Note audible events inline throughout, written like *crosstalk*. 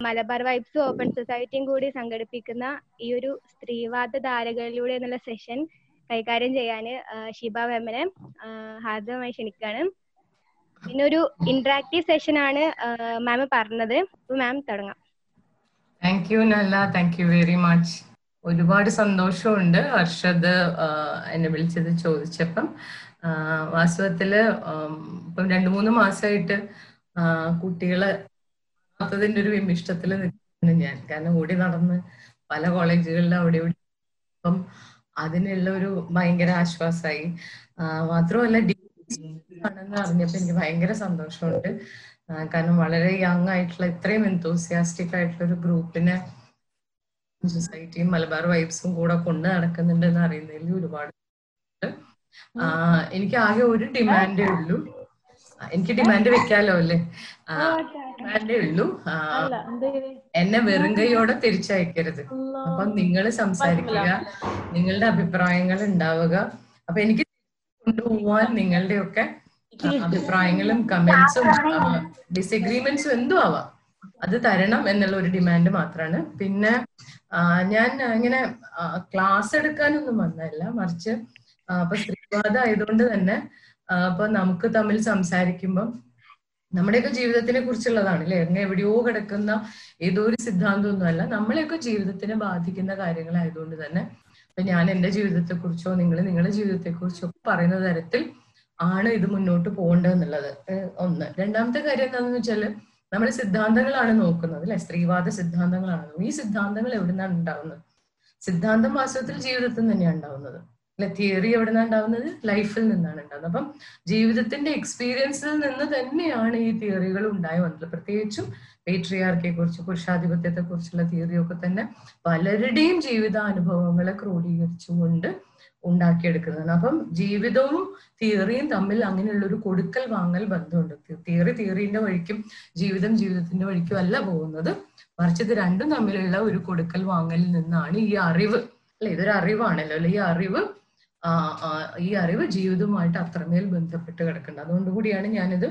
Malabar vibes open സൊസൈറ്റിയും കൂടി സംഘടിപ്പിക്കുന്ന ഈ ഒരു സ്ത്രീവാദ ധാരകളിലൂടെ എന്നുള്ള സെഷൻ കൈകാര്യം ചെയ്യാൻ ഷിബ മാമിനെ ഹാർദവമായി ക്ഷണിക്കുകയാണ്. പിന്നെ ഒരു ഇന്ററാക്റ്റീവ് സെഷൻ ആണ് മാം പറഞ്ഞത്. മാം തുടങ്ങാം. താങ്ക് യു നല്ല താങ്ക് യു വെരി മച്ച് ഒരുപാട് സന്തോഷമുണ്ട്. ഹർഷദ് എന്നെ വിളിച്ചത് ചോദിച്ചപ്പം. വാസ്തവത്തിൽ ഇപ്പം രണ്ടു മൂന്ന് മാസമായിട്ട് കുട്ടികളെ അതിന്റെ ഒരു വിമിഷ്ടത്തിൽ നിൽക്കുന്നു ഞാൻ. കാരണം ഓടി നടന്ന് പല കോളേജുകളിലും അവിടെ ഇവിടെ അപ്പം അതിനുള്ള ഒരു ഭയങ്കര ആശ്വാസമായി മാത്രമല്ല ആണെന്ന് അറിഞ്ഞപ്പോ എനിക്ക് ഭയങ്കര സന്തോഷമുണ്ട്. കാരണം വളരെ യങ് ആയിട്ടുള്ള ഇത്രയും എന്തോസിയാസ്റ്റിക് ആയിട്ടുള്ള ഒരു ഗ്രൂപ്പിനെ സൊസൈറ്റിയും മലബാർ വൈബ്സും കൂടെ കൊണ്ട് നടക്കുന്നുണ്ട് എന്ന് അറിയുന്നതിൽ ഒരുപാട് എനിക്ക് ആകെ ഒരു ഡിമാൻഡേ ഉള്ളൂ. എനിക്ക് ഡിമാൻഡ് വെക്കാലോ അല്ലേ? ഡിമാൻഡേ ഉള്ളൂ. എന്നെ വെറും കൈയോടെ തിരിച്ചയക്കരുത്. അപ്പൊ നിങ്ങൾ സംസാരിക്കുക നിങ്ങളുടെ അഭിപ്രായങ്ങൾ ഉണ്ടാവുക. അപ്പൊ എനിക്ക് കൊണ്ടുപോവാൻ നിങ്ങളുടെ ഒക്കെ അഭിപ്രായങ്ങളും കമന്റ്സും ഡിസഗ്രിമെന്റ്സും എന്തും ആവാം. അത് തരണം എന്നുള്ള ഒരു ഡിമാൻഡ് മാത്രമാണ് പിന്നെ ഞാൻ ഇങ്ങനെ ക്ലാസ് എടുക്കാനൊന്നും വന്നതല്ല. മറിച്ച് അപ്പൊ സ്ത്രീവാദം ആയതുകൊണ്ട് തന്നെ അപ്പൊ നമുക്ക് തമ്മിൽ സംസാരിക്കുമ്പം നമ്മുടെയൊക്കെ ജീവിതത്തിനെ കുറിച്ചുള്ളതാണ് അല്ലെ അങ്ങ് എവിടെയോ കിടക്കുന്ന ഏതോ ഒരു സിദ്ധാന്തമൊന്നുമല്ല നമ്മളെയൊക്കെ ജീവിതത്തിനെ ബാധിക്കുന്ന കാര്യങ്ങളായതുകൊണ്ട് തന്നെ അപ്പൊ ഞാൻ എന്റെ ജീവിതത്തെ കുറിച്ചോ നിങ്ങൾ നിങ്ങളുടെ ജീവിതത്തെ കുറിച്ചോ പറയുന്ന തരത്തിൽ ആണ് ഇത് മുന്നോട്ട് പോകേണ്ടതെന്നുള്ളത്. ഒന്ന്. രണ്ടാമത്തെ കാര്യം എന്താണെന്ന് വെച്ചാൽ നമ്മൾ സിദ്ധാന്തങ്ങളാണ് നോക്കുന്നത് അല്ലെ സ്ത്രീവാദ സിദ്ധാന്തങ്ങളാണ്. ഈ സിദ്ധാന്തങ്ങൾ എവിടുന്നാണ് ഉണ്ടാവുന്നത്? സിദ്ധാന്തം വാസ്തവത്തിൽ ജീവിതത്തിൽ തന്നെയാണ് ഉണ്ടാവുന്നത്. തിയറി എവിടുന്നാണ് ഉണ്ടാവുന്നത്? ലൈഫിൽ നിന്നാണ് ഉണ്ടാവുന്നത്. അപ്പം ജീവിതത്തിന്റെ എക്സ്പീരിയൻസിൽ നിന്ന് തന്നെയാണ് ഈ തിയറികൾ ഉണ്ടായി വന്നത്. പ്രത്യേകിച്ചും പേട്രിയാർക്കിയെ കുറിച്ച് പുരുഷാധിപത്യത്തെ കുറിച്ചുള്ള തിയറിയൊക്കെ തന്നെ പലരുടെയും ജീവിതാനുഭവങ്ങളെ ക്രോഡീകരിച്ചുകൊണ്ട് ഉണ്ടാക്കിയെടുക്കുന്നതാണ്. അപ്പം ജീവിതവും തിയറിയും തമ്മിൽ അങ്ങനെയുള്ള ഒരു കൊടുക്കൽ വാങ്ങൽ ബന്ധമുണ്ട്. തിയറി തിയറിന്റെ വഴിക്കും ജീവിതം ജീവിതത്തിന്റെ വഴിക്കും അല്ല പോകുന്നത്. മറിച്ച് ഇത് രണ്ടും തമ്മിലുള്ള ഒരു കൊടുക്കൽ വാങ്ങലിൽ നിന്നാണ് ഈ അറിവ്. അല്ലെ ഇതൊരു അറിവാണല്ലോ. അല്ലെ ഈ അറിവ് ഈ അറിവ് ജീവിതവുമായിട്ട് അത്രമേൽ ബന്ധപ്പെട്ട് കിടക്കുന്നത് അതുകൊണ്ട് കൂടിയാണ് ഞാനിത്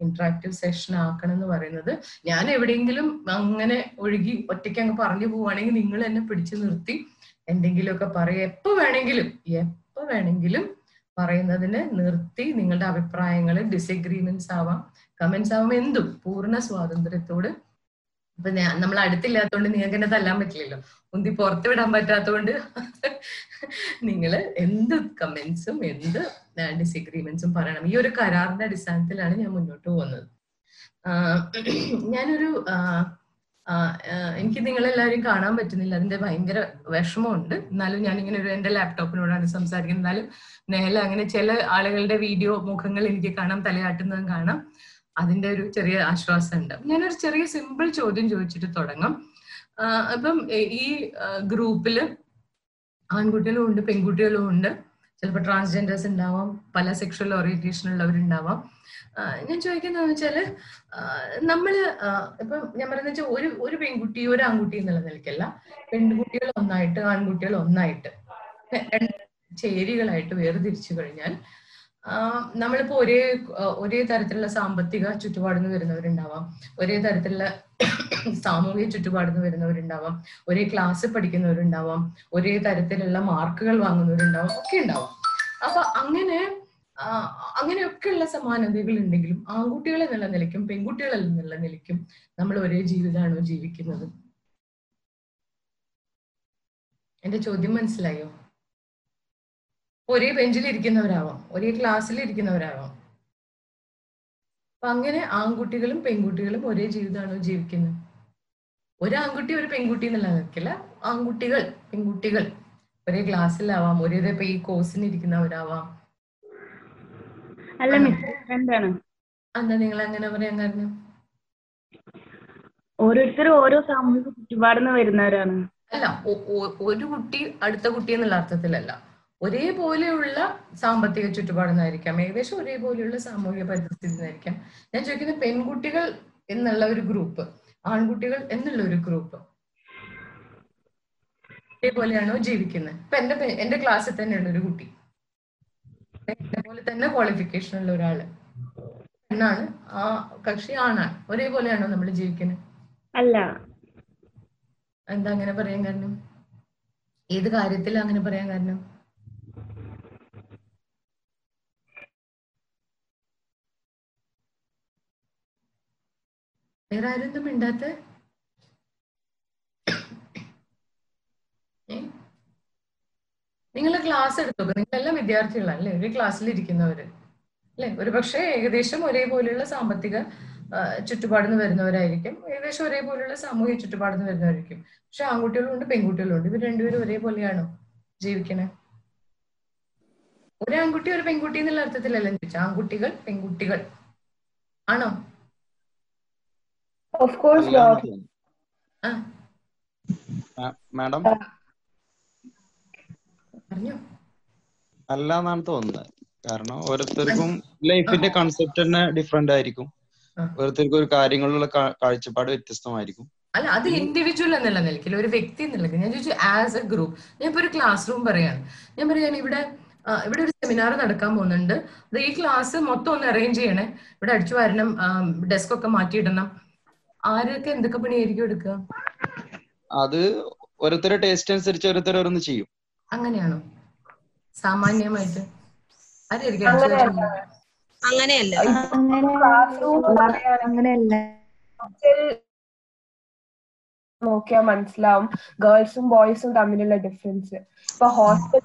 ഇന്ററാക്റ്റീവ് സെഷൻ ആക്കണം എന്ന് പറയുന്നത്. ഞാൻ എവിടെയെങ്കിലും അങ്ങനെ ഒഴുകി ഒറ്റയ്ക്ക് അങ്ങ് പറഞ്ഞു പോവുകയാണെങ്കിൽ നിങ്ങൾ എന്നെ പിടിച്ചു നിർത്തി എന്തെങ്കിലുമൊക്കെ പറയുക എപ്പോ വേണമെങ്കിലും എപ്പോ വേണമെങ്കിലും പറയുന്നതിന് നിർത്തി നിങ്ങളുടെ അഭിപ്രായങ്ങൾ ഡിസഗ്രിമെന്റ്സ് ആവാം. കമന്റ്സ് ആവാം. എന്തും പൂർണ സ്വാതന്ത്ര്യത്തോട് ഞാൻ നമ്മൾ അടുത്തില്ലാത്തതുകൊണ്ട് നിങ്ങൾക്ക് എന്നെ തല്ലാൻ പറ്റില്ലല്ലോ. ഒന്നി പുറത്ത് വിടാൻ പറ്റാത്തതുകൊണ്ട് നിങ്ങൾ എന്ത് കമന്റ്സും എന്ത് ഡിസഗ്രിമെന്റ്സും പറയണം. ഈ ഒരു കരാറിന്റെ അടിസ്ഥാനത്തിലാണ് ഞാൻ മുന്നോട്ട് പോകുന്നത്. ഞാനൊരു എനിക്ക് നിങ്ങളെല്ലാവരും കാണാൻ പറ്റുന്നില്ല. അതിന്റെ ഭയങ്കര വിഷമമുണ്ട്. എന്നാലും ഞാൻ ഇങ്ങനെ ഒരു എന്റെ ലാപ്ടോപ്പിനോടാണ് സംസാരിക്കുന്നത്. എന്നാലും നേരെ അങ്ങനെ ചില ആളുകളുടെ വീഡിയോ മുഖങ്ങൾ എനിക്ക് കാണാം തലയാട്ടുന്നതും കാണാം. അതിന്റെ ഒരു ചെറിയ ആശ്വാസം ഉണ്ട് ഞാനൊരു ചെറിയ സിമ്പിൾ ചോദ്യം ചോദിച്ചിട്ട് തുടങ്ങാം. അപ്പം ഈ ഗ്രൂപ്പിൽ ആൺകുട്ടികളും ഉണ്ട് പെൺകുട്ടികളും ഉണ്ട്. ചിലപ്പോൾ ട്രാൻസ്ജെൻഡേഴ്സ് ഉണ്ടാവാം പല സെക്ഷൽ ഓറിയന്റേഷൻ ഉള്ളവരുണ്ടാവാം. ഞാൻ ചോദിക്കുന്നതെന്ന് വെച്ചാൽ നമ്മൾ ഇപ്പം ഞാൻ പറയുന്ന വെച്ചാൽ ഒരു ഒരു പെൺകുട്ടി ഒരു ആൺകുട്ടി എന്നുള്ള നിലയ്ക്കല്ല. പെൺകുട്ടികൾ ഒന്നായിട്ട് ആൺകുട്ടികൾ ഒന്നായിട്ട് ചേരികളായിട്ട് വേർതിരിച്ചു കഴിഞ്ഞാൽ നമ്മളിപ്പോ ഒരേ ഒരേ തരത്തിലുള്ള സാമ്പത്തിക ചുറ്റുപാടിൽ നിന്ന് വരുന്നവരുണ്ടാവാം. ഒരേ തരത്തിലുള്ള സാമൂഹിക ചുറ്റുപാടിൽ നിന്ന് വരുന്നവരുണ്ടാവാം. ഒരേ ക്ലാസ്സിൽ പഠിക്കുന്നവരുണ്ടാവാം. ഒരേ തരത്തിലുള്ള മാർക്കുകൾ വാങ്ങുന്നവരുണ്ടാവാം. ഒക്കെ ഉണ്ടാവാം. അപ്പൊ അങ്ങനെ അങ്ങനെയൊക്കെയുള്ള സമാനതകൾ ഉണ്ടെങ്കിലും ആൺകുട്ടികൾ എന്നുള്ള നിലയ്ക്കും പെൺകുട്ടികൾ എന്നുള്ള നിലയ്ക്കും നമ്മൾ ഒരേ ജീവിതമാണോ ജീവിക്കുന്നത്? എന്റെ ചോദ്യം മനസ്സിലായോ? ഒരേ ബെഞ്ചിൽ ഇരിക്കുന്നവരാവാം ഒരേ ക്ലാസ്സിൽ ഇരിക്കുന്നവരാവാം അപ്പൊ അങ്ങനെ ആൺകുട്ടികളും പെൺകുട്ടികളും ഒരേ ജീവിതമാണോ ജീവിക്കുന്നത്? ഒരു ആൺകുട്ടി ഒരു പെൺകുട്ടി എന്നുള്ള നിൽക്കില്ല ആൺകുട്ടികൾ പെൺകുട്ടികൾ ഒരേ ക്ലാസ്സിലാവാം. ഒരേ ഇപ്പൊ ഈ കോഴ്സിന് ഇരിക്കുന്നവരാവാം അല്ല എന്താണ്? എന്താ നിങ്ങൾ അങ്ങനെ പറയാൻ കാരണം ഓരോരുത്തരും ഓരോ സാമൂഹിക ചുറ്റുപാടുന്ന് വരുന്നവരാണ്. അല്ല ഒരു കുട്ടി അടുത്ത കുട്ടി എന്നുള്ള അർത്ഥത്തിലല്ല. ഒരേപോലെയുള്ള സാമ്പത്തിക ചുറ്റുപാടുന്നായിരിക്കാം. ഏകദേശം ഒരേപോലെയുള്ള സാമൂഹിക പരിസ്ഥിതി എന്നായിരിക്കാം ഞാൻ ചോദിക്കുന്നത് പെൺകുട്ടികൾ എന്നുള്ള ഒരു ഗ്രൂപ്പ് ആൺകുട്ടികൾ എന്നുള്ള ഒരു ഗ്രൂപ്പ് ഒരേപോലെയാണോ ജീവിക്കുന്നത്? ഇപ്പൊ എന്റെ എന്റെ ക്ലാസ്സിൽ തന്നെയുള്ള ഒരു കുട്ടി. എന്നെ പോലെ തന്നെ ക്വാളിഫിക്കേഷൻ ഉള്ള ഒരാൾ. എന്നാണ് ആ കക്ഷി ആണാണ്. ഒരേപോലെയാണോ നമ്മൾ ജീവിക്കുന്നത്? അല്ല. എന്താ അങ്ങനെ പറയാൻ കാരണം? ഏത് കാര്യത്തിലാ അങ്ങനെ പറയാൻ കാരണം? വേറെ ആരും ഒന്നും മിണ്ടാത്ത? നിങ്ങൾ ക്ലാസ് എടുത്തു? നിങ്ങളെല്ലാം വിദ്യാർത്ഥികളല്ലേ ഒരു ക്ലാസ്സിൽ ഇരിക്കുന്നവര്. അല്ലെ? ഒരു പക്ഷേ ഏകദേശം ഒരേപോലെയുള്ള സാമ്പത്തിക ചുറ്റുപാടിന്ന് വരുന്നവരായിരിക്കും. ഏകദേശം ഒരേപോലെയുള്ള സാമൂഹിക ചുറ്റുപാടുന്ന് വരുന്നവരായിരിക്കും. പക്ഷെ ആൺകുട്ടികളും ഉണ്ട് പെൺകുട്ടികളും ഉണ്ട് ഇവർ രണ്ടുപേരും ഒരേപോലെയാണോ ജീവിക്കണേ? ഒരു ആൺകുട്ടി ഒരു പെൺകുട്ടി എന്നുള്ള അർത്ഥത്തിലല്ല ചോദിച്ചു. ആൺകുട്ടികൾ പെൺകുട്ടികൾ. ആണോ? ഓഫ് കോഴ്സ് അല്ലാന്ന് തോന്നുന്നു. ആ. മാ- മാഡം? അല്ല എന്നാണ് തോന്നുന്നത്. കാരണം ഓരോരുത്തർക്കും ലൈഫിന്റെ കൺസെപ്റ്റ് തന്നെ ഡിഫറെന്റ് ആയിരിക്കും. ഓരോരുത്തർക്കും ഒരു കാര്യങ്ങളിലുള്ള കാ- കാഴ്ചപ്പാട് വ്യത്യസ്തമായിരിക്കും. അല്ല അത് ഇൻഡിവിജ്വൽ എന്നുള്ള നിലയ്ക്കിൽ ഒരു വ്യക്തി എന്നുള്ള ഞാൻ ചോദിച്ചു ആസ് എ ഗ്രൂപ്പ് ഞാൻ ഇപ്പൊ ഒരു ക്ലാസ് റൂം പറയാണ് ഞാൻ പറയാണ് ഇവിടെ ഇവിടെ ഒരു സെമിനാർ നടക്കാൻ പോകുന്നുണ്ട്. ഈ ക്ലാസ് മൊത്തം ഒന്ന് അറേഞ്ച് ചെയ്യണേ. ഇവിടെ അടിച്ചു വരണം ഡെസ്ക് ഒക്കെ മാറ്റിയിടണം. ആരൊക്കെ എന്തൊക്കെ പണിയായിരിക്കും എടുക്കുക? അത് ഓരോരുത്തരുടെ ടേസ്റ്റ് അനുസരിച്ച് ഓരോരുത്തർ ഓരോന്ന് ചെയ്യും. അങ്ങനെയാണോ? സാമാന്യമായിട്ട്. ആരായിരിക്കും? അങ്ങനെയല്ല. അങ്ങനെയല്ല. നോക്കിയാൽ മനസ്സിലാവും. ഗേൾസും ബോയ്സും തമ്മിലുള്ള ഡിഫറൻസ് ഇപ്പൊ ഹോസ്റ്റൽ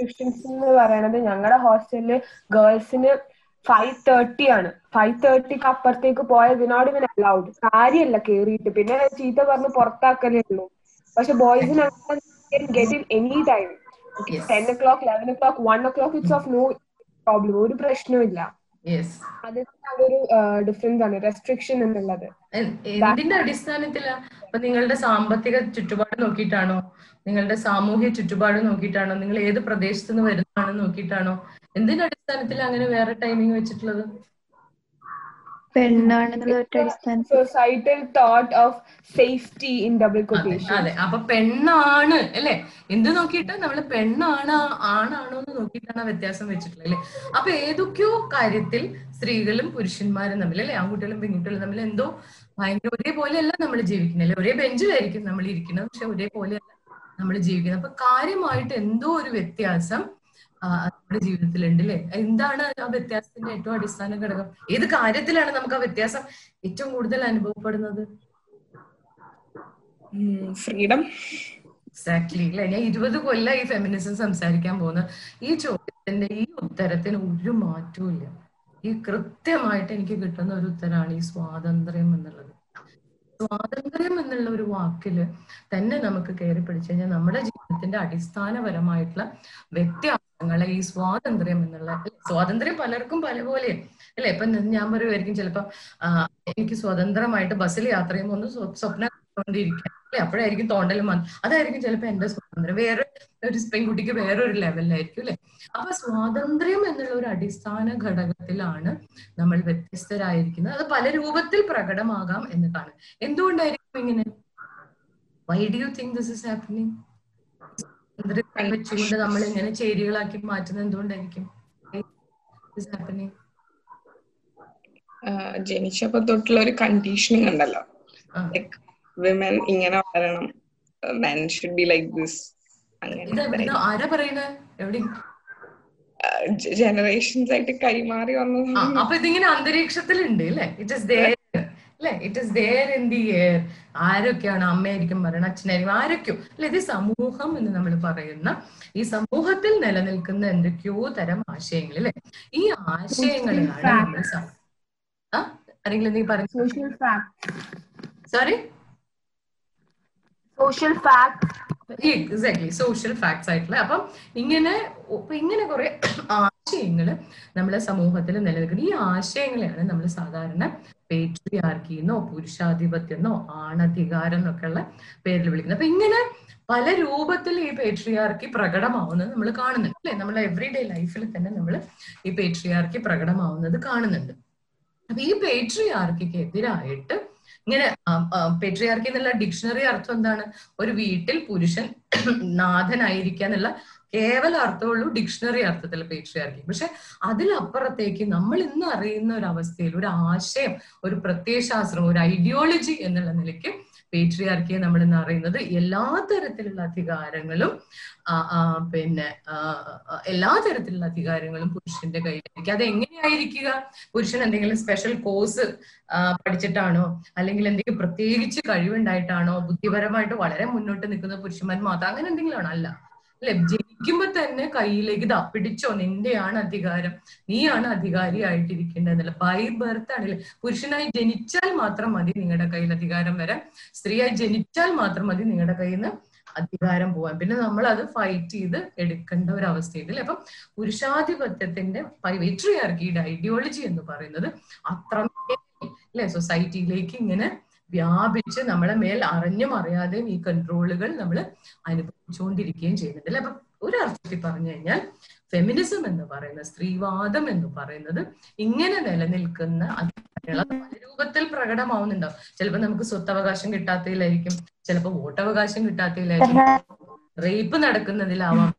ഡിഫറൻസ് എന്ന് പറയണത് ഞങ്ങളുടെ ഹോസ്റ്റലിൽ ഗേൾസിന് ഫൈവ് തേർട്ടി ആണ്. ഫൈവ് തേർട്ടിക്ക് അപ്പുറത്തേക്ക് പോയതിനോട് ഇവൻ അലൗഡ് കാര്യമല്ല കേറിയിട്ട്. പിന്നെ ചീത്ത പറഞ്ഞ് പുറത്താക്കലേ ഉള്ളൂ. പക്ഷെ ബോയ്സിന് get in any time. Ten o'clock eleven o'clock one o'clock it's of no problem ഒരു പ്രശ്നവും അതൊരു ഡിഫറൻസ് ആണ്. റെസ്ട്രിക്ഷൻ എന്നുള്ളത്. എന്തിന്റെ അടിസ്ഥാനത്തിലാ? അപ്പൊ നിങ്ങളുടെ സാമ്പത്തിക ചുറ്റുപാട് നോക്കിയിട്ടാണോ? നിങ്ങളുടെ സാമൂഹ്യ ചുറ്റുപാട് നോക്കിയിട്ടാണോ? നിങ്ങൾ ഏത് പ്രദേശത്ത് നിന്ന് വരുന്നതാണെന്ന് നോക്കിയിട്ടാണോ? എന്തിന്റെ അടിസ്ഥാനത്തിൽ അങ്ങനെ വേറെ ടൈമിംഗ് വെച്ചിട്ടുള്ളത്? പെണ്ണാണെന്നുള്ള ഒറ്റ അടിസ്ഥാനത്തിൽ. Societal thought of safety in double അതെ കൊട്ടേഷൻ അതെ അപ്പൊ പെണ്ണാണ് അല്ലെ? എന്ത് നോക്കിയിട്ട്? നമ്മൾ പെണ്ണാണ് ആണാണോ എന്ന് നോക്കിയിട്ടാണ് വ്യത്യാസം വെച്ചിട്ടുള്ളത് അല്ലെ? അപ്പൊ ഏതൊക്കെയോ കാര്യത്തിൽ സ്ത്രീകളും പുരുഷന്മാരും തമ്മിൽ അല്ലെ? ആൺകുട്ടികളും പെൺകുട്ടികളും തമ്മിൽ എന്തോ ഭയങ്കര ഒരേപോലെയല്ല നമ്മൾ ജീവിക്കുന്നത് അല്ലെ? ഒരേ ബെഞ്ചിലായിരിക്കും നമ്മൾ ഇരിക്കുന്നത് പക്ഷെ ഒരേപോലെയല്ല നമ്മൾ ജീവിക്കുന്നത്. അപ്പൊ കാര്യമായിട്ട് എന്തോ ഒരു വ്യത്യാസം നമ്മുടെ ജീവിതത്തിലുണ്ട് അല്ലെ എന്താണ് ആ വ്യത്യാസത്തിന്റെ ഏറ്റവും അടിസ്ഥാന ഘടകം? ഏത് കാര്യത്തിലാണ് നമുക്ക് ആ വ്യത്യാസം ഏറ്റവും കൂടുതൽ അനുഭവപ്പെടുന്നത്? ഫ്രീഡം. എക്സാക്ട്ലി അല്ലെ? ഞാൻ ഇരുപത് കൊല്ലം ഈ ഫെമിനിസം സംസാരിക്കാൻ പോകുന്ന. ഈ ചോദ്യത്തിന്റെ ഈ ഉത്തരത്തിന് ഒരു മാറ്റവും ഇല്ല. ഈ കൃത്യമായിട്ട് എനിക്ക് കിട്ടുന്ന ഒരു ഉത്തരമാണ് ഈ സ്വാതന്ത്ര്യം എന്നുള്ളത്. സ്വാതന്ത്ര്യം എന്നുള്ള ഒരു വാക്കിൽ തന്നെ നമുക്ക് കയറി പിടിച്ചു കഴിഞ്ഞാൽ നമ്മുടെ ജീവിതത്തിന്റെ അടിസ്ഥാനപരമായിട്ടുള്ള വ്യത്യാസങ്ങളെ ഈ സ്വാതന്ത്ര്യം എന്നുള്ള സ്വാതന്ത്ര്യം പലർക്കും പല പോലെ അല്ലെ? ഇപ്പൊ ഞാൻ പറയുമായിരിക്കും ചിലപ്പോ എനിക്ക് സ്വതന്ത്രമായിട്ട് ബസ്സിൽ യാത്ര ചെയ്യുമ്പോൾ ഒന്ന് കൊണ്ടിരിക്കാൻ. അല്ലെ? അപ്പോഴായിരിക്കും തോണ്ടൽ വന്ന് അതായിരിക്കും ചിലപ്പോ എന്റെ സ്വാതന്ത്ര്യം. വേറെ ഒരു പെൺകുട്ടിക്ക് വേറൊരു ലെവലിലായിരിക്കും അല്ലെ? അപ്പൊ സ്വാതന്ത്ര്യം എന്നുള്ള ഒരു അടിസ്ഥാന ഘടകത്തിലാണ് നമ്മൾ വ്യത്യസ്തരായിരിക്കുന്നത്. അത് പല രൂപത്തിൽ പ്രകടമാകാം എന്നതാണ്. എന്തുകൊണ്ടായിരിക്കും ഇങ്ങനെ? Why do you think this is happening വെച്ചുകൊണ്ട് നമ്മൾ ഇങ്ങനെ ചേരികളാക്കി മാറ്റുന്നത് എന്തുകൊണ്ടായിരിക്കും? ജനിച്ചപ്പോ തൊട്ടുള്ള ഒരു കണ്ടീഷനിങ് ഉണ്ടല്ലോ. വിമൻ ഇങ്ങനെ വളരണം. Men should be like this അങ്ങനെ എവിടുന്നാ? ആരാ പറയുന്നത് എവിടെ? ജനറേഷൻസ് ആയിട്ട് കൈമാറി വന്നു വന്നത് അപ്പൊ ഇതിങ്ങനെ അന്തരീക്ഷത്തിലുണ്ട് അല്ലെ? ഇറ്റ് ഇസ് ദേർ അല്ലെ? It is there in the air ആരൊക്കെയാണ് അമ്മയായിരിക്കും പറയണം അച്ഛനായിരിക്കും ആരൊക്കെയോ? അല്ലെ ഇത് സമൂഹം എന്ന് നമ്മൾ പറയുന്ന ഈ സമൂഹത്തിൽ നിലനിൽക്കുന്ന എന്തൊക്കെയോ തരം ആശയങ്ങൾ അല്ലെ? ഈ ആശയങ്ങളാണ് നമ്മൾ സ- ആ ആരെങ്കിലും നീ പറഞ്ഞു? Sorry social fact exactly social facts ആയിട്ടുള്ള. അപ്പം ഇങ്ങനെ ഇങ്ങനെ കുറെ *coughs* ആശയങ്ങൾ നമ്മളെ സമൂഹത്തിൽ നിലനിൽക്കുന്ന. ഈ ആശയങ്ങളെയാണ് നമ്മൾ സാധാരണ പേട്രിയാർക്കി എന്നോ പുരുഷാധിപത്യം എന്നോ ആണധികാരം എന്നൊക്കെ ഉള്ള പേരിൽ വിളിക്കുന്നത്. അപ്പൊ ഇങ്ങനെ പല രൂപത്തിൽ ഈ പേട്രിയാർക്കി പ്രകടമാവുന്നത് നമ്മൾ കാണുന്നുണ്ട് അല്ലെ? നമ്മൾ എവറി ഡേ ലൈഫിൽ തന്നെ നമ്മൾ ഈ പേട്രിയാർക്കി പ്രകടമാവുന്നത് കാണുന്നുണ്ട്. അപ്പൊ ഈ പേട്രിയാർക്കിക്ക് എതിരായിട്ട് ഇങ്ങനെ പെട്രിയാർക്കി എന്നുള്ള ഡിക്ഷണറി അർത്ഥം എന്താണ്? ഒരു വീട്ടിൽ പുരുഷൻ *clears throat* നാഥനായിരിക്കുക എന്നുള്ള കേവല അർത്ഥമുള്ളൂ ഡിക്ഷണറി അർത്ഥത്തിൽ പേക്ഷിയാർക്കി പക്ഷെ അതിലപ്പുറത്തേക്ക് നമ്മൾ ഇന്ന് അറിയുന്ന ഒരു അവസ്ഥയിൽ ഒരു ആശയം ഒരു പ്രത്യയശാസ്ത്രം ഒരു ഐഡിയോളജി എന്നുള്ള നിലയ്ക്ക് പേട്രിയാർക്കിയെ നമ്മൾ ഇന്ന് അറിയുന്നത് എല്ലാ തരത്തിലുള്ള അധികാരങ്ങളും പിന്നെ എല്ലാ തരത്തിലുള്ള അധികാരങ്ങളും പുരുഷന്റെ കയ്യിലായിരിക്കും അത് എങ്ങനെയായിരിക്കുക? പുരുഷൻ എന്തെങ്കിലും സ്പെഷ്യൽ കോഴ്സ് പഠിച്ചിട്ടാണോ? അല്ലെങ്കിൽ എന്തെങ്കിലും പ്രത്യേകിച്ച് കഴിവുണ്ടായിട്ടാണോ? ബുദ്ധിപരമായിട്ട് വളരെ മുന്നോട്ട് നിൽക്കുന്ന പുരുഷന്മാർ മാത്രം അങ്ങനെ എന്തെങ്കിലും ആണോ അല്ല. അല്ലെ? ജനിക്കുമ്പോ തന്നെ കയ്യിലേക്ക് ഇതാ പിടിച്ചോ നിന്റെയാണ് അധികാരം. നീയാണ് അധികാരി ആയിട്ടിരിക്കേണ്ടതല്ല ബൈ ബർത്ത് ആണല്ലേ? പുരുഷനായി ജനിച്ചാൽ മാത്രം മതി നിങ്ങളുടെ കയ്യിൽ അധികാരം വരാൻ. സ്ത്രീയായി ജനിച്ചാൽ മാത്രം മതി നിങ്ങളുടെ കയ്യിൽ നിന്ന് അധികാരം പോവാൻ. പിന്നെ നമ്മൾ അത് ഫൈറ്റ് ചെയ്ത് എടുക്കേണ്ട ഒരു അവസ്ഥയുണ്ട് അല്ലെ? അപ്പം പുരുഷാധിപത്യത്തിന്റെ പൈവേട്രിയാർക്കിയുടെ ഐഡിയോളജി എന്ന് പറയുന്നത് അത്രമേൽ അല്ലെ? സൊസൈറ്റിയിലേക്ക് ഇങ്ങനെ വ്യാപിച്ച് നമ്മളെ മേൽ അറിഞ്ഞും അറിയാതെയും ഈ കൺട്രോളുകൾ നമ്മൾ അനുഭവിച്ചുകൊണ്ടിരിക്കുകയും ചെയ്യുന്നുണ്ട് അല്ലെ? അപ്പൊ ഒരർത്ഥത്തിൽ പറഞ്ഞു കഴിഞ്ഞാൽ ഫെമിനിസം എന്ന് പറയുന്ന സ്ത്രീവാദം എന്ന് പറയുന്നത് ഇങ്ങനെ നിലനിൽക്കുന്ന പല രൂപത്തിൽ പ്രകടമാവുന്നുണ്ടാവും. ചിലപ്പോൾ നമുക്ക് സ്വത്തവകാശം കിട്ടാത്തതിലായിരിക്കും ചിലപ്പോൾ വോട്ടവകാശം കിട്ടാത്തതിലായിരിക്കും *laughs* റേപ്പ് നടക്കുന്നതിലാവാം.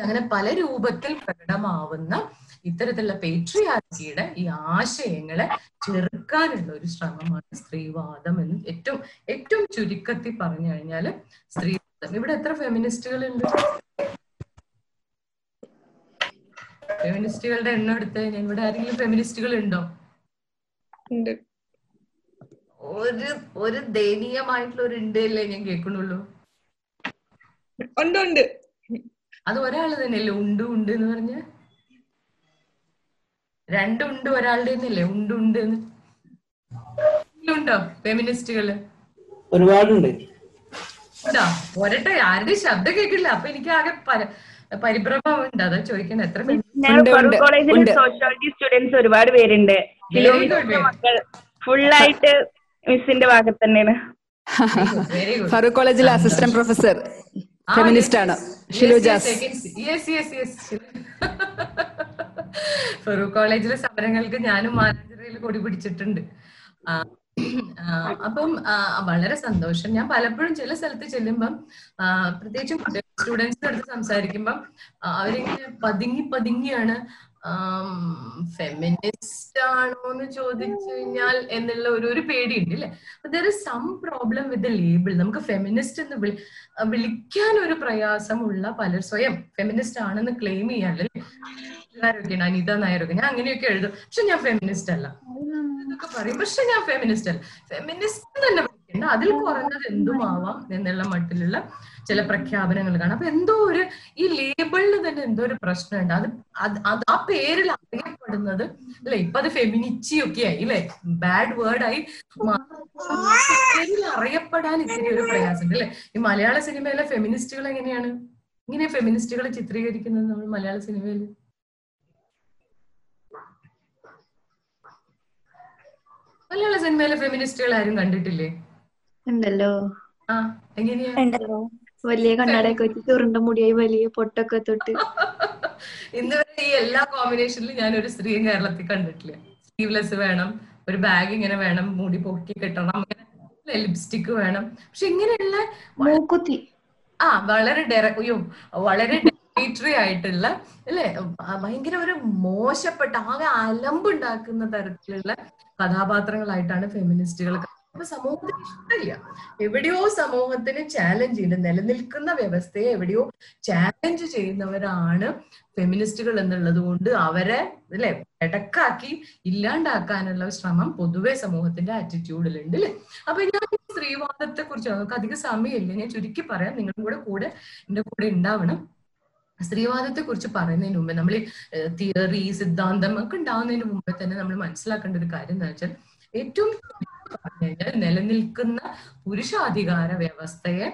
അങ്ങനെ പല രൂപത്തിൽ പ്രകടമാവുന്ന ഇത്തരത്തിലുള്ള പേട്രിയാർക്കിയുടെ ഈ ആശയങ്ങളെ ചെറുക്കാനുള്ള ഒരു ശ്രമമാണ് സ്ത്രീവാദം എന്ന് ഏറ്റവും ഏറ്റവും ചുരുക്കത്തിൽ പറഞ്ഞു കഴിഞ്ഞാൽ സ്ത്രീവാദം. ഇവിടെ എത്ര ഫെമിനിസ്റ്റുകളുണ്ട് ഫെമിനിസ്റ്റുകളുടെ എണ്ണം എടുത്ത് കഴിഞ്ഞാൽ ഇവിടെ ആരെങ്കിലും ഫെമിനിസ്റ്റുകൾ ഉണ്ടോ. ഒരു ഒരു ദയനീയമായിട്ടുള്ള ഒരു ഉണ്ട് അല്ലേ ഞാൻ കേൾക്കണുള്ളൂ ഉണ്ട് ഉണ്ട്. അത് ഒരാൾ തന്നെയല്ലേ? ഉണ്ട് ഉണ്ട് എന്ന് പറഞ്ഞ രണ്ടുണ്ട് ഒരാളുടെ തന്നെയല്ലേ ഉണ്ട് ഉണ്ട് എന്ന് ഉണ്ടോ ഫെമിനിസ്റ്റുകൾ? ഒരുപാടുണ്ട്. ഉണ്ടോ? ഒരട്ടെ ആരുടെ ശബ്ദം കേൾക്കില്ല. അപ്പൊ എനിക്ക് ആകെ പരിഭ്രമുണ്ട് പരിഭ്രമം ഉണ്ട് അതാ ചോദിക്കണേ എത്ര കോളേജിൽ. സോഷ്യോളജി സ്റ്റുഡൻസ് ഒരുപാട് പേരുണ്ട്. മക്കൾ ഫുള്ളായിട്ട് മിസ്സിന്റെ ഭാഗത്ത് തന്നെയാണ് ഫറൂഖ് കോളേജിലെ അസിസ്റ്റന്റ് പ്രൊഫസർ ഫെമിനിസ്റ്റ് ആണ്. Shilu Jas. Yes yes yes Farook കോളേജിലെ സമരങ്ങൾക്ക് ഞാനും മാനേജറിൽ കൊടി പിടിച്ചിട്ടുണ്ട്. അപ്പം വളരെ സന്തോഷം. ഞാൻ പലപ്പോഴും ചില സ്ഥലത്ത് ചെല്ലുമ്പം പ്രത്യേകിച്ച് സ്റ്റുഡൻസിന്റെ അടുത്ത് സംസാരിക്കുമ്പം അവരിങ്ങനെ പതുങ്ങി പതുങ്ങിയാണ് ഫെമിനിസ്റ്റ് ആണോ എന്ന് ചോദിച്ചു കഴിഞ്ഞാൽ എന്നുള്ള ഒരു ഒരു പേടിയുണ്ട് അല്ലെ there is some problem with label നമുക്ക് ഫെമിനിസ്റ്റ് എന്ന് വിളി വിളിക്കാൻ ഒരു പ്രയാസമുള്ള പലർ സ്വയം ഫെമിനിസ്റ്റ് ആണെന്ന് ക്ലെയിം ചെയ്യാറില്ല ആരൊക്കെയാണ് അനിത നായരൊക്കെ. ഞാൻ അങ്ങനെയൊക്കെ എഴുതും. പക്ഷെ ഞാൻ ഫെമിനിസ്റ്റ് അല്ല. എന്നൊക്കെ പറയും. പക്ഷെ ഞാൻ ഫെമിനിസ്റ്റ് അല്ല. ഫെമിനിസ്റ്റ് തന്നെ വിളിക്കണ്ട അതിൽ കുറഞ്ഞത് എന്തുമാവാം എന്നുള്ള മട്ടിലുള്ള ചില പ്രഖ്യാപനങ്ങൾ കാണാം. അപ്പൊ എന്തോ ഒരു ഈ ലേബിളിന് തന്നെ എന്തോ ഒരു പ്രശ്നമുണ്ട്. അത് അത് അത് ആ പേരിൽ അറിയപ്പെടുന്നത് അല്ലെ? ഇപ്പൊ അത് ഫെമിനിച്ചി ഒക്കെ ആയി അല്ലെ? ബാഡ് വേർഡായി പേരിൽ അറിയപ്പെടാൻ ഇത്തിരി ഒരു പ്രയാസമുണ്ട് അല്ലെ? ഈ മലയാള സിനിമയിലെ ഫെമിനിസ്റ്റുകൾ എങ്ങനെയാണ്? ഇങ്ങനെ ഫെമിനിസ്റ്റുകളെ ചിത്രീകരിക്കുന്നത് നമ്മൾ മലയാള സിനിമയിൽ? മലയാള സിനിമയിലെ ഫെമിനിസ്റ്റുകൾ ആരും കണ്ടിട്ടില്ലേ? ഉണ്ടല്ലോ. ഉണ്ടല്ലോ. വലിയ കണ്ണടയൊക്കെ വെച്ച് ചുരുണ്ട മുടിയായി വലിയ പൊട്ടൊക്കെ തൊട്ട്. *laughs* ഇന്നുവരെ ഈ എല്ലാ കോമ്പിനേഷനിലും ഞാൻ ഒരു സ്ത്രീയും കേരളത്തിൽ കണ്ടിട്ടില്ല. സ്ലീവ്ലെസ് വേണം ഒരു ബാഗ് ഇങ്ങനെ വേണം മുടി പൊക്കി കെട്ടണം അങ്ങനെ ലിപ്സ്റ്റിക് വേണം. പക്ഷെ ഇങ്ങനെയുള്ള മൂക്കുത്തി. ആ വളരെ ഡെറ വളരെ ഡയറക്ടറി ആയിട്ടുള്ള അല്ലെ? ഭയങ്കര ഒരു മോശപ്പെട്ട ആകെ അലമ്പുണ്ടാക്കുന്ന തരത്തിലുള്ള കഥാപാത്രങ്ങളായിട്ടാണ് ഫെമിനിസ്റ്റുകൾ അപ്പൊ സമൂഹത്തിന് ഇഷ്ടമില്ല. എവിടെയോ സമൂഹത്തിന് ചാലഞ്ച് ചെയ്യുന്ന നിലനിൽക്കുന്ന വ്യവസ്ഥയെ എവിടെയോ ചാലഞ്ച് ചെയ്യുന്നവരാണ് ഫെമിനിസ്റ്റുകൾ എന്നുള്ളത് കൊണ്ട് അവരെ അല്ലെ ഇടക്കാക്കി ഇല്ലാണ്ടാക്കാനുള്ള ശ്രമം പൊതുവെ സമൂഹത്തിന്റെ ആറ്റിറ്റ്യൂഡിലുണ്ട് അല്ലെ അപ്പൊ ഞാൻ സ്ത്രീവാദത്തെ കുറിച്ച് നമുക്ക് അധികം സമയമില്ല. ഞാൻ ചുരുക്കി പറയാം. നിങ്ങളുടെ കൂടെ കൂടെ എന്റെ കൂടെ ഉണ്ടാവണം. സ്ത്രീവാദത്തെ കുറിച്ച് പറയുന്നതിന് മുമ്പ് നമ്മൾ തിയറി സിദ്ധാന്തം ഒക്കെ ഉണ്ടാവുന്നതിന് മുമ്പേ തന്നെ നമ്മൾ മനസ്സിലാക്കേണ്ട ഒരു കാര്യം എന്താ വെച്ചാൽ ഏറ്റവും പറഞ്ഞു നിലനിൽക്കുന്ന പുരുഷാധികാര വ്യവസ്ഥയെ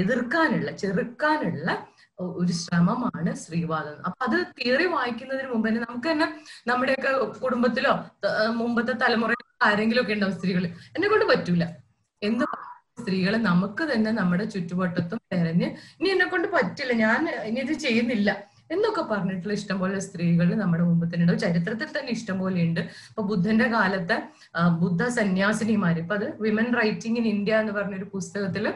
എതിർക്കാനുള്ള ചെറുക്കാനുള്ള ഒരു ശ്രമമാണ് സ്ത്രീവാദം. അപ്പൊ അത് തിയറി വായിക്കുന്നതിന് മുമ്പ് തന്നെ നമുക്ക് തന്നെ നമ്മുടെയൊക്കെ കുടുംബത്തിലോ മുമ്പത്തെ തലമുറയിലോ ആരെങ്കിലും ഒക്കെ ഉണ്ടാവും സ്ത്രീകൾ എന്നെ കൊണ്ട് പറ്റൂല. എന്ത് സ്ത്രീകളെ നമുക്ക് തന്നെ നമ്മുടെ ചുറ്റുവട്ടത്തും തെരഞ്ഞ് ഇനി എന്നെ കൊണ്ട് പറ്റില്ല. ഞാൻ ഇനി ഇത് ചെയ്യുന്നില്ല. എന്നൊക്കെ പറഞ്ഞിട്ടുള്ള ഇഷ്ടംപോലെ സ്ത്രീകൾ നമ്മുടെ മുമ്പ് തന്നെ ഉണ്ട്. ചരിത്രത്തിൽ തന്നെ ഇഷ്ടംപോലെ ഉണ്ട്. ഇപ്പൊ ബുദ്ധന്റെ കാലത്തെ ബുദ്ധ സന്യാസിനിമാര് ഇപ്പൊ അത് വിമൻ റൈറ്റിംഗ് ഇൻ ഇന്ത്യ എന്ന് പറഞ്ഞൊരു പുസ്തകത്തിൽ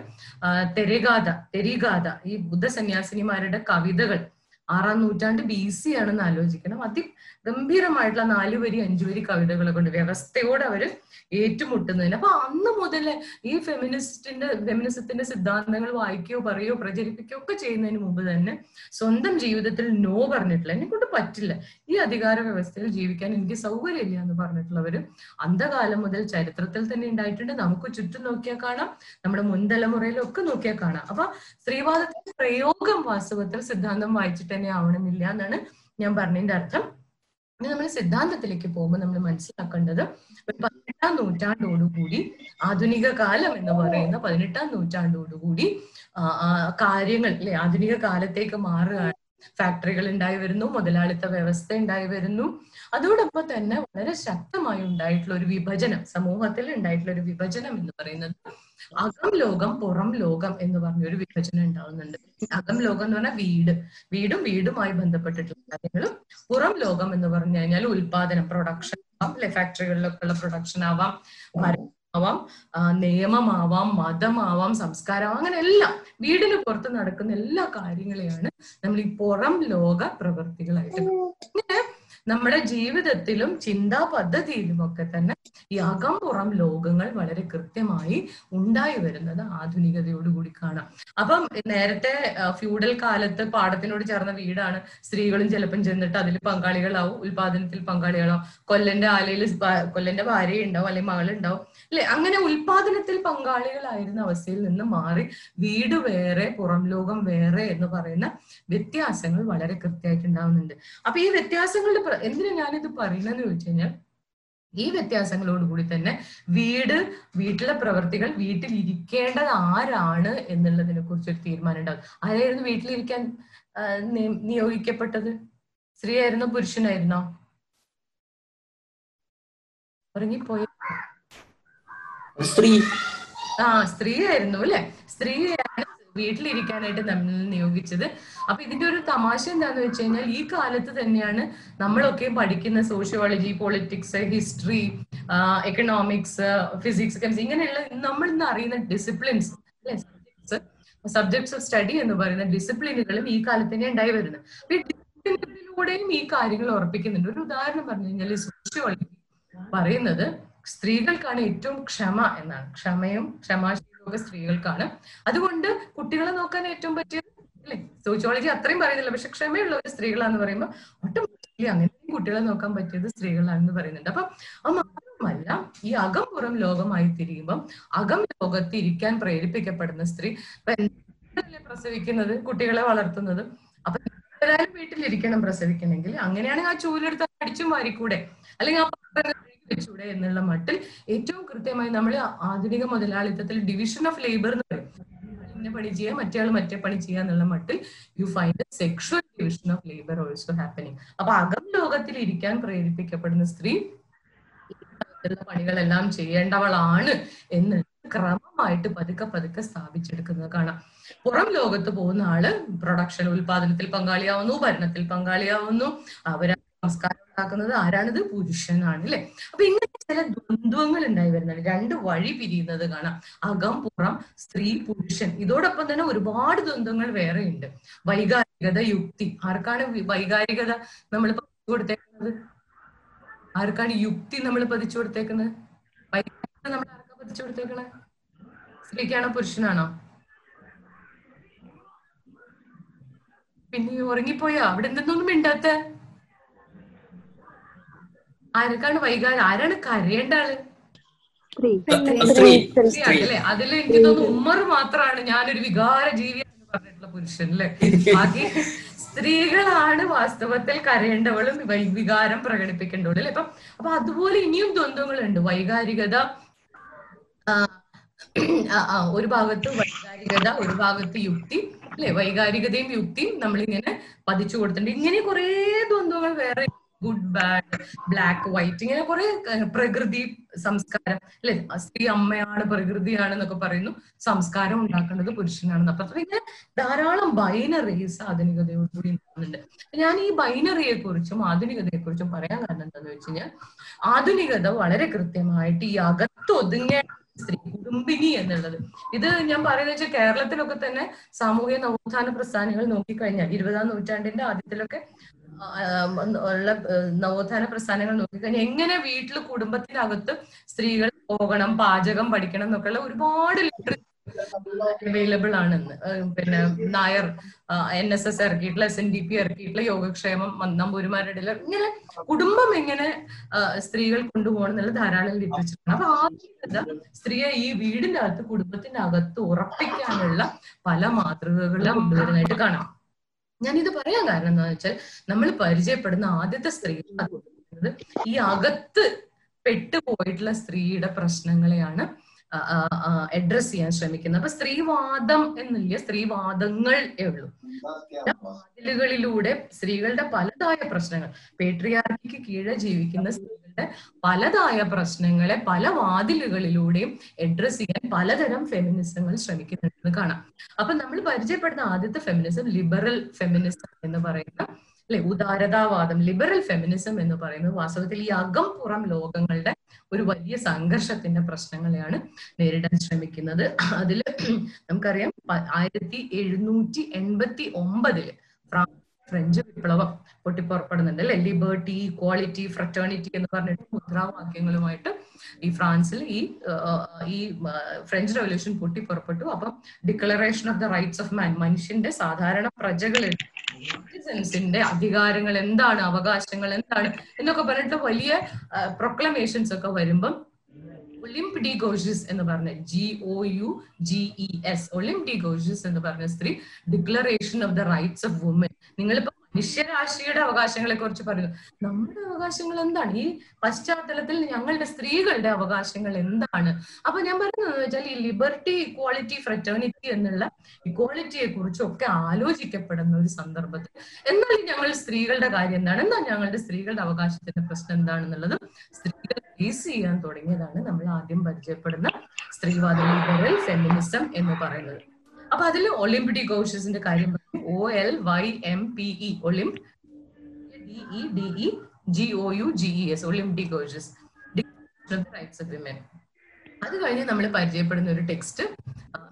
തെരഗാഥ തെരിഗാഥ ഈ ബുദ്ധ സന്യാസിനിമാരുടെ കവിതകൾ ആറാം നൂറ്റാണ്ട് ബി സി ആണെന്ന് ആലോചിക്കണം. അതിഗംഭീരമായിട്ടുള്ള നാല് വരി അഞ്ചു വരി കവിതകളെ കൊണ്ട് വ്യവസ്ഥയോടെ അവർ ഏറ്റുമുട്ടുന്നതിന്. അപ്പൊ അന്ന് മുതൽ ഈ ഫെമിനിസ്റ്റിന്റെ ഫെമിനിസത്തിന്റെ സിദ്ധാന്തങ്ങൾ വായിക്കുകയോ പറയുകയോ പ്രചരിപ്പിക്കുകയോ ഒക്കെ ചെയ്യുന്നതിന് മുമ്പ് തന്നെ സ്വന്തം ജീവിതത്തിൽ നോ പറഞ്ഞിട്ടില്ല. എന്നെ കൊണ്ട് പറ്റില്ല. ഈ അധികാര വ്യവസ്ഥയിൽ ജീവിക്കാൻ എനിക്ക് സൗകര്യമില്ല എന്ന് പറഞ്ഞിട്ടുള്ളവര് അന്ധകാലം മുതൽ ചരിത്രത്തിൽ തന്നെ ഉണ്ടായിട്ടുണ്ട്. നമുക്ക് ചുറ്റും നോക്കിയാൽ കാണാം. നമ്മുടെ മുൻതലമുറയിലൊക്കെ നോക്കിയാൽ കാണാം. അപ്പൊ സ്ത്രീവാദത്തിന്റെ പ്രയോഗം വാസ്തവത്തിൽ സിദ്ധാന്തം വായിച്ചിട്ട് തന്നെ ആവണമെന്നില്ല എന്നാണ് ഞാൻ പറഞ്ഞതിന്റെ അർത്ഥം. ഇനി നമ്മൾ സിദ്ധാന്തത്തിലേക്ക് പോകുമ്പോൾ നമ്മൾ മനസ്സിലാക്കേണ്ടത് ഒരു പതിനെട്ടാം നൂറ്റാണ്ടോടുകൂടി ആധുനിക കാലം എന്ന് പറയുന്ന പതിനെട്ടാം നൂറ്റാണ്ടോടുകൂടി കാര്യങ്ങൾ അല്ലെ ആധുനിക കാലത്തേക്ക് മാറുകയാണ്. ഫാക്ടറികൾ ഉണ്ടായി വരുന്നു മുതലാളിത്ത വ്യവസ്ഥ ഉണ്ടായി വരുന്നു. അതോടൊപ്പം തന്നെ വളരെ ശക്തമായി ഉണ്ടായിട്ടുള്ള ഒരു വിഭജനം സമൂഹത്തിൽ ഉണ്ടായിട്ടുള്ള ഒരു വിഭജനം എന്ന് പറയുന്നത് അകം ലോകം പുറം ലോകം എന്ന് പറഞ്ഞ ഒരു വിഭജനം ഉണ്ടാവുന്നുണ്ട്. അകം ലോകം എന്ന് പറഞ്ഞാൽ വീട്. വീടും വീടുമായി ബന്ധപ്പെട്ടിട്ടുള്ള കാര്യങ്ങളും പുറം ലോകം എന്ന് പറഞ്ഞു കഴിഞ്ഞാൽ ഉൽപാദനം പ്രൊഡക്ഷൻ ആവാം അല്ലെ ഫാക്ടറികളിലൊക്കെ ഉള്ള പ്രൊഡക്ഷൻ ആവാം ഭരണമാവാം ആ, നിയമമാവാം മതമാവാം സംസ്കാരമാവാം അങ്ങനെ എല്ലാം. വീടിന് പുറത്ത് നടക്കുന്ന എല്ലാ കാര്യങ്ങളെയാണ് നമ്മൾ ഈ പുറം ലോക പ്രവൃത്തികളായിട്ട് നമ്മുടെ ജീവിതത്തിലും ചിന്താ പദ്ധതിയിലും ഒക്കെ തന്നെ ഈ അകം പുറം ലോകങ്ങൾ വളരെ കൃത്യമായി ഉണ്ടായി വരുന്നത് ആധുനികതയോടുകൂടി കാണാം. അപ്പം നേരത്തെ ഫ്യൂഡൽ കാലത്ത് പാടത്തിനോട് ചേർന്ന വീടാണ്. സ്ത്രീകളും ചിലപ്പം ചെന്നിട്ട് അതിൽ പങ്കാളികളാവും ഉൽപാദനത്തിൽ പങ്കാളികളാവും. കൊല്ലന്റെ ആലയിൽ കൊല്ലന്റെ ഭാര്യ ഉണ്ടാവും അല്ലെങ്കിൽ മകളുണ്ടാവും. അല്ലെ? അങ്ങനെ ഉൽപാദനത്തിൽ പങ്കാളികളായിരുന്ന അവസ്ഥയിൽ നിന്ന് മാറി വീട് വേറെ പുറം ലോകം വേറെ എന്ന് പറയുന്ന വ്യത്യാസങ്ങൾ വളരെ കൃത്യമായിട്ട് ഉണ്ടാവുന്നുണ്ട്. അപ്പൊ ഈ വ്യത്യാസങ്ങളുടെ എന്തിനാ ഞാനിത് പറയുന്നതെന്ന് ചോദിച്ചു കഴിഞ്ഞാൽ ഈ വ്യത്യാസങ്ങളോടുകൂടി തന്നെ വീട് വീട്ടിലെ പ്രവർത്തികൾ വീട്ടിൽ ഇരിക്കേണ്ടത് ആരാണ് എന്നുള്ളതിനെ കുറിച്ച് ഒരു തീരുമാനം ഉണ്ടാകും ആരായിരുന്നു വീട്ടിലിരിക്കാൻ നിയോഗിക്കപ്പെട്ടത് നിയ- നിയോഗിക്കപ്പെട്ടത്? സ്ത്രീയായിരുന്നോ പുരുഷനായിരുന്നോ? ഉറങ്ങിപ്പോയി. സ്ത്രീ. ആ സ്ത്രീയായിരുന്നു അല്ലെ? സ്ത്രീയാണ് വീട്ടിലിരിക്കാനായിട്ട് നമ്മൾ നിയോഗിച്ചത്. അപ്പൊ ഇതിന്റെ ഒരു തമാശ എന്താന്ന് വെച്ച് കഴിഞ്ഞാൽ ഈ കാലത്ത് തന്നെയാണ് നമ്മളൊക്കെ പഠിക്കുന്ന sociology politics history economics physics chemistry ഇങ്ങനെയുള്ള നമ്മൾ ഇന്ന് അറിയുന്ന ഡിസിപ്ലിൻസ് അല്ലെ? സബ്ജക്ട്സ് ഓഫ് സ്റ്റഡി എന്ന് പറയുന്ന ഡിസിപ്ലിനുകളും ഈ കാലത്ത് തന്നെ ഉണ്ടായി വരുന്നത്. അപ്പൊ ഈ ഡിസിപ്ലിനുകളിലൂടെയും ഈ കാര്യങ്ങൾ ഉറപ്പിക്കുന്നുണ്ട്. ഒരു ഉദാഹരണം പറഞ്ഞു കഴിഞ്ഞാൽ സോഷ്യോളജി പറയുന്നത് സ്ത്രീകൾക്കാണ് ഏറ്റവും ക്ഷമ എന്നാണ്. ക്ഷമയും ക്ഷമാശീലവും സ്ത്രീകൾക്കാണ്. അതുകൊണ്ട് കുട്ടികളെ നോക്കാൻ ഏറ്റവും പറ്റിയത് അല്ലെ? സോഷ്യോളജി അത്രയും പറയുന്നില്ല. പക്ഷെ ക്ഷമയുള്ള ഒരു സ്ത്രീകളാന്ന് പറയുമ്പോൾ ഓട്ടോമാറ്റിക്കലി അങ്ങനെ കുട്ടികളെ നോക്കാൻ പറ്റിയത് സ്ത്രീകളാണെന്ന് പറയുന്നുണ്ട്. അപ്പൊ ആ മാത്രമല്ല ഈ അകം പുറം ലോകമായി തിരിയുമ്പം അകം ലോകത്ത് ഇരിക്കാൻ പ്രേരിപ്പിക്കപ്പെടുന്ന സ്ത്രീ പ്രസവിക്കുന്നത്? കുട്ടികളെ വളർത്തുന്നത്. അപ്പൊ വീട്ടിലിരിക്കണം പ്രസവിക്കണമെങ്കിൽ. അങ്ങനെയാണെങ്കിൽ ആ ചൂലെടുത്ത് അടിച്ചും മാറിക്കൂടെ അല്ലെങ്കിൽ ആ വെച്ചൂടെ എന്നുള്ള മട്ടിൽ ഏറ്റവും കൃത്യമായി നമ്മൾ ആധുനിക മുതലാളിത്തത്തിൽ ഡിവിഷൻ ഓഫ് ലേബർ എന്ന് പറയും. ഇന്ന പണി ചെയ്യുക മറ്റേ ആൾ മറ്റേ പണി ചെയ്യുക എന്നുള്ള മട്ടിൽ you find sexual division of labour also happening അപ്പൊ അകം ലോകത്തിൽ ഇരിക്കാൻ പ്രേരിപ്പിക്കപ്പെടുന്ന സ്ത്രീ പണികളെല്ലാം ചെയ്യേണ്ടവളാണ് എന്ന് ക്രമമായിട്ട് പതുക്കെ പതുക്കെ സ്ഥാപിച്ചെടുക്കുന്നത് കാണാം. പുറം ലോകത്ത് പോകുന്ന ആൾ പ്രൊഡക്ഷൻ ഉൽപാദനത്തിൽ പങ്കാളിയാവുന്നു ഭരണത്തിൽ പങ്കാളിയാവുന്നു അവരാ സംസ്കാരം ഉണ്ടാക്കുന്നത് ആരാണിത്? പുരുഷനാണ് അല്ലെ? അപ്പൊ ഇങ്ങനെ ചില ദ്വന്ദ്വങ്ങൾ ഉണ്ടായി വരുന്നുണ്ട്. രണ്ട് വഴി പിരിയുന്നത് കാണാം. അകം പുറം സ്ത്രീ പുരുഷൻ. ഇതോടൊപ്പം തന്നെ ഒരുപാട് ദ്വന്ദ്വങ്ങൾ വേറെ ഉണ്ട്. വൈകാരികത യുക്തി. ആർക്കാണ് വൈകാരികത നമ്മൾ പതിച്ചു കൊടുത്തേക്കുന്നത്? ആർക്കാണ് യുക്തി നമ്മൾ പതിച്ചു കൊടുത്തേക്കുന്നത്? വൈകാരികത നമ്മൾ ആർക്കാ പതിച്ചു കൊടുത്തേക്കണേ? സ്ത്രീക്കാണോ പുരുഷനാണോ? പിന്നെ ഉറങ്ങിപ്പോയോ? അവിടെ എന്തെന്നൊന്നും മിണ്ടാത്ത ആർക്കാണ് വൈകാരം ആരാണ് കരയേണ്ട ആൾ? സ്ത്രീ. അല്ലേ? അതിൽ എനിക്ക് തോന്നുന്നു ഉമ്മർ മാത്രമാണ് ഞാനൊരു വികാര ജീവിയാണെന്ന് പറഞ്ഞിട്ടുള്ള പുരുഷൻ അല്ലെ? ബാക്കി സ്ത്രീകളാണ് വാസ്തവത്തിൽ കരയേണ്ടവളും വികാരം പ്രകടിപ്പിക്കേണ്ടവളും അല്ലെ? അപ്പൊ അപ്പൊ അതുപോലെ ഇനിയും ദ്വന്ദ്ങ്ങളുണ്ട് വൈകാരികത ഒരു ഭാഗത്ത് വൈകാരികത ഒരു ഭാഗത്ത് യുക്തി അല്ലെ? വൈകാരികതയും യുക്തിയും നമ്മളിങ്ങനെ പതിച്ചു കൊടുത്തിട്ടുണ്ട്. ഇങ്ങനെ കുറെ ദ്വന്ദ്ങ്ങൾ വേറെ ഗുഡ് ബാഡ് ബ്ലാക്ക് വൈറ്റ് ഇങ്ങനെ കുറെ പ്രകൃതി സംസ്കാരം. അല്ലെ? സ്ത്രീ അമ്മയാണ് പ്രകൃതിയാണ് എന്നൊക്കെ പറയുന്നു. സംസ്കാരം ഉണ്ടാക്കേണ്ടത് പുരുഷനാണെന്ന്. അപ്പൊ ഇങ്ങനെ ധാരാളം ബൈനറീസ് ആധുനികതയോടുകൂടി ഉണ്ടാകുന്നുണ്ട് ഞാൻ ഈ ബൈനറിയെ കുറിച്ചും ആധുനികതയെ കുറിച്ചും പറയാൻ കാരണം എന്താന്ന് വെച്ച് കഴിഞ്ഞാൽ ആധുനികത വളരെ കൃത്യമായിട്ട് ഈ അകത്തൊതുങ്ങ സ്ത്രീ കുടുംബിനി എന്നുള്ളത്. ഇത് ഞാൻ പറയുന്നത് വെച്ചാൽ കേരളത്തിലൊക്കെ തന്നെ സാമൂഹിക നവോത്ഥാന പ്രസ്ഥാനങ്ങൾ നോക്കിക്കഴിഞ്ഞാൽ ഇരുപതാം നൂറ്റാണ്ടിന്റെ ആദ്യത്തിലൊക്കെ ഉള്ള നവോത്ഥാന പ്രസ്ഥാനങ്ങൾ നോക്കിക്കഴിഞ്ഞാൽ എങ്ങനെ വീട്ടിൽ കുടുംബത്തിനകത്ത് സ്ത്രീകൾ പോകണം പാചകം പഠിക്കണം എന്നൊക്കെയുള്ള ഒരുപാട് ലിറ്ററേച്ചർ അവൈലബിൾ ആണെന്ന്. പിന്നെ നായർ എൻ എസ് എസ് ഇറക്കിയിട്ടുള്ള എസ് എൻ ഡി പി ഇറക്കിയിട്ടുള്ള യോഗക്ഷേമം നമ്പൂരിമാരുടെ ഇങ്ങനെ കുടുംബം എങ്ങനെ സ്ത്രീകൾ കൊണ്ടുപോകണം എന്നുള്ള ധാരാളം ലിറ്ററേച്ചർ അപ്പൊ ആദ്യത്തെ സ്ത്രീയെ ഈ വീടിന്റെ അകത്ത് കുടുംബത്തിന്റെ അകത്ത് ഉറപ്പിക്കാനുള്ള പല മാതൃകകളും കൊണ്ടുവരുന്നതായിട്ട് കാണാം. ഞാൻ ഇത് പറയാൻ കാരണം എന്താണെന്ന് വെച്ചാൽ നമ്മൾ പരിചയപ്പെടുന്ന ആദ്യത്തെ സ്ത്രീ ഈ അകത്ത് പെട്ടുപോയിട്ടുള്ള സ്ത്രീയുടെ പ്രശ്നങ്ങളെയാണ് അഡ്രസ് ചെയ്യാൻ ശ്രമിക്കുന്നത്. അപ്പൊ സ്ത്രീവാദം എന്നില്ല? സ്ത്രീവാദങ്ങൾ ഉള്ളൂ. വാതിലുകളിലൂടെ സ്ത്രീകളുടെ പലതായ പ്രശ്നങ്ങൾ. പേട്രിയാർക്കിക്ക് കീഴെ ജീവിക്കുന്ന സ്ത്രീകളുടെ പലതായ പ്രശ്നങ്ങളെ പല വാതിലുകളിലൂടെയും അഡ്രസ് ചെയ്യാൻ പലതരം ഫെമിനിസങ്ങൾ ശ്രമിക്കുന്നുണ്ടെന്ന് കാണാം. അപ്പൊ നമ്മൾ പരിചയപ്പെടുന്ന ആദ്യത്തെ ഫെമിനിസം ലിബറൽ ഫെമിനിസം എന്ന് പറയുന്ന അല്ലെ? ഉദാരതാവാദം ലിബറൽ ഫെമിനിസം എന്ന് പറയുന്നത് വാസ്തവത്തിൽ ഈ അകം പുറം ലോകങ്ങളുടെ ഒരു വലിയ സംഘർഷത്തിന്റെ പ്രശ്നങ്ങളെയാണ് നേരിടാൻ ശ്രമിക്കുന്നത്. അതിൽ നമുക്കറിയാം ആയിരത്തി എഴുന്നൂറ്റി എൺപത്തി ഒമ്പതിൽ ഫ്രാൻസ് ഫ്രഞ്ച് വിപ്ലവം പൊട്ടിപ്പുറപ്പെടുന്നുണ്ട് അല്ലെ? ലിബർട്ടി ഇക്വാളിറ്റി ഫ്രറ്റേണിറ്റി എന്ന് പറഞ്ഞിട്ട് മുദ്രാവാക്യങ്ങളുമായിട്ട് ഈ ഫ്രാൻസിൽ ഈ ഈ ഫ്രഞ്ച് റവല്യൂഷൻ പൊട്ടിപ്പുറപ്പെട്ടു. അപ്പം declaration of the rights of man മനുഷ്യന്റെ സാധാരണ പ്രജകളിൽ സിറ്റിസൻസിന്റെ അധികാരങ്ങൾ എന്താണ് അവകാശങ്ങൾ എന്താണ് എന്നൊക്കെ പറഞ്ഞിട്ട് വലിയ പ്രൊക്ലമേഷൻസ് ഒക്കെ വരുമ്പം ഒളിംപ് ഡി ഗോഷ്യസ് എന്ന് പറഞ്ഞ G O U G E S Olympe de Gouges എന്ന് പറഞ്ഞ സ്ത്രീ declaration of the rights of woman നിങ്ങളിപ്പോ മനുഷ്യരാശിയുടെ അവകാശങ്ങളെ കുറിച്ച് പറയുന്നു. നമ്മുടെ അവകാശങ്ങൾ എന്താണ്? ഈ പശ്ചാത്തലത്തിൽ ഞങ്ങളുടെ സ്ത്രീകളുടെ അവകാശങ്ങൾ എന്താണ്? അപ്പൊ ഞാൻ പറയുന്നത് വെച്ചാൽ ഈ ലിബർട്ടി ഇക്വാളിറ്റി ഫ്രറ്റേണിറ്റി എന്നുള്ള ഇക്വാളിറ്റിയെ കുറിച്ചൊക്കെ ആലോചിക്കപ്പെടുന്ന ഒരു സന്ദർഭത്തിൽ എന്നാൽ ഞങ്ങൾ സ്ത്രീകളുടെ കാര്യം എന്താണ്? എന്നാൽ ഞങ്ങളുടെ സ്ത്രീകളുടെ അവകാശത്തിന്റെ പ്രശ്നം എന്താണെന്നുള്ളത് സ്ത്രീകൾ ഫേസ് ചെയ്യാൻ തുടങ്ങിയതാണ് നമ്മൾ ആദ്യം പരിചയപ്പെടുന്ന സ്ത്രീവാദ ലിബറൽ ഫെമിനിസം എന്ന് പറയുന്നത്. അപ്പൊ അതിൽ ഒളിമ്പിഡി ഗോഷ്യസിന്റെ കാര്യം O L Y M P E Olympe D E D E G O U G E S Olympe de Gouges rights of women അത് കഴിഞ്ഞ് നമ്മൾ പരിചയപ്പെടുന്ന ഒരു text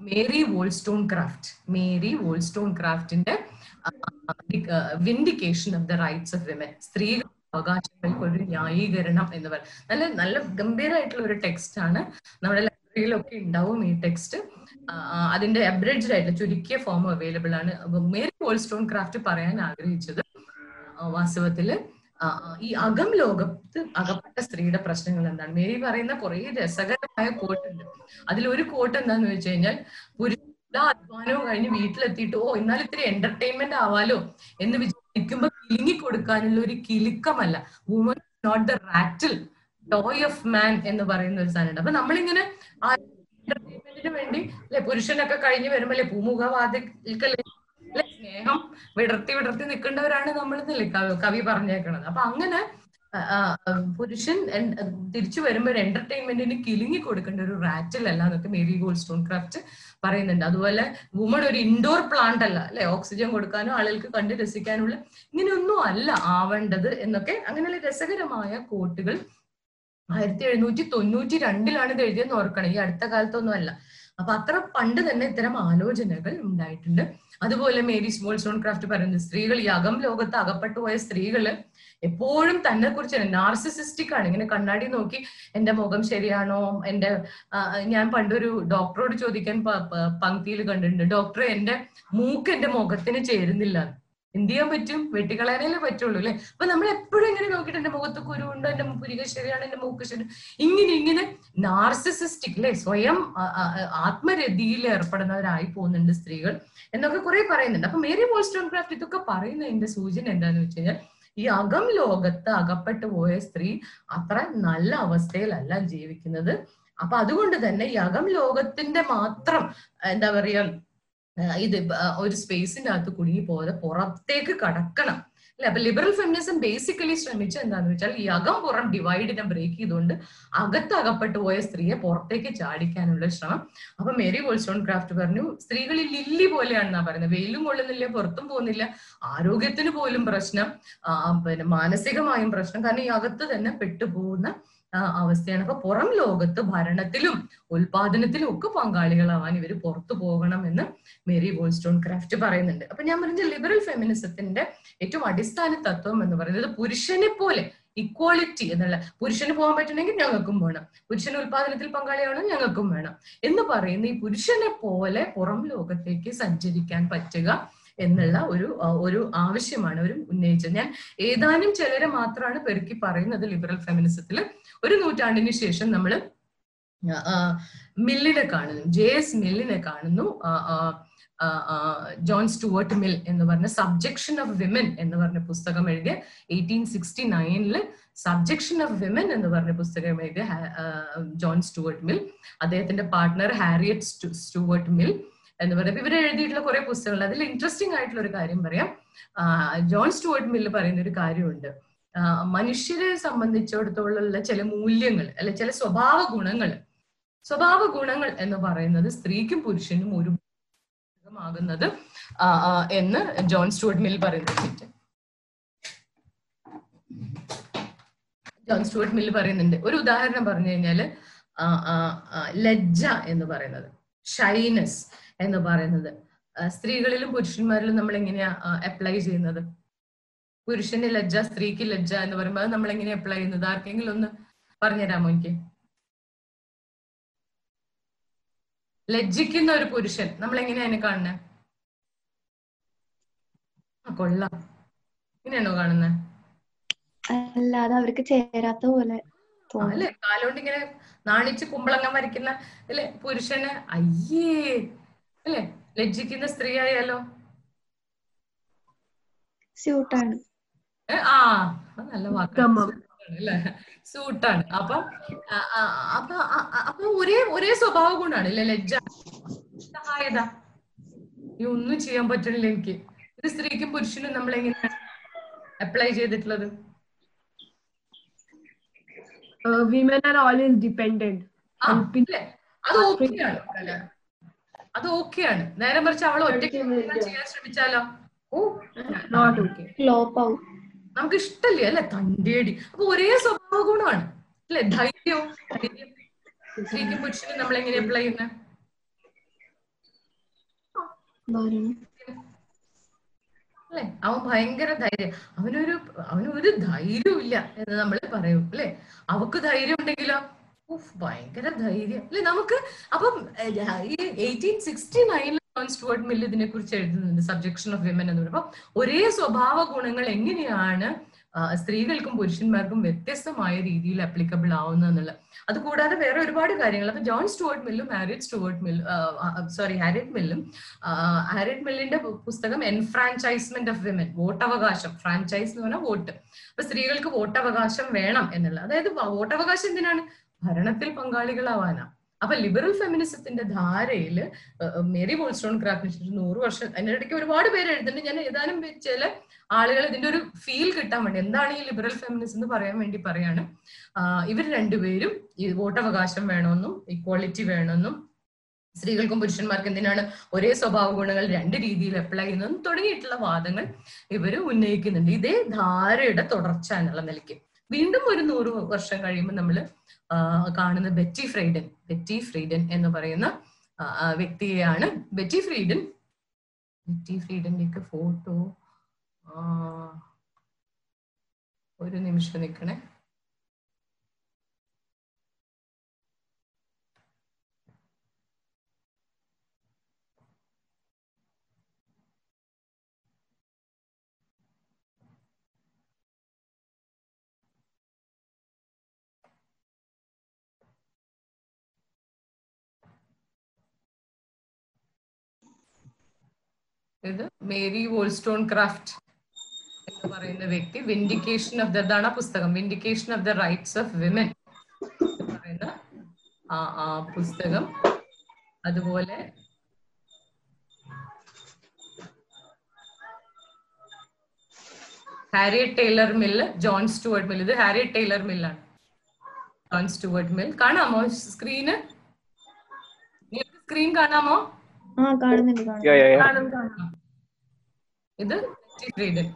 Mary Wollstonecraft Mary വോൾസ്റ്റോൺ ക്രാഫ്റ്റിന്റെ vindication of the rights of women സ്ത്രീ അവകാശങ്ങൾക്ക് ഒരു ന്യായീകരണം എന്ന് പറയും നല്ല നല്ല ഗംഭീരമായിട്ടുള്ള ഒരു ടെക്സ്റ്റ് ആണ്. നമ്മുടെ ലൈബ്രറിയിലൊക്കെ ഉണ്ടാവും ഈ ടെക്സ്റ്റ് അതിന്റെ അബ്രിഡ്ജ് ആയിട്ട് ചുരുക്കിയ ഫോം അവൈലബിൾ ആണ്. മേരി മേരി വോൾസ്റ്റോൺ ക്രാഫ്റ്റ് പറയാൻ ആഗ്രഹിച്ചത് വാസ്തവത്തിൽ ഈ അകം ലോകത്ത് അകപ്പെട്ട സ്ത്രീയുടെ പ്രശ്നങ്ങൾ എന്താണ്? മേരി പറയുന്ന കുറെ രസകരമായ കോട്ടുണ്ട് അതിൽ ഒരു കോട്ട് എന്താന്ന് വെച്ച് കഴിഞ്ഞാൽ പുരുഷ അധ്വാനവും കഴിഞ്ഞ് വീട്ടിലെത്തിയിട്ട് ഓ എന്നാൽ ഇത്തിരി എന്റർടൈൻമെന്റ് ആവാലോ എന്ന് വിചാരിക്കുമ്പോ കിലുങ്ങി കൊടുക്കാനുള്ള ഒരു കിലുക്കമല്ല. Woman not the rattle toy of man എന്ന് പറയുന്ന ഒരു സാധനമുണ്ട്. അപ്പൊ നമ്മളിങ്ങനെ ആ വേണ്ടി പുരുഷനൊക്കെ കഴിഞ്ഞു വരുമ്പോ അല്ലെ ഭൂമുഖവാദിക്കല്ലേ സ്നേഹം വിടർത്തി വിടർത്തി നിൽക്കേണ്ടവരാണ് നമ്മൾ കവി പറഞ്ഞേക്കണത്. അപ്പൊ അങ്ങനെ പുരുഷൻ തിരിച്ചു വരുമ്പോൾ എന്റർടൈൻമെന്റിന് കിലുങ്ങി കൊടുക്കേണ്ട ഒരു റാറ്റിൽ അല്ല എന്നൊക്കെ മേരി ഗോൾഡ് സ്റ്റോൺ ക്രാഫ്റ്റ് പറയുന്നുണ്ട്. അതുപോലെ വുമൺ ഒരു ഇൻഡോർ പ്ലാന്റ് അല്ല അല്ലെ ഓക്സിജൻ കൊടുക്കാനോ ആളുകൾക്ക് കണ്ട് രസിക്കാനുള്ള ഇങ്ങനെയൊന്നും അല്ല ആവേണ്ടത് എന്നൊക്കെ അങ്ങനെയുള്ള രസകരമായ കോട്ടുകൾ ആയിരത്തി എഴുന്നൂറ്റി തൊണ്ണൂറ്റി രണ്ടിലാണ് ഇത് എഴുതിയെന്ന് ഓർക്കണം. ഈ അടുത്ത കാലത്തൊന്നും അല്ല. അപ്പൊ അത്ര പണ്ട് തന്നെ ഇത്തരം ആലോചനകൾ ഉണ്ടായിട്ടുണ്ട്. അതുപോലെ മേരി സ്മോൾ സ്റ്റോൺ ക്രാഫ്റ്റ് പറയുന്നത് സ്ത്രീകൾ ഈ അകം ലോകത്ത് അകപ്പെട്ടു പോയ സ്ത്രീകൾ എപ്പോഴും തന്നെ കുറിച്ച് നാർസിസിസ്റ്റിക് ആണ്. ഇങ്ങനെ കണ്ണാടി നോക്കി എന്റെ മുഖം ശരിയാണോ? എന്റെ ഞാൻ പണ്ടൊരു ഡോക്ടറോട് ചോദിക്കാൻ പങ്ക്തിയിൽ കണ്ടിട്ടുണ്ട്. ഡോക്ടർ എന്റെ മൂക്ക് എന്റെ മുഖത്തിന് ചേരുന്നില്ല. എന്ത് ചെയ്യാൻ പറ്റും? വെട്ടിക്കളയാനല്ലേ പറ്റുള്ളൂ അല്ലെ? അപ്പൊ നമ്മൾ എപ്പോഴും ഇങ്ങനെ നോക്കിയിട്ട് എന്റെ മുഖത്ത് കുരുവുണ്ട്? എന്റെ പുരിക ശരിയാണ്? എന്റെ മൂക്ക് ശരി ഇങ്ങനെ ഇങ്ങനെ നാർസിസിസ്റ്റിക് അല്ലെ സ്വയം ആത്മരതിയിൽ ഏർപ്പെടുന്നവരായി പോകുന്നുണ്ട് സ്ത്രീകൾ എന്നൊക്കെ കുറെ പറയുന്നുണ്ട്. അപ്പൊ മേരി മോൾസ്റ്റോൺ ക്രാഫ്റ്റ് ഇതൊക്കെ പറയുന്നതിന്റെ സൂചന എന്താന്ന് വെച്ച് കഴിഞ്ഞാൽ ഈ അകം ലോകത്ത് അകപ്പെട്ടു പോയ സ്ത്രീ അത്ര നല്ല അവസ്ഥയിലല്ല ജീവിക്കുന്നത്. അപ്പൊ അതുകൊണ്ട് തന്നെ ഈ അകം ലോകത്തിന്റെ മാത്രം എന്താ പറയാ ഇത് ഒരു സ്പേസിന്റെ അകത്ത് കുടുങ്ങി പോകാതെ പുറത്തേക്ക് കടക്കണം. അല്ലെ? അപ്പൊ ലിബറൽ ഫെമിനിസം ബേസിക്കലി ശ്രമിച്ച എന്താന്ന് വെച്ചാൽ ഈ അകം പുറം ഡിവൈഡിനെ ബ്രേക്ക് ചെയ്തുകൊണ്ട് അകത്ത് അകപ്പെട്ടു പോയ സ്ത്രീയെ പുറത്തേക്ക് ചാടിക്കാനുള്ള ശ്രമം. അപ്പൊ മേരി ഗോൾസ്റ്റോൺ ക്രാഫ്റ്റ് പറഞ്ഞു സ്ത്രീകളിൽ ലില്ലി പോലെയാണെന്നാ പറയുന്നത്. വെയിലും കൊള്ളുന്നില്ല പുറത്തും പോകുന്നില്ല ആരോഗ്യത്തിന് പോലും പ്രശ്നം പിന്നെ മാനസികമായും പ്രശ്നം. കാരണം ഈ അകത്ത് തന്നെ പെട്ടുപോകുന്ന അവസ്ഥയാണ്. അപ്പൊ പുറം ലോകത്ത് ഭരണത്തിലും ഉൽപാദനത്തിലും ഒക്കെ പങ്കാളികളാവാൻ ഇവർ പുറത്തു പോകണം എന്ന് മേരി വോൾസ്റ്റോൺ ക്രാഫ്റ്റ് പറയുന്നുണ്ട്. അപ്പൊ ഞാൻ പറഞ്ഞ ലിബറൽ ഫെമിനിസത്തിന്റെ ഏറ്റവും അടിസ്ഥാന തത്വം എന്ന് പറയുന്നത് പുരുഷനെ പോലെ ഇക്വാളിറ്റി എന്നുള്ള പുരുഷന് പോകാൻ പറ്റണമെങ്കിൽ ഞങ്ങൾക്കും വേണം. പുരുഷൻ ഉൽപാദനത്തിൽ പങ്കാളിയാവണം ഞങ്ങൾക്കും വേണം. എന്ന് പറയുന്ന ഈ പുരുഷനെ പോലെ പുറം ലോകത്തേക്ക് സഞ്ചരിക്കാൻ പറ്റുക എന്നുള്ള ഒരു ഒരു ആവശ്യമാണ് അവർ ഉന്നയിച്ചത്. ഞാൻ ഏതാനും ചിലരെ മാത്രമാണ് പെറുക്കി പറയുന്നത് ലിബറൽ ഫെമിനിസത്തിൽ ഒരു നൂറ്റാണ്ടിന് ശേഷം നമ്മൾ മില്ലിനെ കാണുന്നു. ജെ എസ് മില്ലിനെ കാണുന്നു. ജോൺ സ്റ്റുവർട്ട് മിൽ എന്ന് പറഞ്ഞ സബ്ജക്ഷൻ ഓഫ് വിമൻ എന്ന് പറഞ്ഞ പുസ്തകം എഴുതിയ എയ്റ്റീൻ സിക്സ്റ്റി നയനിൽ സബ്ജക്ഷൻ ഓഫ് വിമൻ എന്ന് പറഞ്ഞ പുസ്തകം എഴുതിയ ജോൺ സ്റ്റുവർട്ട് മിൽ അദ്ദേഹത്തിന്റെ partner Harriet Stu- Stuart Mill എന്ന് പറയുന്നത് ഇവർ എഴുതിയിട്ടുള്ള കുറെ പുസ്തകങ്ങൾ. അതിൽ ഇൻട്രസ്റ്റിംഗ് ആയിട്ടുള്ള ഒരു കാര്യം പറയാം. ജോൺ സ്റ്റുവർട്ട് മില്ല് പറയുന്ന ഒരു കാര്യമുണ്ട് മനുഷ്യരെ സംബന്ധിച്ചിടത്തോളം ചില മൂല്യങ്ങൾ അല്ലെ ചില സ്വഭാവ ഗുണങ്ങൾ സ്വഭാവ ഗുണങ്ങൾ എന്ന് പറയുന്നത് സ്ത്രീക്കും പുരുഷനും ഒരു ആകുന്നത് എന്ന് ജോൺ സ്റ്റുവർട്ട് മിൽ പറയുന്നുണ്ട് ജോൺ സ്റ്റുവർട്ട് മിൽ പറയുന്നുണ്ട്. ഒരു ഉദാഹരണം പറഞ്ഞു ആ, ലജ്ജ എന്ന് പറയുന്നത്. ഷൈനസ് എന്ന് പറയുന്നത്. സ്ത്രീകളിലും പുരുഷന്മാരിലും നമ്മൾ എങ്ങനെയാ അപ്ലൈ ചെയ്യുന്നത്? പുരുഷന് ലജ്ജ സ്ത്രീക്ക് ലജ്ജ എന്ന് പറയുമ്പോൾ നമ്മൾ എങ്ങനെയാ അപ്ലൈ ചെയ്യുന്നത്? ആർക്കെങ്കിലും ഒന്ന് പറഞ്ഞുതരാമോ എനിക്ക്? ലജ്ജിക്കുന്ന ഒരു പുരുഷൻ നമ്മൾ എങ്ങനെയാ അതിനെ കാണുന്നത് ആ കൊള്ളാം. ഇങ്ങനെയാണോ കാണുന്നത് അല്ലാതെ അവർക്ക് ചേരാത്ത പോലെ അല്ലെ? കാലുകൊണ്ട് ഇങ്ങനെ നാണിച്ച് കുമ്പളങ്ങം വരയ്ക്കുന്ന അല്ലെ പുരുഷന്? അയ്യേ! അല്ലെ? ലജ്ജിക്കുന്ന സ്ത്രീ ആയാലോ സ്യൂട്ടാണ് ആ അത് നല്ല വാക്കാണ്. അല്ലേ? സൂട്ടാണ് അപ്പൊ അപ്പൊ അപ്പൊ ഒരേ ഒരേ സ്വഭാവ ഗുണാണ് അല്ലെ ലജ്ജ. സഹായത. ഈ ഒന്നും ചെയ്യാൻ പറ്റണില്ല എനിക്ക്. ഒരു സ്ത്രീക്കും പുരുഷനും നമ്മൾ എങ്ങനെയാണ് അപ്ലൈ ചെയ്തിട്ടുള്ളത് വിമൻ ആർ ഓൾവേസ് ഡിപെൻഡന്റ് ആ, ഇല്ലേ? അത് ഓക്കെയാണ് അത് ഓക്കെയാണ് നേരെ മറിച്ച് അവൾ ഒറ്റയ്ക്ക് ചെയ്യാൻ ശ്രമിച്ചാലോ? ഓ നോട്ട് ഓക്കെ നമുക്ക് ഇഷ്ടല്ലേ അല്ലെ? തണ്ടിയടി അപ്പൊ ഒരേ സ്വഭാവ ഗുണമാണ്. അല്ലെ? ധൈര്യവും ധൈര്യം സ്ത്രീക്കും പുരുഷനും നമ്മൾ എങ്ങനെ അപ്ലൈ ചെയ്യുന്നത് അല്ലെ? അവൻ ഭയങ്കര ധൈര്യം. അവനൊരു അവനൊരു ഇല്ല എന്ന് നമ്മൾ പറയൂ. അല്ലെ? അവക്ക് ധൈര്യം ഉണ്ടെങ്കിലോ? ഭയങ്കര ധൈര്യം. അല്ലെ നമുക്ക് അപ്പം ഈ എയ്റ്റീൻ സിക്സ്റ്റി നയനിൽ സ്റ്റുവർട്ട് മില്ല് ഇതിനെ കുറിച്ച് എഴുതുന്നുണ്ട് സബ്ജക്ഷൻ ഓഫ് വിമൻ എന്ന് പറയുമ്പോൾ ഒരേ സ്വഭാവ ഗുണങ്ങൾ എങ്ങനെയാണ് സ്ത്രീകൾക്കും പുരുഷന്മാർക്കും വ്യത്യസ്തമായ രീതിയിൽ അപ്ലിക്കബിൾ ആവുന്നത് എന്നുള്ളത്. അതുകൂടാതെ വേറെ ഒരുപാട് കാര്യങ്ങൾ. അപ്പൊ ജോൺ സ്റ്റുവർട്ട് മില്ലും ഹാരിറ്റ് സ്റ്റുവർട്ട് മില്ലും സോറി ഹാരിറ്റ് മില്ലും ഹാരിറ്റ് മില്ലിന്റെ പുസ്തകം എൻഫ്രാഞ്ചൈസ്മെന്റ് ഓഫ് വിമൻ വോട്ടവകാശം. ഫ്രാഞ്ചൈസ് എന്ന് പറഞ്ഞാൽ വോട്ട്. അപ്പൊ സ്ത്രീകൾക്ക് വോട്ടവകാശം വേണം എന്നുള്ളത്. അതായത് വോട്ടവകാശം എന്തിനാണ്? ഭരണത്തിൽ പങ്കാളികളാവാനാ. അപ്പൊ ലിബറൽ ഫെമിനിസത്തിന്റെ ധാരയിൽ മേരി വോൾസ്റ്റോൺ ക്രാഫ്റ്റ് നൂറ് വർഷം അതിന്റെ ഇടയ്ക്ക് ഒരുപാട് പേര് എഴുതുന്നുണ്ട് ഞാൻ ഏതാനും ചില ആളുകൾ ഇതിന്റെ ഒരു ഫീൽ കിട്ടാൻ വേണ്ടി എന്താണ് ഈ ലിബറൽ ഫെമിനിസം എന്ന് പറയാൻ വേണ്ടി പറയാണ്. ഇവർ രണ്ടുപേരും ഈ വോട്ടവകാശം വേണമെന്നും ഇക്വാളിറ്റി വേണമെന്നും സ്ത്രീകൾക്കും പുരുഷന്മാർക്കും എന്തിനാണ് ഒരേ സ്വഭാവ ഗുണങ്ങൾ രണ്ട് രീതിയിൽ അപ്ലൈ ചെയ്യുന്നതും തുടങ്ങിയിട്ടുള്ള വാദങ്ങൾ ഇവർ ഉന്നയിക്കുന്നുണ്ട്. ഇതേ ധാരയുടെ തുടർച്ച എന്നുള്ള നിലയ്ക്ക്. വീണ്ടും ഒരു നൂറ് വർഷം കഴിയുമ്പോൾ നമ്മൾ കാണുന്ന ബെറ്റി ഫ്രൈഡൻ ബെറ്റി ഫ്രീഡൻ എന്ന് പറയുന്ന വ്യക്തിയെയാണ് ബെറ്റി ഫ്രീഡൻ. ബെറ്റി ഫ്രീഡന്റെ ഫോട്ടോ ഒരു നിമിഷം നിൽക്കണേ. ഇത് മേരി വോൾസ്റ്റോൺ ക്രാഫ്റ്റ് എന്ന് പറയുന്ന വ്യക്തി വിൻഡിക്കേഷൻ ഓഫ് ദാണ് ആ പുസ്തകം. Vindication of the rights of women എന്ന് പറയുന്ന ആ ആ പുസ്തകം. അതുപോലെ Harriet Taylor Mill John Stuart Mill ഇത് ഹാരിയറ്റ് ടൈലർ മില്ലാണ് ജോൺ സ്റ്റുവർട്ട് മിൽ കാണാമോ സ്ക്രീന് നിങ്ങൾക്ക് സ്ക്രീൻ കാണാമോ? ആ കാണുന്നുണ്ട് കാണും. ഇത് Betty Friedan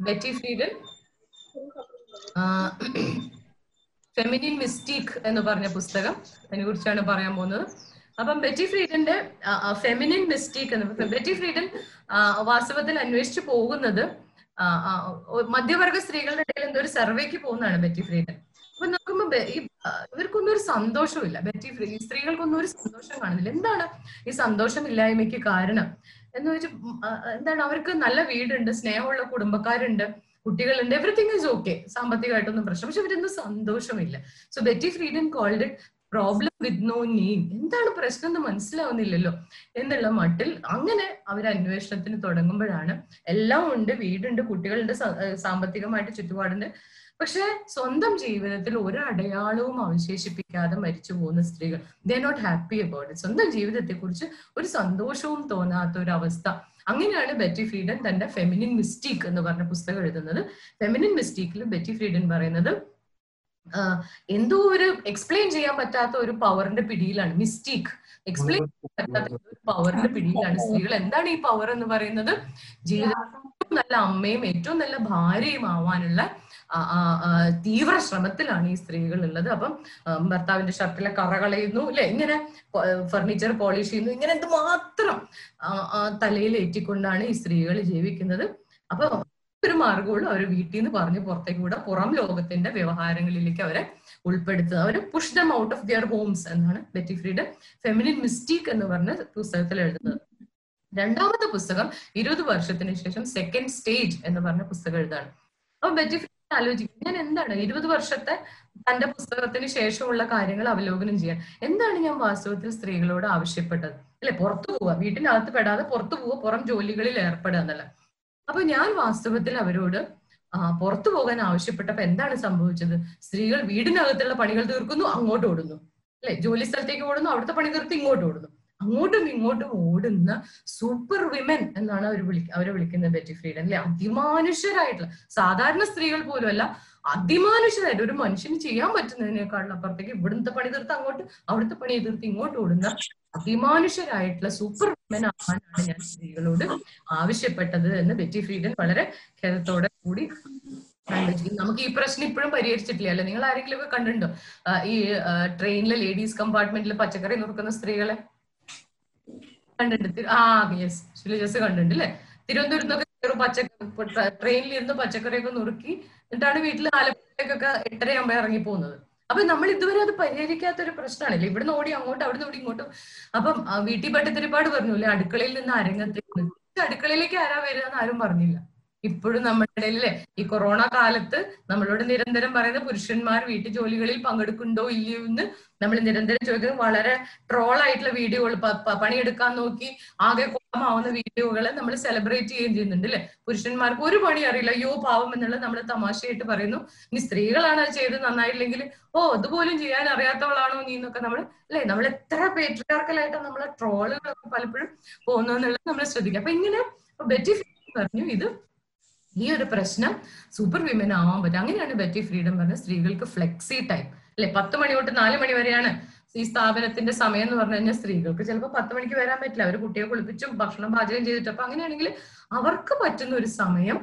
Betty Friedan Feminine Mystique എന്ന് പറഞ്ഞ പുസ്തകം. അതിനെ കുറിച്ചാണ് പറയാൻ പോകുന്നത്. അപ്പം ബെറ്റി ഫ്രീഡന്റെ ഫെമിനിൻ മിസ്റ്റീക്ക് എന്ന് ബെറ്റി ഫ്രീഡൻ വാസ്തവത്തിൽ അന്വേഷിച്ചു പോകുന്നത് മധ്യവർഗ സ്ത്രീകളുടെ ഇടയിൽ എന്തോ ഒരു സർവേക്ക് പോകുന്നതാണ് ബെറ്റി ഫ്രീഡൻ അപ്പൊ നോക്കുമ്പോ ഇവർക്കൊന്നും ഒരു സന്തോഷമില്ല ബെറ്റി ഫ്രീ സ്ത്രീകൾക്കൊന്നും ഒരു സന്തോഷം കാണുന്നില്ല. എന്താണ് ഈ സന്തോഷമില്ലായ്മയ്ക്ക് കാരണം? എന്ന് വെച്ചാൽ എന്താണ് അവർക്ക് നല്ല വീടുണ്ട് സ്നേഹമുള്ള കുടുംബക്കാരുണ്ട് കുട്ടികളുണ്ട് എവറിത്തിങ് ഈസ് ഓക്കെ സാമ്പത്തികമായിട്ടൊന്നും പ്രശ്നം. പക്ഷെ ഇവരൊന്നും സന്തോഷമില്ല. So Betty Friedan called it problem with no name എന്താണ് പ്രശ്നം എന്ന് മനസ്സിലാവുന്നില്ലല്ലോ. എന്നുള്ള മട്ടിൽ അങ്ങനെ അവർ അന്വേഷണത്തിന് തുടങ്ങുമ്പോഴാണ് എല്ലാം ഉണ്ട് വീടുണ്ട് കുട്ടികളുണ്ട് സാമ്പത്തികമായിട്ട് ചുറ്റുപാടുണ്ട്. പക്ഷെ സ്വന്തം ജീവിതത്തിൽ ഒരു അടയാളവും അവശേഷിപ്പിക്കാതെ മരിച്ചു പോകുന്ന സ്ത്രീകൾ they not happy about it സ്വന്തം ജീവിതത്തെ കുറിച്ച് ഒരു സന്തോഷവും തോന്നാത്ത ഒരു അവസ്ഥ അങ്ങനെയാണ് ബെറ്റി ഫ്രീഡൻ തന്റെ ഫെമിനിൻ മിസ്റ്റേക്ക് എന്ന് പറഞ്ഞ പുസ്തകം എഴുതുന്നത്. ഫെമിനിൻ മിസ്റ്റേക്കിൽ ബെറ്റി ഫ്രീഡൻ പറയുന്നത് എന്തോ ഒരു എക്സ്പ്ലെയിൻ ചെയ്യാൻ പറ്റാത്ത ഒരു പവറിന്റെ പിടിയിലാണ് മിസ്റ്റേക്ക് എക്സ്പ്ലെയിൻ ചെയ്യാൻ പറ്റാത്ത ഒരു പവറിന്റെ പിടിയിലാണ് സ്ത്രീകൾ. എന്താണ് ഈ പവർ എന്ന് പറയുന്നത്? ജീവിതത്തിൽ ഏറ്റവും നല്ല അമ്മയും ഏറ്റവും നല്ല ഭാര്യയും ആവാനുള്ള തീവ്ര ശ്രമത്തിലാണ് ഈ സ്ത്രീകൾ ഉള്ളത് അപ്പം ഭർത്താവിന്റെ ഷർട്ടിലെ കറ കളയുന്നു അല്ലെ ഇങ്ങനെ ഫർണിച്ചർ പോളിഷ് ചെയ്യുന്നു. ഇങ്ങനെ എന്ത് മാത്രം ആ, ആ, തലയിൽ ഏറ്റിക്കൊണ്ടാണ് ഈ സ്ത്രീകൾ ജീവിക്കുന്നത്. അപ്പൊ ഒരു മാർഗമുള്ളൂ അവർ വീട്ടിൽ നിന്ന് പറഞ്ഞ് പുറത്തേക്ക് വിടുക. പുറം ലോകത്തിന്റെ വ്യവഹാരങ്ങളിലേക്ക് അവരെ ഉൾപ്പെടുത്തുക. അവർ push them out of their homes എന്നാണ് ബെറ്റി ഫ്രീഡ് ഫെമിനിൻ മിസ്റ്റേക്ക് എന്ന് പറഞ്ഞ പുസ്തകത്തിൽ എഴുതുന്നത്. രണ്ടാമത്തെ പുസ്തകം ഇരുപത് വർഷത്തിന് ശേഷം സെക്കൻഡ് സ്റ്റേജ് എന്ന് പറഞ്ഞ പുസ്തകം എഴുതാണ്. അപ്പൊ ബെറ്റി ആലോചിക്കും. ഞാൻ എന്താണ് ഇരുപത് വർഷത്തെ തന്റെ പുസ്തകത്തിന് ശേഷമുള്ള കാര്യങ്ങൾ അവലോകനം ചെയ്യാൻ. എന്താണ് ഞാൻ വാസ്തവത്തിൽ സ്ത്രീകളോട് ആവശ്യപ്പെട്ടത്? അല്ലെ പുറത്തു പോവുക. വീട്ടിനകത്ത് പെടാതെ പുറത്തു പോവുക പുറം ജോലികളിൽ ഏർപ്പെടുക എന്നല്ല. അപ്പൊ ഞാൻ വാസ്തവത്തിൽ അവരോട് പുറത്തു പോകാൻ ആവശ്യപ്പെട്ടപ്പോ എന്താണ് സംഭവിച്ചത്? സ്ത്രീകൾ വീടിനകത്തുള്ള പണികൾ തീർക്കുന്നു അങ്ങോട്ട് ഓടുന്നു. അല്ലെ ജോലി സ്ഥലത്തേക്ക് ഓടുന്നു അവിടുത്തെ പണി തീർത്ത് ഇങ്ങോട്ട് ഓടുന്നു. അങ്ങോട്ടും ഇങ്ങോട്ടും ഓടുന്ന സൂപ്പർ വിമൻ എന്നാണ് അവർ വിളി അവരെ വിളിക്കുന്നത് ബെറ്റി ഫ്രീഡൻ അല്ലെ? അതിമാനുഷ്യരായിട്ടുള്ള സാധാരണ സ്ത്രീകൾ പോലും അല്ല അതിമാനുഷ്യരായിട്ട് ഒരു മനുഷ്യന് ചെയ്യാൻ പറ്റുന്നതിനേക്കാളും അപ്പുറത്തേക്ക് ഇവിടുത്തെ പണി തീർത്ത് അങ്ങോട്ട് അവിടുത്തെ പണി തീർത്ത് ഇങ്ങോട്ട് ഓടുന്ന അതിമാനുഷ്യരായിട്ടുള്ള സൂപ്പർ വിമൻ ആവാനാണ് ഞാൻ സ്ത്രീകളോട് ആവശ്യപ്പെട്ടത് എന്ന് ബെറ്റി ഫ്രീഡൻ വളരെ ഖേദത്തോടെ കൂടി. നമുക്ക് ഈ പ്രശ്നം ഇപ്പോഴും പരിഹരിച്ചിട്ടില്ല അല്ലെ? നിങ്ങൾ ആരെങ്കിലും ഒക്കെ കണ്ടിട്ടുണ്ടോ ഈ ട്രെയിനിലെ ലേഡീസ് കമ്പാർട്ട്മെന്റിൽ പച്ചക്കറി നുറുക്കുന്ന സ്ത്രീകളെ? കണ്ടിട്ടുണ്ട്. ആ യെസ് ശിലജസ് കണ്ടിട്ടുണ്ട് അല്ലെ തിരുവനന്തപുരത്ത് നിന്നൊക്കെ കയറും പച്ച ട്രെയിനിൽ ഇരുന്ന് പച്ചക്കറിയൊക്കെ നുറുക്കി എന്നിട്ടാണ് വീട്ടിൽ ആലപ്പുഴക്കൊക്കെ എട്ടരയാകുമ്പോ ഇറങ്ങി പോകുന്നത് അപ്പൊ നമ്മൾ ഇതുവരെ അത് പരിഹരിക്കാത്ത ഒരു പ്രശ്നമാണല്ലേ. ഇവിടുന്ന് ഓടി അങ്ങോട്ടും അവിടുന്ന് ഓടി ഇങ്ങോട്ടും. അപ്പം വീട്ടിൽ പട്ടത്തിരിപ്പാട് അല്ലെ അടുക്കളയിൽ നിന്ന് അരങ്ങത്തേക്ക് അടുക്കളയിലേക്ക് ആരാ വരിക ആരും പറഞ്ഞില്ല. ഇപ്പോഴും നമ്മുടെ ഇടയിലെ ഈ കൊറോണ കാലത്ത് നമ്മളോട് നിരന്തരം പറയുന്ന പുരുഷന്മാർ വീട്ടു ജോലികളിൽ പങ്കെടുക്കുന്നുണ്ടോ ഇല്ലയോ എന്ന് നമ്മൾ നിരന്തരം ചോദിക്കുന്നത് വളരെ ട്രോൾ ആയിട്ടുള്ള വീഡിയോകൾ പണിയെടുക്കാൻ നോക്കി ആകെ കോപമാവുന്ന വീഡിയോകളെ നമ്മൾ സെലിബ്രേറ്റ് ചെയ്യുകയും ചെയ്യുന്നുണ്ട് അല്ലെ പുരുഷന്മാർക്ക് ഒരു പണി അറിയില്ല അയ്യോ പാവം എന്നുള്ളത് നമ്മൾ തമാശയായിട്ട് പറയുന്നു. ഇനി സ്ത്രീകളാണ് അത് ചെയ്ത് നന്നായില്ലെങ്കിൽ ഓ അതുപോലും ചെയ്യാൻ അറിയാത്തവളാണോ നീ എന്നൊക്കെ നമ്മൾ അല്ലെ നമ്മൾ എത്ര പേട്രിയാർക്കലായിട്ട് നമ്മളെ ട്രോളുകളൊക്കെ പലപ്പോഴും പോകുന്നു എന്നുള്ളത് നമ്മൾ ശ്രദ്ധിക്കുക. അപ്പൊ ഇങ്ങനെ ബെറ്റി പറഞ്ഞു ഇത് ഈ ഒരു പ്രശ്നം സൂപ്പർ വിമൻ ആവാൻ പറ്റും അങ്ങനെയാണ് ബെറ്റി ഫ്രീഡം പറഞ്ഞത് സ്ത്രീകൾക്ക് ഫ്ലെക്സി ടൈം അല്ലെ? പത്ത് മണി തൊട്ട് നാല് മണി വരെയാണ് ഈ സ്ഥാപനത്തിന്റെ സമയം എന്ന് പറഞ്ഞു കഴിഞ്ഞാൽ സ്ത്രീകൾക്ക് ചിലപ്പോൾ പത്ത് മണിക്ക് വരാൻ പറ്റില്ല. അവർ കുട്ടിയെ കുളിപ്പിച്ചും ഭക്ഷണം പാചകം ചെയ്തിട്ട് അപ്പൊ അങ്ങനെയാണെങ്കിൽ അവർക്ക് പറ്റുന്ന ഒരു സമയം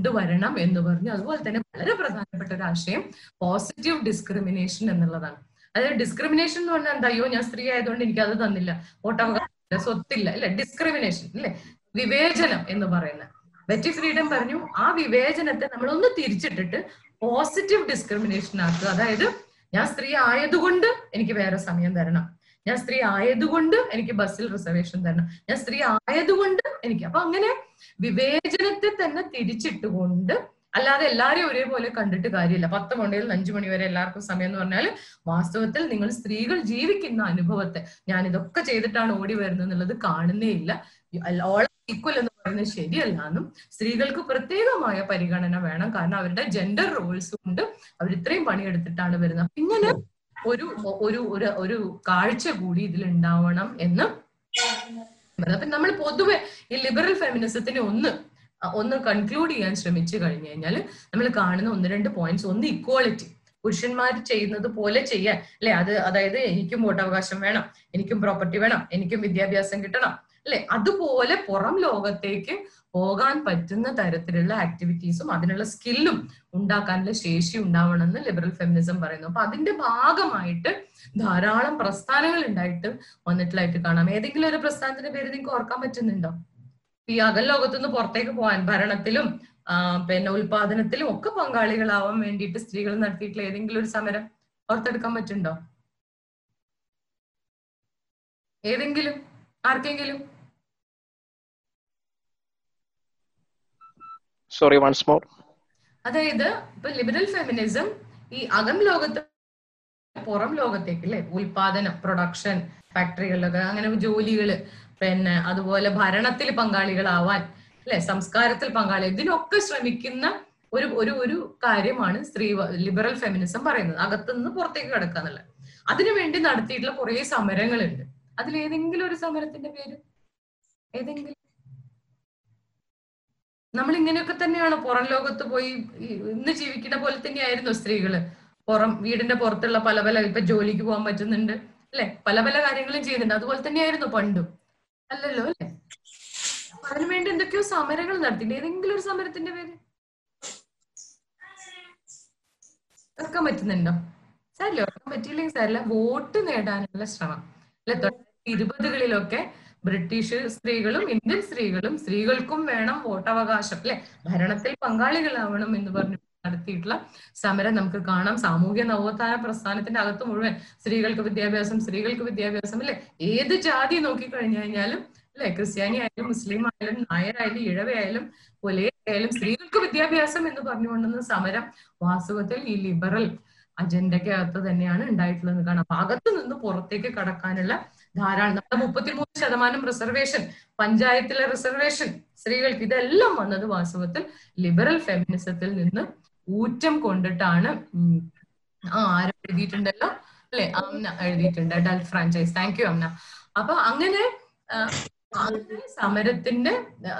ഇത് വരണം എന്ന് പറഞ്ഞു അതുപോലെ തന്നെ വളരെ പ്രധാനപ്പെട്ട ഒരു ആശയം പോസിറ്റീവ് ഡിസ്ക്രിമിനേഷൻ എന്നുള്ളതാണ്. അതായത് ഡിസ്ക്രിമിനേഷൻ എന്ന് പറഞ്ഞാൽ എന്താ? അയ്യോ ഞാൻ സ്ത്രീ ആയതുകൊണ്ട് എനിക്ക് അത് തന്നില്ല വോട്ടവകാശം സ്വത്തില്ല അല്ലെ? ഡിസ്ക്രിമിനേഷൻ അല്ലെ? വിവേചനം എന്ന് പറയുന്ന ബെറ്റി ഫ്രീഡം പറഞ്ഞു. ആ വിവേചനത്തെ നമ്മളൊന്ന് തിരിച്ചിട്ടിട്ട് പോസിറ്റീവ് ഡിസ്ക്രിമിനേഷൻ ആക്കുക. അതായത് ഞാൻ സ്ത്രീ ആയതുകൊണ്ട് എനിക്ക് വേറെ സമയം തരണം. ഞാൻ സ്ത്രീ ആയതുകൊണ്ട് എനിക്ക് ബസ്സിൽ റിസർവേഷൻ തരണം. ഞാൻ സ്ത്രീ ആയതുകൊണ്ട് എനിക്ക് അപ്പൊ അങ്ങനെ വിവേചനത്തെ തന്നെ തിരിച്ചിട്ടുകൊണ്ട് അല്ലാതെ എല്ലാരെയും ഒരേപോലെ കണ്ടിട്ട് കാര്യമില്ല. പത്ത് മണിയിൽ നിന്ന് അഞ്ചു മണി വരെ എല്ലാവർക്കും സമയം എന്ന് പറഞ്ഞാൽ വാസ്തവത്തിൽ നിങ്ങൾ സ്ത്രീകൾ ജീവിക്കുന്ന അനുഭവത്തെ ഞാൻ ഇതൊക്കെ ചെയ്തിട്ടാണ് ഓടി വരുന്നത് എന്നുള്ളത് കാണുന്നേ ഇല്ല. ഓൾ ഈക്വൽ എന്ന് പറയുന്നത് ശരിയല്ല എന്നും സ്ത്രീകൾക്ക് പ്രത്യേകമായ പരിഗണന വേണം. കാരണം അവരുടെ ജെൻഡർ റോൾസ് കൊണ്ട് അവർ ഇത്രയും പണിയെടുത്തിട്ടാണ് വരുന്നത്. ഇങ്ങനെ ഒരു ഒരു ഒരു ഒരു കാഴ്ച കൂടി ഇതിൽ ഉണ്ടാവണം എന്ന് അപ്പൊ നമ്മൾ പൊതുവെ ഈ ലിബറൽ ഫെമിനിസത്തിനെ ഒന്ന് ഒന്ന് കൺക്ലൂഡ് ചെയ്യാൻ ശ്രമിച്ചു കഴിഞ്ഞു കഴിഞ്ഞാൽ നമ്മൾ കാണുന്ന ഒന്ന് രണ്ട് പോയിന്റ്സ് ഒന്ന് ഇക്വാളിറ്റി പുരുഷന്മാർ ചെയ്യുന്നത് പോലെ ചെയ്യാൻ. അല്ലെ? അത് അതായത് എനിക്കും വോട്ടവകാശം വേണം. എനിക്കും പ്രോപ്പർട്ടി വേണം. എനിക്കും വിദ്യാഭ്യാസം കിട്ടണം. അല്ലെ? അതുപോലെ പുറം ലോകത്തേക്ക് പോകാൻ പറ്റുന്ന തരത്തിലുള്ള ആക്ടിവിറ്റീസും അതിനുള്ള സ്കില്ലും ഉണ്ടാക്കാനുള്ള ശേഷി ഉണ്ടാവണമെന്ന് ലിബറൽ ഫെമിനിസം പറയുന്നു. അപ്പൊ അതിന്റെ ഭാഗമായിട്ട് ധാരാളം പ്രസ്ഥാനങ്ങൾ ഉണ്ടായിട്ട് വന്നിട്ടുള്ളതായിട്ട് കാണാം. ഏതെങ്കിലും ഒരു പ്രസ്ഥാനത്തിന്റെ പേര് നിങ്ങൾക്ക് ഓർക്കാൻ പറ്റുന്നുണ്ടോ? ഈ അകൽ ലോകത്തുനിന്ന് പുറത്തേക്ക് പോകാൻ ഭരണത്തിലും പിന്നെ ഉൽപാദനത്തിലും ഒക്കെ പങ്കാളികളാവാൻ വേണ്ടിയിട്ട് സ്ത്രീകൾ നടത്തിയിട്ടുള്ള ഏതെങ്കിലും ഒരു സമരം ഓർത്തെടുക്കാൻ പറ്റുണ്ടോ ഏതെങ്കിലും? ആർക്കെങ്കിലും? Sorry, വൺസ് മോർ അതായത് ഇപ്പൊ ലിബറൽ ഫെമിനിസം ഈ അകം ലോകത്ത് പുറം ലോകത്തേക്ക് അല്ലെ? ഉൽപാദനം പ്രൊഡക്ഷൻ ഫാക്ടറികളിലൊക്കെ അങ്ങനെ ജോലികൾ പിന്നെ അതുപോലെ ഭരണത്തിൽ പങ്കാളികളാവാൻ അല്ലെ? സംസ്കാരത്തിൽ പങ്കാളി ഇതിനൊക്കെ ശ്രമിക്കുന്ന ഒരു ഒരു ഒരു കാര്യമാണ് സ്ത്രീ ലിബറൽ ഫെമിനിസം പറയുന്നത്. അകത്തുനിന്ന് പുറത്തേക്ക് കിടക്കുക എന്നുള്ളത്. അതിനുവേണ്ടി നടത്തിയിട്ടുള്ള കുറെ സമരങ്ങളുണ്ട്. അതിൽ ഏതെങ്കിലും ഒരു സമരത്തിന്റെ പേര്? ഏതെങ്കിലും നമ്മൾ ഇങ്ങനെയൊക്കെ തന്നെയാണ്. പുറം ലോകത്ത് പോയി ഇന്ന് ജീവിക്കുന്ന പോലെ തന്നെയായിരുന്നു സ്ത്രീകൾ. പുറം വീടിന്റെ പുറത്തുള്ള പല പല ഇപ്പൊ ജോലിക്ക് പോകാൻ പറ്റുന്നുണ്ട് അല്ലെ? പല പല കാര്യങ്ങളും ചെയ്യുന്നുണ്ട്. അതുപോലെ തന്നെയായിരുന്നു പണ്ടും. അല്ലല്ലോ അല്ലെ? അതിനുവേണ്ടി എന്തൊക്കെയോ സമരങ്ങൾ നടത്തിയിട്ട് ഏതെങ്കിലും ഒരു സമരത്തിന്റെ പേര്? ഓർക്കാൻ പറ്റുന്നുണ്ടോ? സാരില്ല ഓർക്കാൻ പറ്റിയില്ലെങ്കിൽ സാരില്ല. വോട്ട് നേടാനുള്ള ശ്രമം. അല്ലെ ഇരുപതുകളിലൊക്കെ ബ്രിട്ടീഷ് സ്ത്രീകളും ഇന്ത്യൻ സ്ത്രീകളും സ്ത്രീകൾക്കും വേണം വോട്ടവകാശം അല്ലെ? ഭരണത്തിൽ പങ്കാളികളാവണം എന്ന് പറഞ്ഞു നടത്തിയിട്ടുള്ള സമരം നമുക്ക് കാണാം. സാമൂഹ്യ നവോത്ഥാന പ്രസ്ഥാനത്തിന്റെ അകത്ത് മുഴുവൻ സ്ത്രീകൾക്ക് വിദ്യാഭ്യാസം സ്ത്രീകൾക്ക് വിദ്യാഭ്യാസം അല്ലെ? ഏത് ജാതി നോക്കി കഴിഞ്ഞു കഴിഞ്ഞാലും അല്ലെ? ക്രിസ്ത്യാനി ആയാലും മുസ്ലിം ആയാലും നായരായാലും ഇഴവയായാലും പുലയായാലും സ്ത്രീകൾക്ക് വിദ്യാഭ്യാസം എന്ന് പറഞ്ഞുകൊണ്ടുന്ന സമരം വാസ്തവത്തിൽ ഈ ലിബറൽ അജണ്ടയ്ക്കകത്ത് തന്നെയാണ് ഉണ്ടായിട്ടുള്ളത് കാണാം. അകത്തു നിന്ന് പുറത്തേക്ക് കടക്കാനുള്ള ധാരാളം. നമ്മുടെ മുപ്പത്തിമൂന്ന് ശതമാനം റിസർവേഷൻ പഞ്ചായത്തിലെ റിസർവേഷൻ സ്ത്രീകൾക്ക് ഇതെല്ലാം വന്നത് വാസ്തവത്തിൽ ലിബറൽ ഫെമിനിസത്തിൽ നിന്ന് ഊറ്റം കൊണ്ടിട്ടാണ്. ആ ആരും എഴുതിയിട്ടുണ്ടല്ലോ? അല്ലെ? അമ്ന എഴുതിയിട്ടുണ്ട് ഡൽ ഫ്രാഞ്ചൈസ് താങ്ക് യു അമ്ന. അപ്പൊ അങ്ങനെ സമരത്തിന്റെ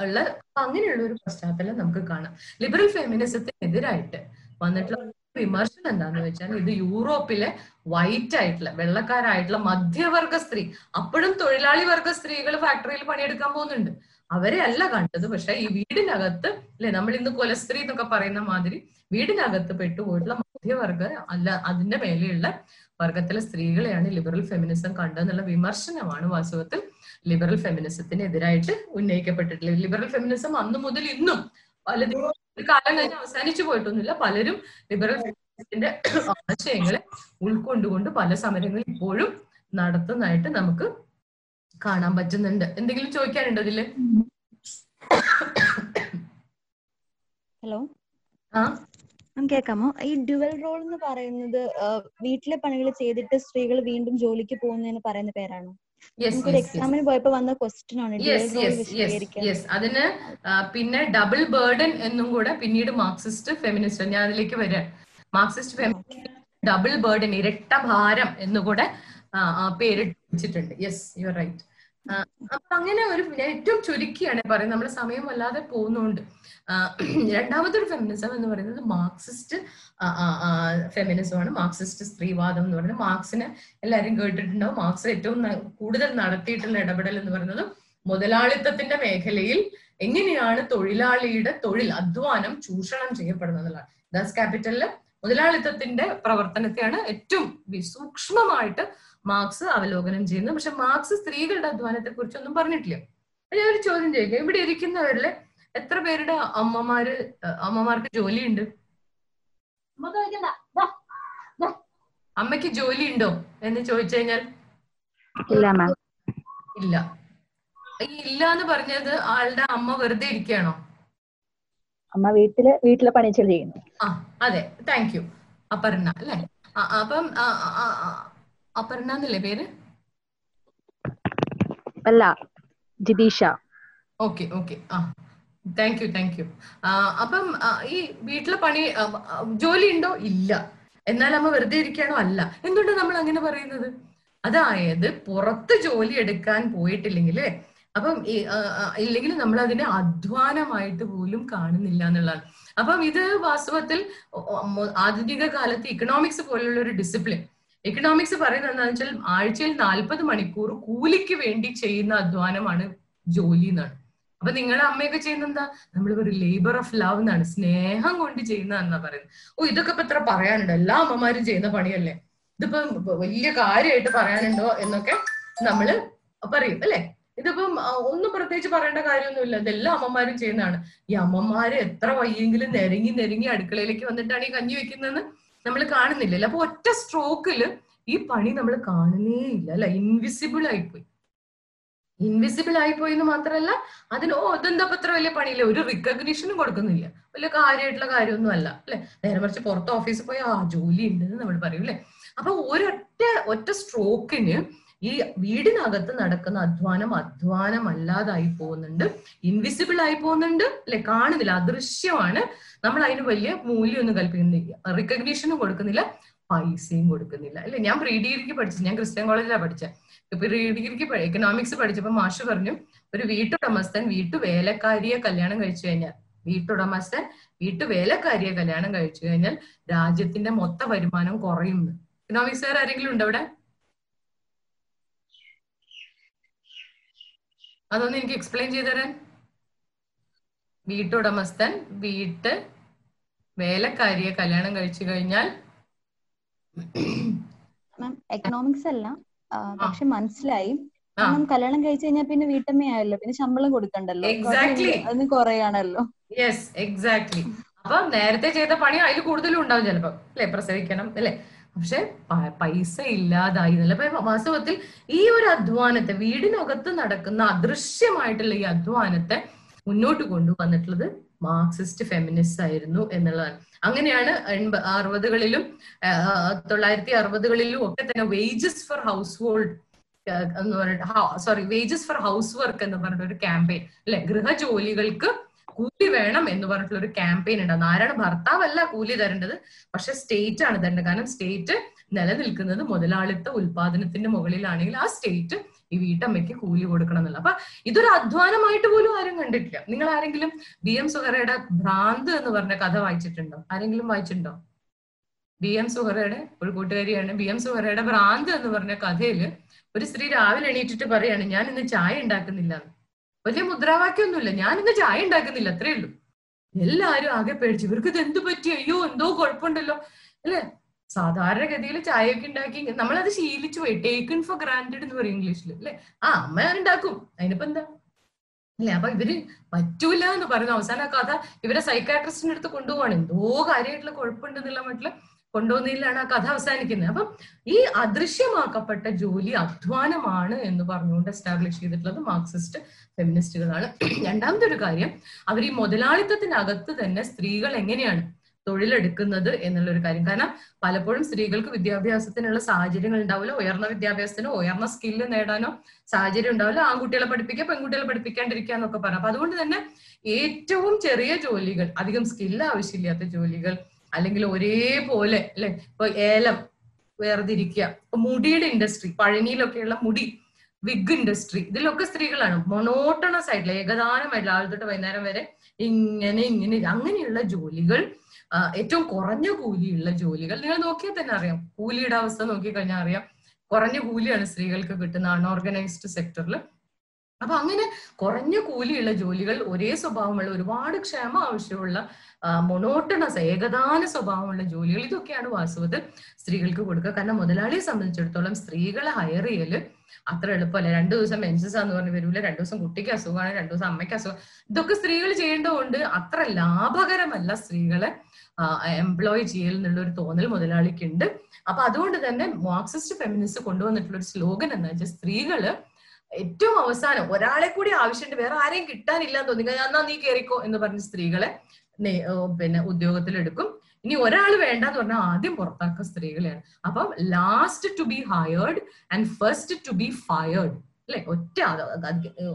ഉള്ള അങ്ങനെയുള്ള ഒരു പശ്ചാത്തലം നമുക്ക് കാണാം. ലിബറൽ ഫെമിനിസത്തിനെതിരായിട്ട് വന്നിട്ടുള്ള വിമർശനം എന്താന്ന് വെച്ചാൽ ഇത് യൂറോപ്പിലെ വൈറ്റ് ആയിട്ടുള്ള വെള്ളക്കാരായിട്ടുള്ള മധ്യവർഗ സ്ത്രീ അപ്പോഴും തൊഴിലാളി വർഗ സ്ത്രീകൾ ഫാക്ടറിയിൽ പണിയെടുക്കാൻ പോകുന്നുണ്ട്. അവരെ അല്ല കണ്ടത് പക്ഷെ ഈ വീടിനകത്ത് അല്ലെ നമ്മൾ ഇന്ന് കൊലസ്ത്രീ എന്നൊക്കെ പറയുന്ന മാതിരി വീടിനകത്ത് പെട്ടുപോയിട്ടുള്ള മധ്യവർഗ അല്ല അതിന്റെ മേലെയുള്ള വർഗത്തിലെ സ്ത്രീകളെയാണ് ലിബറൽ ഫെമിനിസം കണ്ടെന്നുള്ള വിമർശനമാണ് വാസ്തവത്തിൽ ലിബറൽ ഫെമിനിസത്തിനെതിരായിട്ട് ഉന്നയിക്കപ്പെട്ടിട്ടുള്ളത്. ലിബറൽ ഫെമിനിസം അന്നു മുതൽ ഇന്നും ഒരു കാലം കഴിഞ്ഞ് അവസാനിച്ചു പോയിട്ടൊന്നുമില്ല. പലരും ലിബറൽ ഫെമിനിസത്തിന്റെ ആശയങ്ങളെ ഉൾക്കൊണ്ടുകൊണ്ട് പല സമരങ്ങളും ഇപ്പോഴും നടത്തുന്നതായിട്ട് നമുക്ക് കാണാൻ പറ്റുന്നുണ്ട്. എന്തെങ്കിലും ചോദിക്കാനുണ്ടോ ഇതിൽ? ഹലോ? ആ? മാം കേൾക്കാമോ ഈ ഡ്യുവൽ റോൾ എന്ന് പറയുന്നത് വീട്ടിലെ പണികൾ ചെയ്തിട്ട് സ്ത്രീകൾ വീണ്ടും ജോലിക്ക് പോകുന്നതിന് പറയുന്ന പേരാണോ? എക്സാമിന് പോയപ്പോ വന്ന ക്വസ്റ്റ്യൻ ആണ്. അതിന് പിന്നെ ഡബിൾ ബേർഡൻ എന്നും കൂടെ പിന്നീട് മാർക്സിസ്റ്റ് ഫെമിനിസ്റ്റ് ഞാൻ അതിലേക്ക് വരാം. മാർക്സിസ്റ്റ് ഫെമിനിസ്റ്റ് ഡബിൾ ബേർഡൻ ഇരട്ട ഭാരം എന്നുകൂടെ പേരിട്ടിട്ടുണ്ട് പേരിട്ട് വെച്ചിട്ടുണ്ട്. യെസ് യു റൈറ്റ് അപ്പൊ അങ്ങനെ ഒരു ഞാൻ ഏറ്റവും ചുരുക്കിയാണ് പറയുന്നത്. നമ്മുടെ സമയം വല്ലാതെ പോകുന്നുണ്ട്. രണ്ടാമത്തെ ഒരു ഫെമിനിസം എന്ന് പറയുന്നത് മാർക്സിസ്റ്റ് ഫെമിനിസമാണ് മാർക്സിസ്റ്റ് സ്ത്രീവാദം എന്ന് പറയുന്നത്. മാർക്സിനെ എല്ലാവരും കേട്ടിട്ടുണ്ടാവും. മാർക്സ് ഏറ്റവും കൂടുതൽ നടത്തിയിട്ടുള്ള ഇടപെടൽ എന്ന് പറയുന്നത് മുതലാളിത്തത്തിന്റെ മേഖലയിൽ എങ്ങനെയാണ് തൊഴിലാളിയുടെ തൊഴിൽ അധ്വാനം ചൂഷണം ചെയ്യപ്പെടുന്നത് എന്നുള്ളതാണ്. ദാസ് ക്യാപിറ്റലിൽ മുതലാളിത്തത്തിന്റെ പ്രവർത്തനത്തെയാണ് ഏറ്റവും സൂക്ഷ്മമായിട്ട് മാർക്സ് അവലോകനം ചെയ്യുന്നു. പക്ഷെ മാർക്സ് സ്ത്രീകളുടെ അധ്വാനത്തെ കുറിച്ചൊന്നും പറഞ്ഞിട്ടില്ല. അപ്പൊ ഞാൻ ഒരു ചോദ്യം ചോദിക്കാം. ഇവിടെ ഇരിക്കുന്നവരിൽ എത്ര പേരുടെ അമ്മമാര് അമ്മമാർക്ക് ജോലിയുണ്ട്? അമ്മയ്ക്ക് ജോലി ഉണ്ടോ എന്ന് ചോദിച്ചു കഴിഞ്ഞാൽ ഇല്ല മാം ഇല്ല. ഈ ഇല്ല എന്ന് പറഞ്ഞത് ആളുടെ അമ്മ വെറുതെ ഇരിക്കുകയാണോ? അമ്മ വീട്ടിൽ വീട്ടിലെ പണി ചെയ്യുന്നു. ആ അതെ. Thank you. അപർണ അല്ലെ? അപ്പം അപർണ എന്നല്ലേ പേര്? അല്ല ജിതീഷ. Okay okay. ആ താങ്ക് യു താങ്ക് യു അപ്പം ഈ വീട്ടിലെ പണി ജോലി ഉണ്ടോ ഇല്ല. എന്നാൽ അമ്മ വെറുതെ ഇരിക്കണോ അല്ല. എന്തുകൊണ്ടാണ് നമ്മൾ അങ്ങനെ പറയുന്നത്? അതായത് പുറത്ത് ജോലി എടുക്കാൻ പോയിട്ടില്ലെങ്കിൽ അപ്പം ഇല്ലെങ്കിൽ നമ്മൾ അതിനെ അധ്വാനമായിട്ട് പോലും കാണുന്നില്ല എന്നുള്ളതാണ്. അപ്പം ഇത് വാസ്തവത്തിൽ ആധുനിക കാലത്ത് ഇക്കണോമിക്സ് പോലുള്ള ഒരു ഡിസിപ്ലിൻ എക്കണോമിക്സ് പറയുന്നത് എന്താണെന്ന് വെച്ചാൽ ആഴ്ചയിൽ നാൽപ്പത് മണിക്കൂർ കൂലിക്ക് വേണ്ടി ചെയ്യുന്ന അധ്വാനമാണ് ജോലി എന്നാണ്. അപ്പൊ നിങ്ങളുടെ അമ്മയൊക്കെ ചെയ്യുന്ന എന്താ? നമ്മൾ പറയും ലേബർ ഓഫ് ലവ് എന്നാണ്. സ്നേഹം കൊണ്ട് ചെയ്യുന്ന എന്നാ പറയുന്നത്. ഓ ഇതൊക്കെ ഇപ്പൊ ഇത്ര പറയാനുണ്ട്. എല്ലാ അമ്മമാരും ചെയ്യുന്ന പണിയല്ലേ? ഇതിപ്പോ വലിയ കാര്യമായിട്ട് പറയാനുണ്ടോ എന്നൊക്കെ നമ്മൾ പറയും അല്ലെ? ഇതിപ്പം ഒന്നും പ്രത്യേകിച്ച് പറയേണ്ട കാര്യമൊന്നുമില്ല. ഇതെല്ലാം അമ്മമാരും ചെയ്യുന്നതാണ്. ഈ അമ്മമാര് എത്ര വയ്യെങ്കിലും നെരങ്ങി നെരങ്ങി അടുക്കളയിലേക്ക് വന്നിട്ടാണ് ഈ കഞ്ഞി വെക്കുന്നതെന്ന് നമ്മൾ കാണുന്നില്ലല്ലോ അപ്പൊ ഒറ്റ സ്ട്രോക്കിൽ ഈ പണി നമ്മൾ കാണുന്നേ ഇല്ല. അല്ല? ഇൻവിസിബിൾ ആയിപ്പോയി. ഇൻവിസിബിൾ ആയിപ്പോയി എന്ന് മാത്രമല്ല അതിന് ഓ അത്ര വലിയ പണിയില്ല? ഒരു റിക്കഗ്നീഷനും കൊടുക്കുന്നില്ല. വലിയ കാര്യമായിട്ടുള്ള കാര്യമൊന്നും അല്ല. അല്ലെ? നേരെ മറിച്ച് പുറത്ത് ഓഫീസിൽ പോയി ആ ജോലി ഉണ്ടെന്ന് നമ്മൾ പറയും. അല്ലെ? അപ്പൊ ഒരൊറ്റ ഒറ്റ സ്ട്രോക്കിന് ഈ വീടിനകത്ത് നടക്കുന്ന അധ്വാനം അധ്വാനം അല്ലാതായി പോകുന്നുണ്ട്. ഇൻവിസിബിൾ ആയി പോകുന്നുണ്ട്. അല്ലെ കാണുന്നില്ല. അദൃശ്യമാണ്. നമ്മൾ അതിന് വലിയ മൂല്യമൊന്നും കൽപ്പിക്കുന്നില്ല. റിക്കഗ്നീഷനും കൊടുക്കുന്നില്ല. പൈസയും കൊടുക്കുന്നില്ല. അല്ലെ ഞാൻ പ്രീ ഡിഗ്രിക്ക് പഠിച്ചു. ഞാൻ ക്രിസ്ത്യൻ കോളേജിലാണ് പഠിച്ചത് ഇപ്പൊ പ്രീ ഡിഗ്രിക്ക് എക്കണോമിക്സ് പഠിച്ചപ്പോ മാഷ് പറഞ്ഞു ഒരു വീട്ടുടമസ്ഥൻ വീട്ടു വേലക്കാരിയെ കല്യാണം കഴിച്ചു കഴിഞ്ഞാൽ വീട്ടുടമസ്ഥൻ വീട്ടു വേലക്കാരിയെ കല്യാണം കഴിച്ചു കഴിഞ്ഞാൽ രാജ്യത്തിന്റെ മൊത്ത വരുമാനം കുറയുന്നു. എക്കണോമിക്സുകാർ ആരെങ്കിലും ഉണ്ടോ അവിടെ? അതൊന്ന് എനിക്ക് എക്സ്പ്ലെയിൻ ചെയ്തു തരാൻ. വീട്ടുടമസ്ഥൻ വീട്ട് വേലക്കാരിയെ കല്യാണം കഴിച്ചു കഴിഞ്ഞാൽ എക്കണോമിക്സ് അല്ല. പക്ഷെ മനസ്സിലായി. കാരണം കല്യാണം കഴിച്ചു കഴിഞ്ഞാൽ പിന്നെ വീട്ടമ്മയായല്ലോ പിന്നെ ശമ്പളം കൊടുക്കണ്ടല്ലോ. എക്സാക്ട്ലി അതിന് കുറയാണല്ലോ. യെസ് എക്സാക്ട്ലി അപ്പൊ നേരത്തെ ചെയ്ത പണി അതിൽ കൂടുതലും ഉണ്ടാവും ചിലപ്പോ. അല്ലെ? പ്രസവിക്കണം അല്ലെ? പക്ഷെ പൈസ ഇല്ലാതായി എന്നല്ല വാസ്തവത്തിൽ ഈ ഒരു അധ്വാനത്തെ വീടിനകത്ത് നടക്കുന്ന അദൃശ്യമായിട്ടുള്ള ഈ അധ്വാനത്തെ മുന്നോട്ട് കൊണ്ടുവന്നിട്ടുള്ളത് മാർക്സിസ്റ്റ് ഫെമിനിസ്റ്റ് ആയിരുന്നു എന്നുള്ളതാണ്. അങ്ങനെയാണ് എൺപ അറുപതുകളിലും തൊള്ളായിരത്തി അറുപതുകളിലും ഒക്കെ തന്നെ വേജസ് ഫോർ ഹൗസ് ഹോൾഡ് എന്ന് പറഞ്ഞിട്ട് sorry wages for house work എന്ന് പറഞ്ഞിട്ട് ഒരു ക്യാമ്പയിൻ അല്ലെ ഗൃഹജോലികൾക്ക് കൂലി വേണം എന്ന് പറഞ്ഞിട്ടുള്ള ഒരു ക്യാമ്പയിൻ ഉണ്ട്. നാരായണ ഭർത്താവല്ല കൂലി തരേണ്ടത്. പക്ഷെ സ്റ്റേറ്റ് ആണ് തരേണ്ടത്. കാരണം സ്റ്റേറ്റ് നിലനിൽക്കുന്നത് മുതലാളിത്ത ഉൽപാദനത്തിന്റെ മുകളിലാണെങ്കിൽ ആ സ്റ്റേറ്റ് ഈ വീട്ടമ്മയ്ക്ക് കൂലി കൊടുക്കണം എന്നുള്ള അപ്പൊ ഇതൊരു അധ്വാനമായിട്ട് പോലും ആരും കണ്ടിട്ടില്ല. നിങ്ങൾ ആരെങ്കിലും ബി എം സുഹറയുടെ ഭ്രാന്ത് എന്ന് പറഞ്ഞ കഥ വായിച്ചിട്ടുണ്ടോ? ആരെങ്കിലും വായിച്ചിട്ടുണ്ടോ? ബി എം സുഹറയുടെ ഒരു കൂട്ടുകാരിയാണ്. ബി എം സുഹറയുടെ ഭ്രാന്ത് എന്ന് പറഞ്ഞ കഥയിൽ ഒരു സ്ത്രീ രാവിലെ എണീറ്റിട്ട് പറയാണ് ഞാൻ ഇന്ന് ചായ ഉണ്ടാക്കുന്നില്ല. വലിയ മുദ്രാവാക്യമൊന്നുമില്ല. ഞാൻ ഇന്ന് ചായ ഉണ്ടാക്കുന്നില്ല അത്രേ ഉള്ളൂ. എല്ലാരും ആകെ പേടിച്ചു ഇവർക്ക് ഇത് എന്ത് പറ്റി? അയ്യോ എന്തോ കുഴപ്പമുണ്ടല്ലോ. അല്ലെ? സാധാരണഗതിയിൽ ചായയൊക്കെ ഉണ്ടാക്കി നമ്മളത് ശീലിച്ചു പോയി. ടേക്കൺ ഫോർ ഗ്രാൻഡഡ് എന്ന് പറയും ഇംഗ്ലീഷിൽ അല്ലെ? ആ അമ്മ ഉണ്ടാക്കും അതിനിപ്പോ എന്താ? അല്ലെ? അപ്പൊ ഇവർ പറ്റൂല എന്ന് പറയുന്ന. അവസാന കഥ ഇവരെ സൈക്കാട്രിസ്റ്റിന്റെ അടുത്ത് കൊണ്ടുപോവാണ്. എന്തോ കാര്യമായിട്ടുള്ള കുഴപ്പമുണ്ടെന്നുള്ള മട്ടിൽ കൊണ്ടുപോകുന്നതിലാണ് ആ കഥ അവസാനിക്കുന്നത്. അപ്പം ഈ അദൃശ്യമാക്കപ്പെട്ട ജോലി അധ്വാനമാണ് എന്ന് പറഞ്ഞുകൊണ്ട് എസ്റ്റാബ്ലിഷ് ചെയ്തിട്ടുള്ളത് മാർക്സിസ്റ്റ് ഫെമിനിസ്റ്റുകളാണ് രണ്ടാമത്തെ ഒരു കാര്യം അവർ ഈ മുതലാളിത്തത്തിനകത്ത് തന്നെ സ്ത്രീകൾ എങ്ങനെയാണ് തൊഴിലെടുക്കുന്നത് എന്നുള്ള ഒരു കാര്യം. കാരണം പലപ്പോഴും സ്ത്രീകൾക്ക് വിദ്യാഭ്യാസത്തിനുള്ള സാഹചര്യങ്ങൾ ഉണ്ടാവില്ല ഉയർന്ന വിദ്യാഭ്യാസത്തിനോ ഉയർന്ന സ്കില്ല് നേടാനോ സാഹചര്യം ഉണ്ടാവില്ല ആൺകുട്ടികളെ പഠിപ്പിക്കുക പെൺകുട്ടികളെ പഠിപ്പിക്കാണ്ടിരിക്കുക എന്നൊക്കെ പറയാം അപ്പൊ അതുകൊണ്ട് തന്നെ ഏറ്റവും ചെറിയ ജോലികൾ അധികം സ്കില്ല് ആവശ്യമില്ലാത്ത ജോലികൾ അല്ലെങ്കിൽ ഒരേപോലെ അല്ലെ? ഇപ്പൊ ഏലം വേർതിരിക്കുക. മുടിയുടെ ഇൻഡസ്ട്രി പഴനിയിലൊക്കെയുള്ള മുടി വിഗ് ഇൻഡസ്ട്രി ഇതിലൊക്കെ സ്ത്രീകളാണ്. മൊണോട്ടണസ് ആയിട്ടുള്ള ഏകദാനമായിട്ട് രാവിലെ തൊട്ട് വൈകുന്നേരം വരെ ഇങ്ങനെ ഇങ്ങനെ അങ്ങനെയുള്ള ജോലികൾ ഏറ്റവും കുറഞ്ഞ കൂലിയുള്ള ജോലികൾ. നിങ്ങൾ നോക്കിയാൽ തന്നെ അറിയാം. കൂലിയുടെ അവസ്ഥ നോക്കിക്കഴിഞ്ഞാൽ അറിയാം. കുറഞ്ഞ കൂലിയാണ് സ്ത്രീകൾക്ക് കിട്ടുന്ന അൺഓർഗനൈസ്ഡ് സെക്ടറിൽ അപ്പൊ അങ്ങനെ കുറഞ്ഞ കൂലിയുള്ള ജോലികൾ ഒരേ സ്വഭാവമുള്ള ഒരുപാട് ക്ഷേമ ആവശ്യമുള്ള മൊണോട്ടണസ് ഏകദാന സ്വഭാവമുള്ള ജോലികൾ ഇതൊക്കെയാണ് വാസ്തവത്തിൽ സ്ത്രീകൾക്ക് കൊടുക്കുക. കാരണം മുതലാളിയെ സംബന്ധിച്ചിടത്തോളം സ്ത്രീകളെ ഹയർ ചെയ്യൽ അത്ര എളുപ്പമല്ല. രണ്ടു ദിവസം മെൻസസ് എന്ന് പറഞ്ഞ് വരൂല രണ്ടു ദിവസം കുട്ടിക്ക് അസുഖമാണ് രണ്ടു ദിവസം അമ്മയ്ക്ക് അസുഖം ഇതൊക്കെ സ്ത്രീകൾ ചെയ്യേണ്ടതുകൊണ്ട് അത്ര ലാഭകരമല്ല സ്ത്രീകളെ എംപ്ലോയ് ചെയ്യൽ എന്നുള്ള ഒരു തോന്നൽ മുതലാളിക്കുണ്ട് അപ്പൊ അതുകൊണ്ട് തന്നെ മാർക്സിസ്റ്റ് ഫെമിനിസ്റ്റ് കൊണ്ടുവന്നിട്ടുള്ള ഒരു സ്ലോഗൻ എന്ന് വെച്ചാൽ സ്ത്രീകൾ ഏറ്റവും അവസാനം ഒരാളെ കൂടി ആവശ്യമുണ്ട് വേറെ ആരെയും കിട്ടാനില്ല എന്ന് തോന്നി എന്നാ നീ കയറിക്കോ എന്ന് പറഞ്ഞ് സ്ത്രീകളെ പിന്നെ ഉദ്യോഗത്തിലെടുക്കും. ഇനി ഒരാൾ വേണ്ട എന്ന് പറഞ്ഞാൽ ആദ്യം പുറത്താക്കുക സ്ത്രീകളെയാണ്. അപ്പം last to be hired and first to be fired അല്ലെ? ഒറ്റ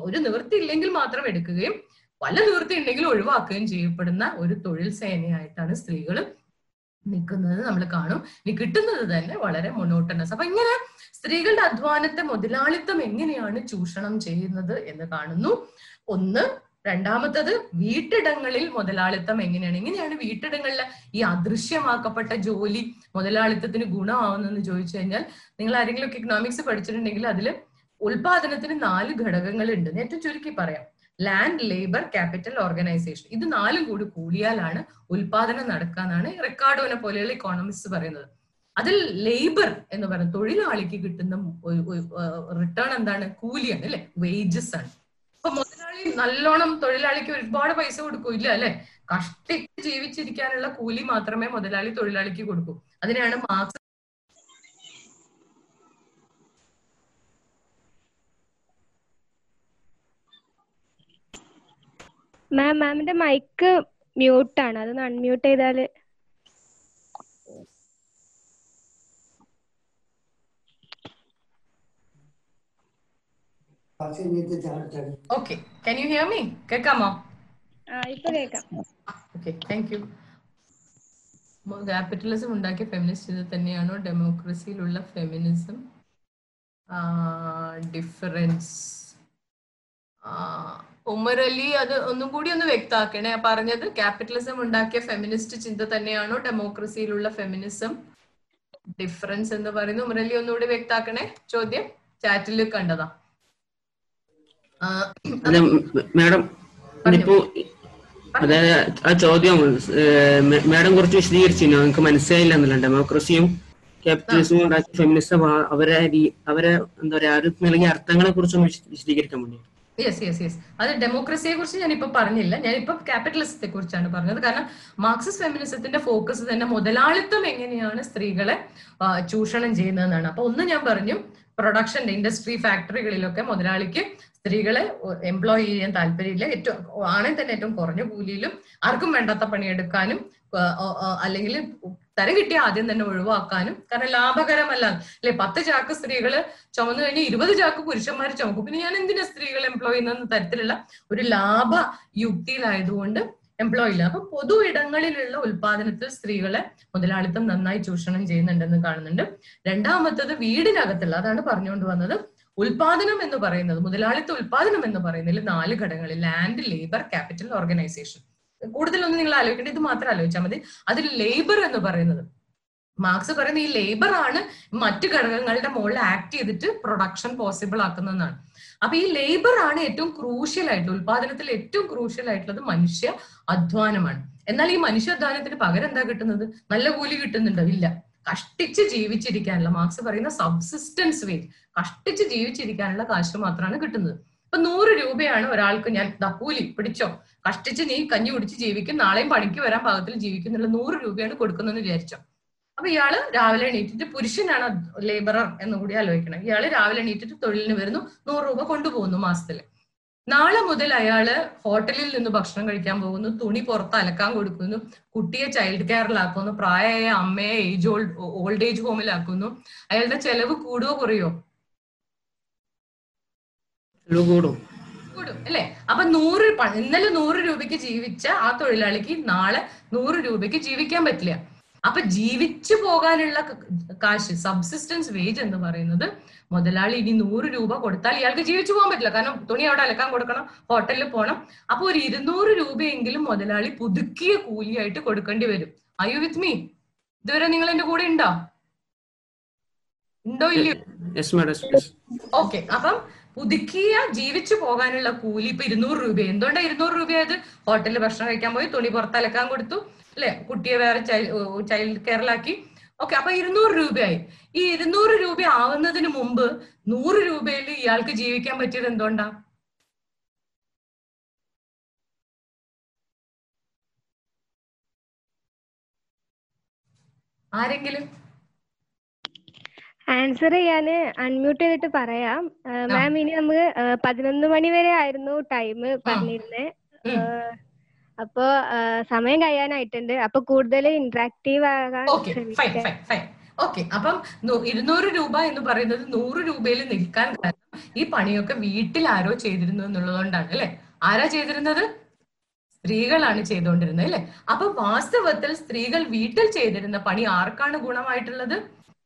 ഒരു നിവൃത്തി ഇല്ലെങ്കിൽ മാത്രം എടുക്കുകയും വല്ല നിവൃത്തി ഉണ്ടെങ്കിൽ ഒഴിവാക്കുകയും ചെയ്യപ്പെടുന്ന ഒരു തൊഴിൽ സേനയായിട്ടാണ് സ്ത്രീകൾ നിൽക്കുന്നത് നമ്മൾ കാണും. ഇനി കിട്ടുന്നത് തന്നെ വളരെ മൊണോട്ടനസ് അപ്പൊ ഇങ്ങനെ സ്ത്രീകളുടെ അധ്വാനത്തെ മുതലാളിത്തം എങ്ങനെയാണ് ചൂഷണം ചെയ്യുന്നത് എന്ന് കാണുന്നു. ഒന്ന് രണ്ടാമത്തത് വീട്ടിടങ്ങളിൽ മുതലാളിത്തം എങ്ങനെയാണ്? എങ്ങനെയാണ് വീട്ടിടങ്ങളിൽ ഈ അദൃശ്യമാക്കപ്പെട്ട ജോലി മുതലാളിത്തത്തിന് ഗുണമാവുന്നെന്ന് ചോദിച്ചു കഴിഞ്ഞാൽ നിങ്ങൾ ആരെങ്കിലും ഒക്കെ ഇക്കണോമിക്സ് പഠിച്ചിട്ടുണ്ടെങ്കിൽ അതിൽ ഉൽപാദനത്തിന് നാല് ഘടകങ്ങൾ ഉണ്ട് ഏറ്റവും ചുരുക്കി പറയാം. ലാൻഡ് ലേബർ ക്യാപിറ്റൽ ഓർഗനൈസേഷൻ ഇത് നാലും കൂടി കൂടിയാലാണ് ഉൽപാദനം നടക്കാന്നാണ് റെക്കാർഡോനെ പോലെയുള്ള ഇക്കോണമിസ്റ്റ് പറയുന്നത്. അതിൽ ലേബർ എന്ന് പറയുന്നത് തൊഴിലാളിക്ക് കിട്ടുന്ന റിട്ടേൺ എന്താണ്? കൂലിയാണ് അല്ലെ? വേജസ് ആണ്. അപ്പൊ മുതലാളി നല്ലോണം തൊഴിലാളിക്ക് ഒരുപാട് പൈസ കൊടുക്കൂല്ല അല്ലെ? കഷ്ടിച്ച് ജീവിച്ചിരിക്കാനുള്ള കൂലി മാത്രമേ മുതലാളി തൊഴിലാളിക്ക് കൊടുക്കൂ. അതിനെയാണ് മാർക്സ് മാം മാമിന്റെ മൈക്ക് ആണ്. അതൊന്ന് അൺമ്യൂട്ട് ചെയ്താൽ. Okay can you hear me കേൾക്കാമോ? ഇപ്പൊ കേക്കാം ഓക്കെ താങ്ക് യു ക്യാപിറ്റലിസം ഉണ്ടാക്കിയ ഫെമിനിസ്റ്റ് ഇത് തന്നെയാണോ? ഡെമോക്രസിയിലുള്ള ഫെമിനിസം ഡിഫറൻസ് ഉമർ അലി അത് ഒന്നും കൂടി ഒന്ന് വ്യക്തമാക്കണേ. പറഞ്ഞത് ക്യാപിറ്റലിസം ഉണ്ടാക്കിയ ഫെമിനിസ്റ്റ് ചിന്ത തന്നെയാണോ? ഡെമോക്രസിയിലുള്ള ഫെമിനിസം ഡിഫറൻസ് എന്ന് പറയുന്നത് ഉമർ അലി ഒന്നുകൂടി വ്യക്താക്കണേ ചോദ്യം ചാറ്റിൽ കണ്ടതാ. മാഡം അതായത് ആ ചോദ്യം മാഡം കുറച്ച് വിശദീകരിച്ചിരുന്നു? നിങ്ങൾക്ക് മനസ്സിലായില്ല എന്നല്ല ഡെമോക്രസിയും ക്യാപിറ്റലിസവും ഫെമിനിസം അവരെ അവരെ എന്താ പറയാ അർത്ഥങ്ങളെ കുറിച്ചൊന്ന് വിശ- വിശദീകരിക്കാൻ വേണ്ടി യെസ് യെസ് യെസ് അത് ഡെമോക്രസിയെ കുറിച്ച് ഞാൻ ഇപ്പൊ പറഞ്ഞില്ല. ഞാൻ ഇപ്പൊ ക്യാപിറ്റലിസത്തെ കുറിച്ചാണ് പറഞ്ഞത്. കാരണം മാർക്സിസ്റ്റ് ഫെമിനിസത്തിന്റെ ഫോക്കസ് തന്നെ മുതലാളിത്തം എങ്ങനെയാണ് സ്ത്രീകളെ ചൂഷണം ചെയ്യുന്നതെന്നാണ്. അപ്പൊ ഒന്ന് ഞാൻ പറഞ്ഞു പ്രൊഡക്ഷന്റെ ഇൻഡസ്ട്രി ഫാക്ടറികളിലൊക്കെ മുതലാളിക്ക് സ്ത്രീകളെ എംപ്ലോയ് ചെയ്യാൻ താല്പര്യമില്ല. ഏറ്റവും ആണെങ്കിൽ തന്നെ ഏറ്റവും കുറഞ്ഞ കൂലിയിലും ആർക്കും വേണ്ടാത്ത പണിയെടുക്കാനും അല്ലെങ്കിൽ തരം കിട്ടിയ ആദ്യം തന്നെ ഒഴിവാക്കാനും. കാരണം ലാഭകരമല്ല. അല്ലെ പത്ത് ചാക്ക് സ്ത്രീകൾ ചുമന്നു കഴിഞ്ഞാൽ ഇരുപത് ചാക്ക് പുരുഷന്മാർ ചുമക്കും. പിന്നെ ഞാൻ എന്തിനാ സ്ത്രീകൾ എംപ്ലോയ് ചെയ്യുന്ന തരത്തിലുള്ള ഒരു ലാഭ യുക്തിയിലായതുകൊണ്ട് എംപ്ലോയ് ഇല്ല. അപ്പൊ പൊതു ഇടങ്ങളിലുള്ള ഉൽപാദനത്തിൽ സ്ത്രീകളെ മുതലാളിത്തം നന്നായി ചൂഷണം ചെയ്യുന്നുണ്ടെന്ന് കാണുന്നുണ്ട്. രണ്ടാമത്തത് വീടിനകത്തുള്ള അതാണ് പറഞ്ഞുകൊണ്ട് വന്നത് ഉൽപാദനം എന്ന് പറയുന്നത് മുതലാളിത്ത ഉൽപാദനം എന്ന് പറയുന്നതിൽ നാല് ഘടകങ്ങളിൽ ലാൻഡ് ലേബർ ക്യാപിറ്റൽ ഓർഗനൈസേഷൻ കൂടുതലൊന്നും നിങ്ങൾ ആലോചിക്കേണ്ട. ഇത് മാത്രം ആലോചിച്ചാൽ മതി. അതിൽ ലേബർ എന്ന് പറയുന്നത്. മാർക്സ് പറയുന്ന ഈ ലേബർ ആണ് മറ്റു ഘടകങ്ങളുടെ മുകളിൽ ആക്ട് ചെയ്തിട്ട് പ്രൊഡക്ഷൻ പോസിബിൾ ആക്കുന്നതാണ് അപ്പൊ ഈ ലേബർ ആണ് ഏറ്റവും ക്രൂഷ്യൽ ആയിട്ടുള്ള ഉൽപാദനത്തിൽ ഏറ്റവും ക്രൂഷ്യൽ ആയിട്ടുള്ളത് മനുഷ്യ അധ്വാനമാണ്. എന്നാൽ ഈ മനുഷ്യ അധ്വാനത്തിന് പകരം എന്താ കിട്ടുന്നത്? നല്ല കൂലി കിട്ടുന്നുണ്ടോ? ഇല്ല. കഷ്ടിച്ച് ജീവിച്ചിരിക്കാനുള്ള മാർക്സ് പറയുന്ന സബ്സിസ്റ്റൻസ് വേജ് കഷ്ടിച്ച് ജീവിച്ചിരിക്കാനുള്ള കാശ് മാത്രമാണ് കിട്ടുന്നത്. ഇപ്പൊ നൂറ് രൂപയാണ് ഒരാൾക്ക് ഞാൻ ദപ്പൂലി പിടിച്ചോ. കഷ്ടിച്ച് നീ കഞ്ഞി കുടിച്ച് ജീവിക്കും നാളെയും പണിക്ക് വരാൻ പാകത്തിൽ ജീവിക്കും എന്നുള്ള നൂറ് രൂപയാണ് കൊടുക്കുന്നതെന്ന് വിചാരിച്ചോ. അപ്പൊ ഇയാൾ രാവിലെ എണീറ്റിട്ട് പുരുഷനാണ് ലേബറർ എന്ന് കൂടി ആലോചിക്കണം. ഇയാൾ രാവിലെ എണീറ്റിട്ട് തൊഴിലിന് വരുന്നു നൂറ് രൂപ കൊണ്ടുപോകുന്നു മാസത്തിൽ. നാളെ മുതൽ അയാൾ ഹോട്ടലിൽ നിന്ന് ഭക്ഷണം കഴിക്കാൻ പോകുന്നു തുണി പുറത്ത് അലക്കാൻ കൊടുക്കുന്നു കുട്ടിയെ ചൈൽഡ് കെയറിലാക്കുന്നു പ്രായമായ അമ്മയെ ഏജ് ഓൾഡ് ഓൾഡ് ഏജ് ഹോമിലാക്കുന്നു അയാളുടെ ചെലവ് കൂടുകയോ കുറയോ കൂടും. കൂടും അല്ലെ? അപ്പൊ നൂറ് ഇന്നലെ നൂറ് രൂപയ്ക്ക് ജീവിച്ച ആ തൊഴിലാളിക്ക് നാളെ നൂറ് രൂപയ്ക്ക് ജീവിക്കാൻ പറ്റില്ല. അപ്പൊ ജീവിച്ചു പോകാനുള്ള കാശ് സബ്സിസ്റ്റൻസ് വേജ് എന്ന് പറയുന്നത് മുതലാളി ഇനി നൂറ് രൂപ കൊടുത്താൽ ഇയാൾക്ക് ജീവിച്ചു പോകാൻ പറ്റില്ല. കാരണം തുണി അവിടെ അലക്കാൻ കൊടുക്കണം ഹോട്ടലിൽ പോകണം അപ്പൊ ഒരു ഇരുന്നൂറ് രൂപയെങ്കിലും മുതലാളി പുതുക്കിയ കൂലിയായിട്ട് കൊടുക്കേണ്ടി വരും. ഐ യു വിത്ത് മീ ഇതുവരെ നിങ്ങൾ എന്റെ കൂടെ ഉണ്ടോ? ഉണ്ടോ ഇല്ലയോ? ഓക്കെ അപ്പം പുതുക്കിയ ജീവിച്ചു പോകാനുള്ള കൂലി ഇപ്പൊ ഇരുന്നൂറ് രൂപ എന്തുകൊണ്ടാണ് ഇരുന്നൂറ് രൂപയായത്? ഹോട്ടലിൽ ഭക്ഷണം കഴിക്കാൻ പോയി തുണി പുറത്തലക്കാൻ കൊടുത്തു അല്ലെ? കുട്ടിയെ വേറെ ചൈൽഡ് കെയറിലാക്കി. ഓക്കെ അപ്പൊ ഇരുന്നൂറ് രൂപയായി. ഈ ഇരുന്നൂറ് രൂപ ആവുന്നതിന് മുമ്പ് നൂറ് രൂപയിൽ ഇയാൾക്ക് ജീവിക്കാൻ പറ്റിയത് എന്തുകൊണ്ടാ? ആരെങ്കിലും? ആൻസർ ചെയ്യാന് അൺമ്യൂട്ട് ചെയ്തിട്ട് പറയാം. മാം ഇനി നമുക്ക് പതിനൊന്ന് മണി വരെ ആയിരുന്നു ടൈം പറഞ്ഞിരുന്നത് അപ്പോ സമയം കഴിയാനായിട്ടുണ്ട്. അപ്പൊ കൂടുതൽ ഇന്ററാക്റ്റീവ് ആകാൻ ഓക്കെ അപ്പം ഇരുന്നൂറ് രൂപ എന്ന് പറയുന്നത് നൂറ് രൂപയിൽ നിൽക്കാൻ കാരണം ഈ പണിയൊക്കെ വീട്ടിൽ ആരോ ചെയ്തിരുന്നു എന്നുള്ളതുകൊണ്ടാണ് അല്ലെ? ആരാ ചെയ്തിരുന്നത്? സ്ത്രീകളാണ് ചെയ്തുകൊണ്ടിരുന്നത് അല്ലെ? അപ്പൊ വാസ്തവത്തിൽ സ്ത്രീകൾ വീട്ടിൽ ചെയ്തിരുന്ന പണി ആർക്കാണ് ഗുണമായിട്ടുള്ളത്?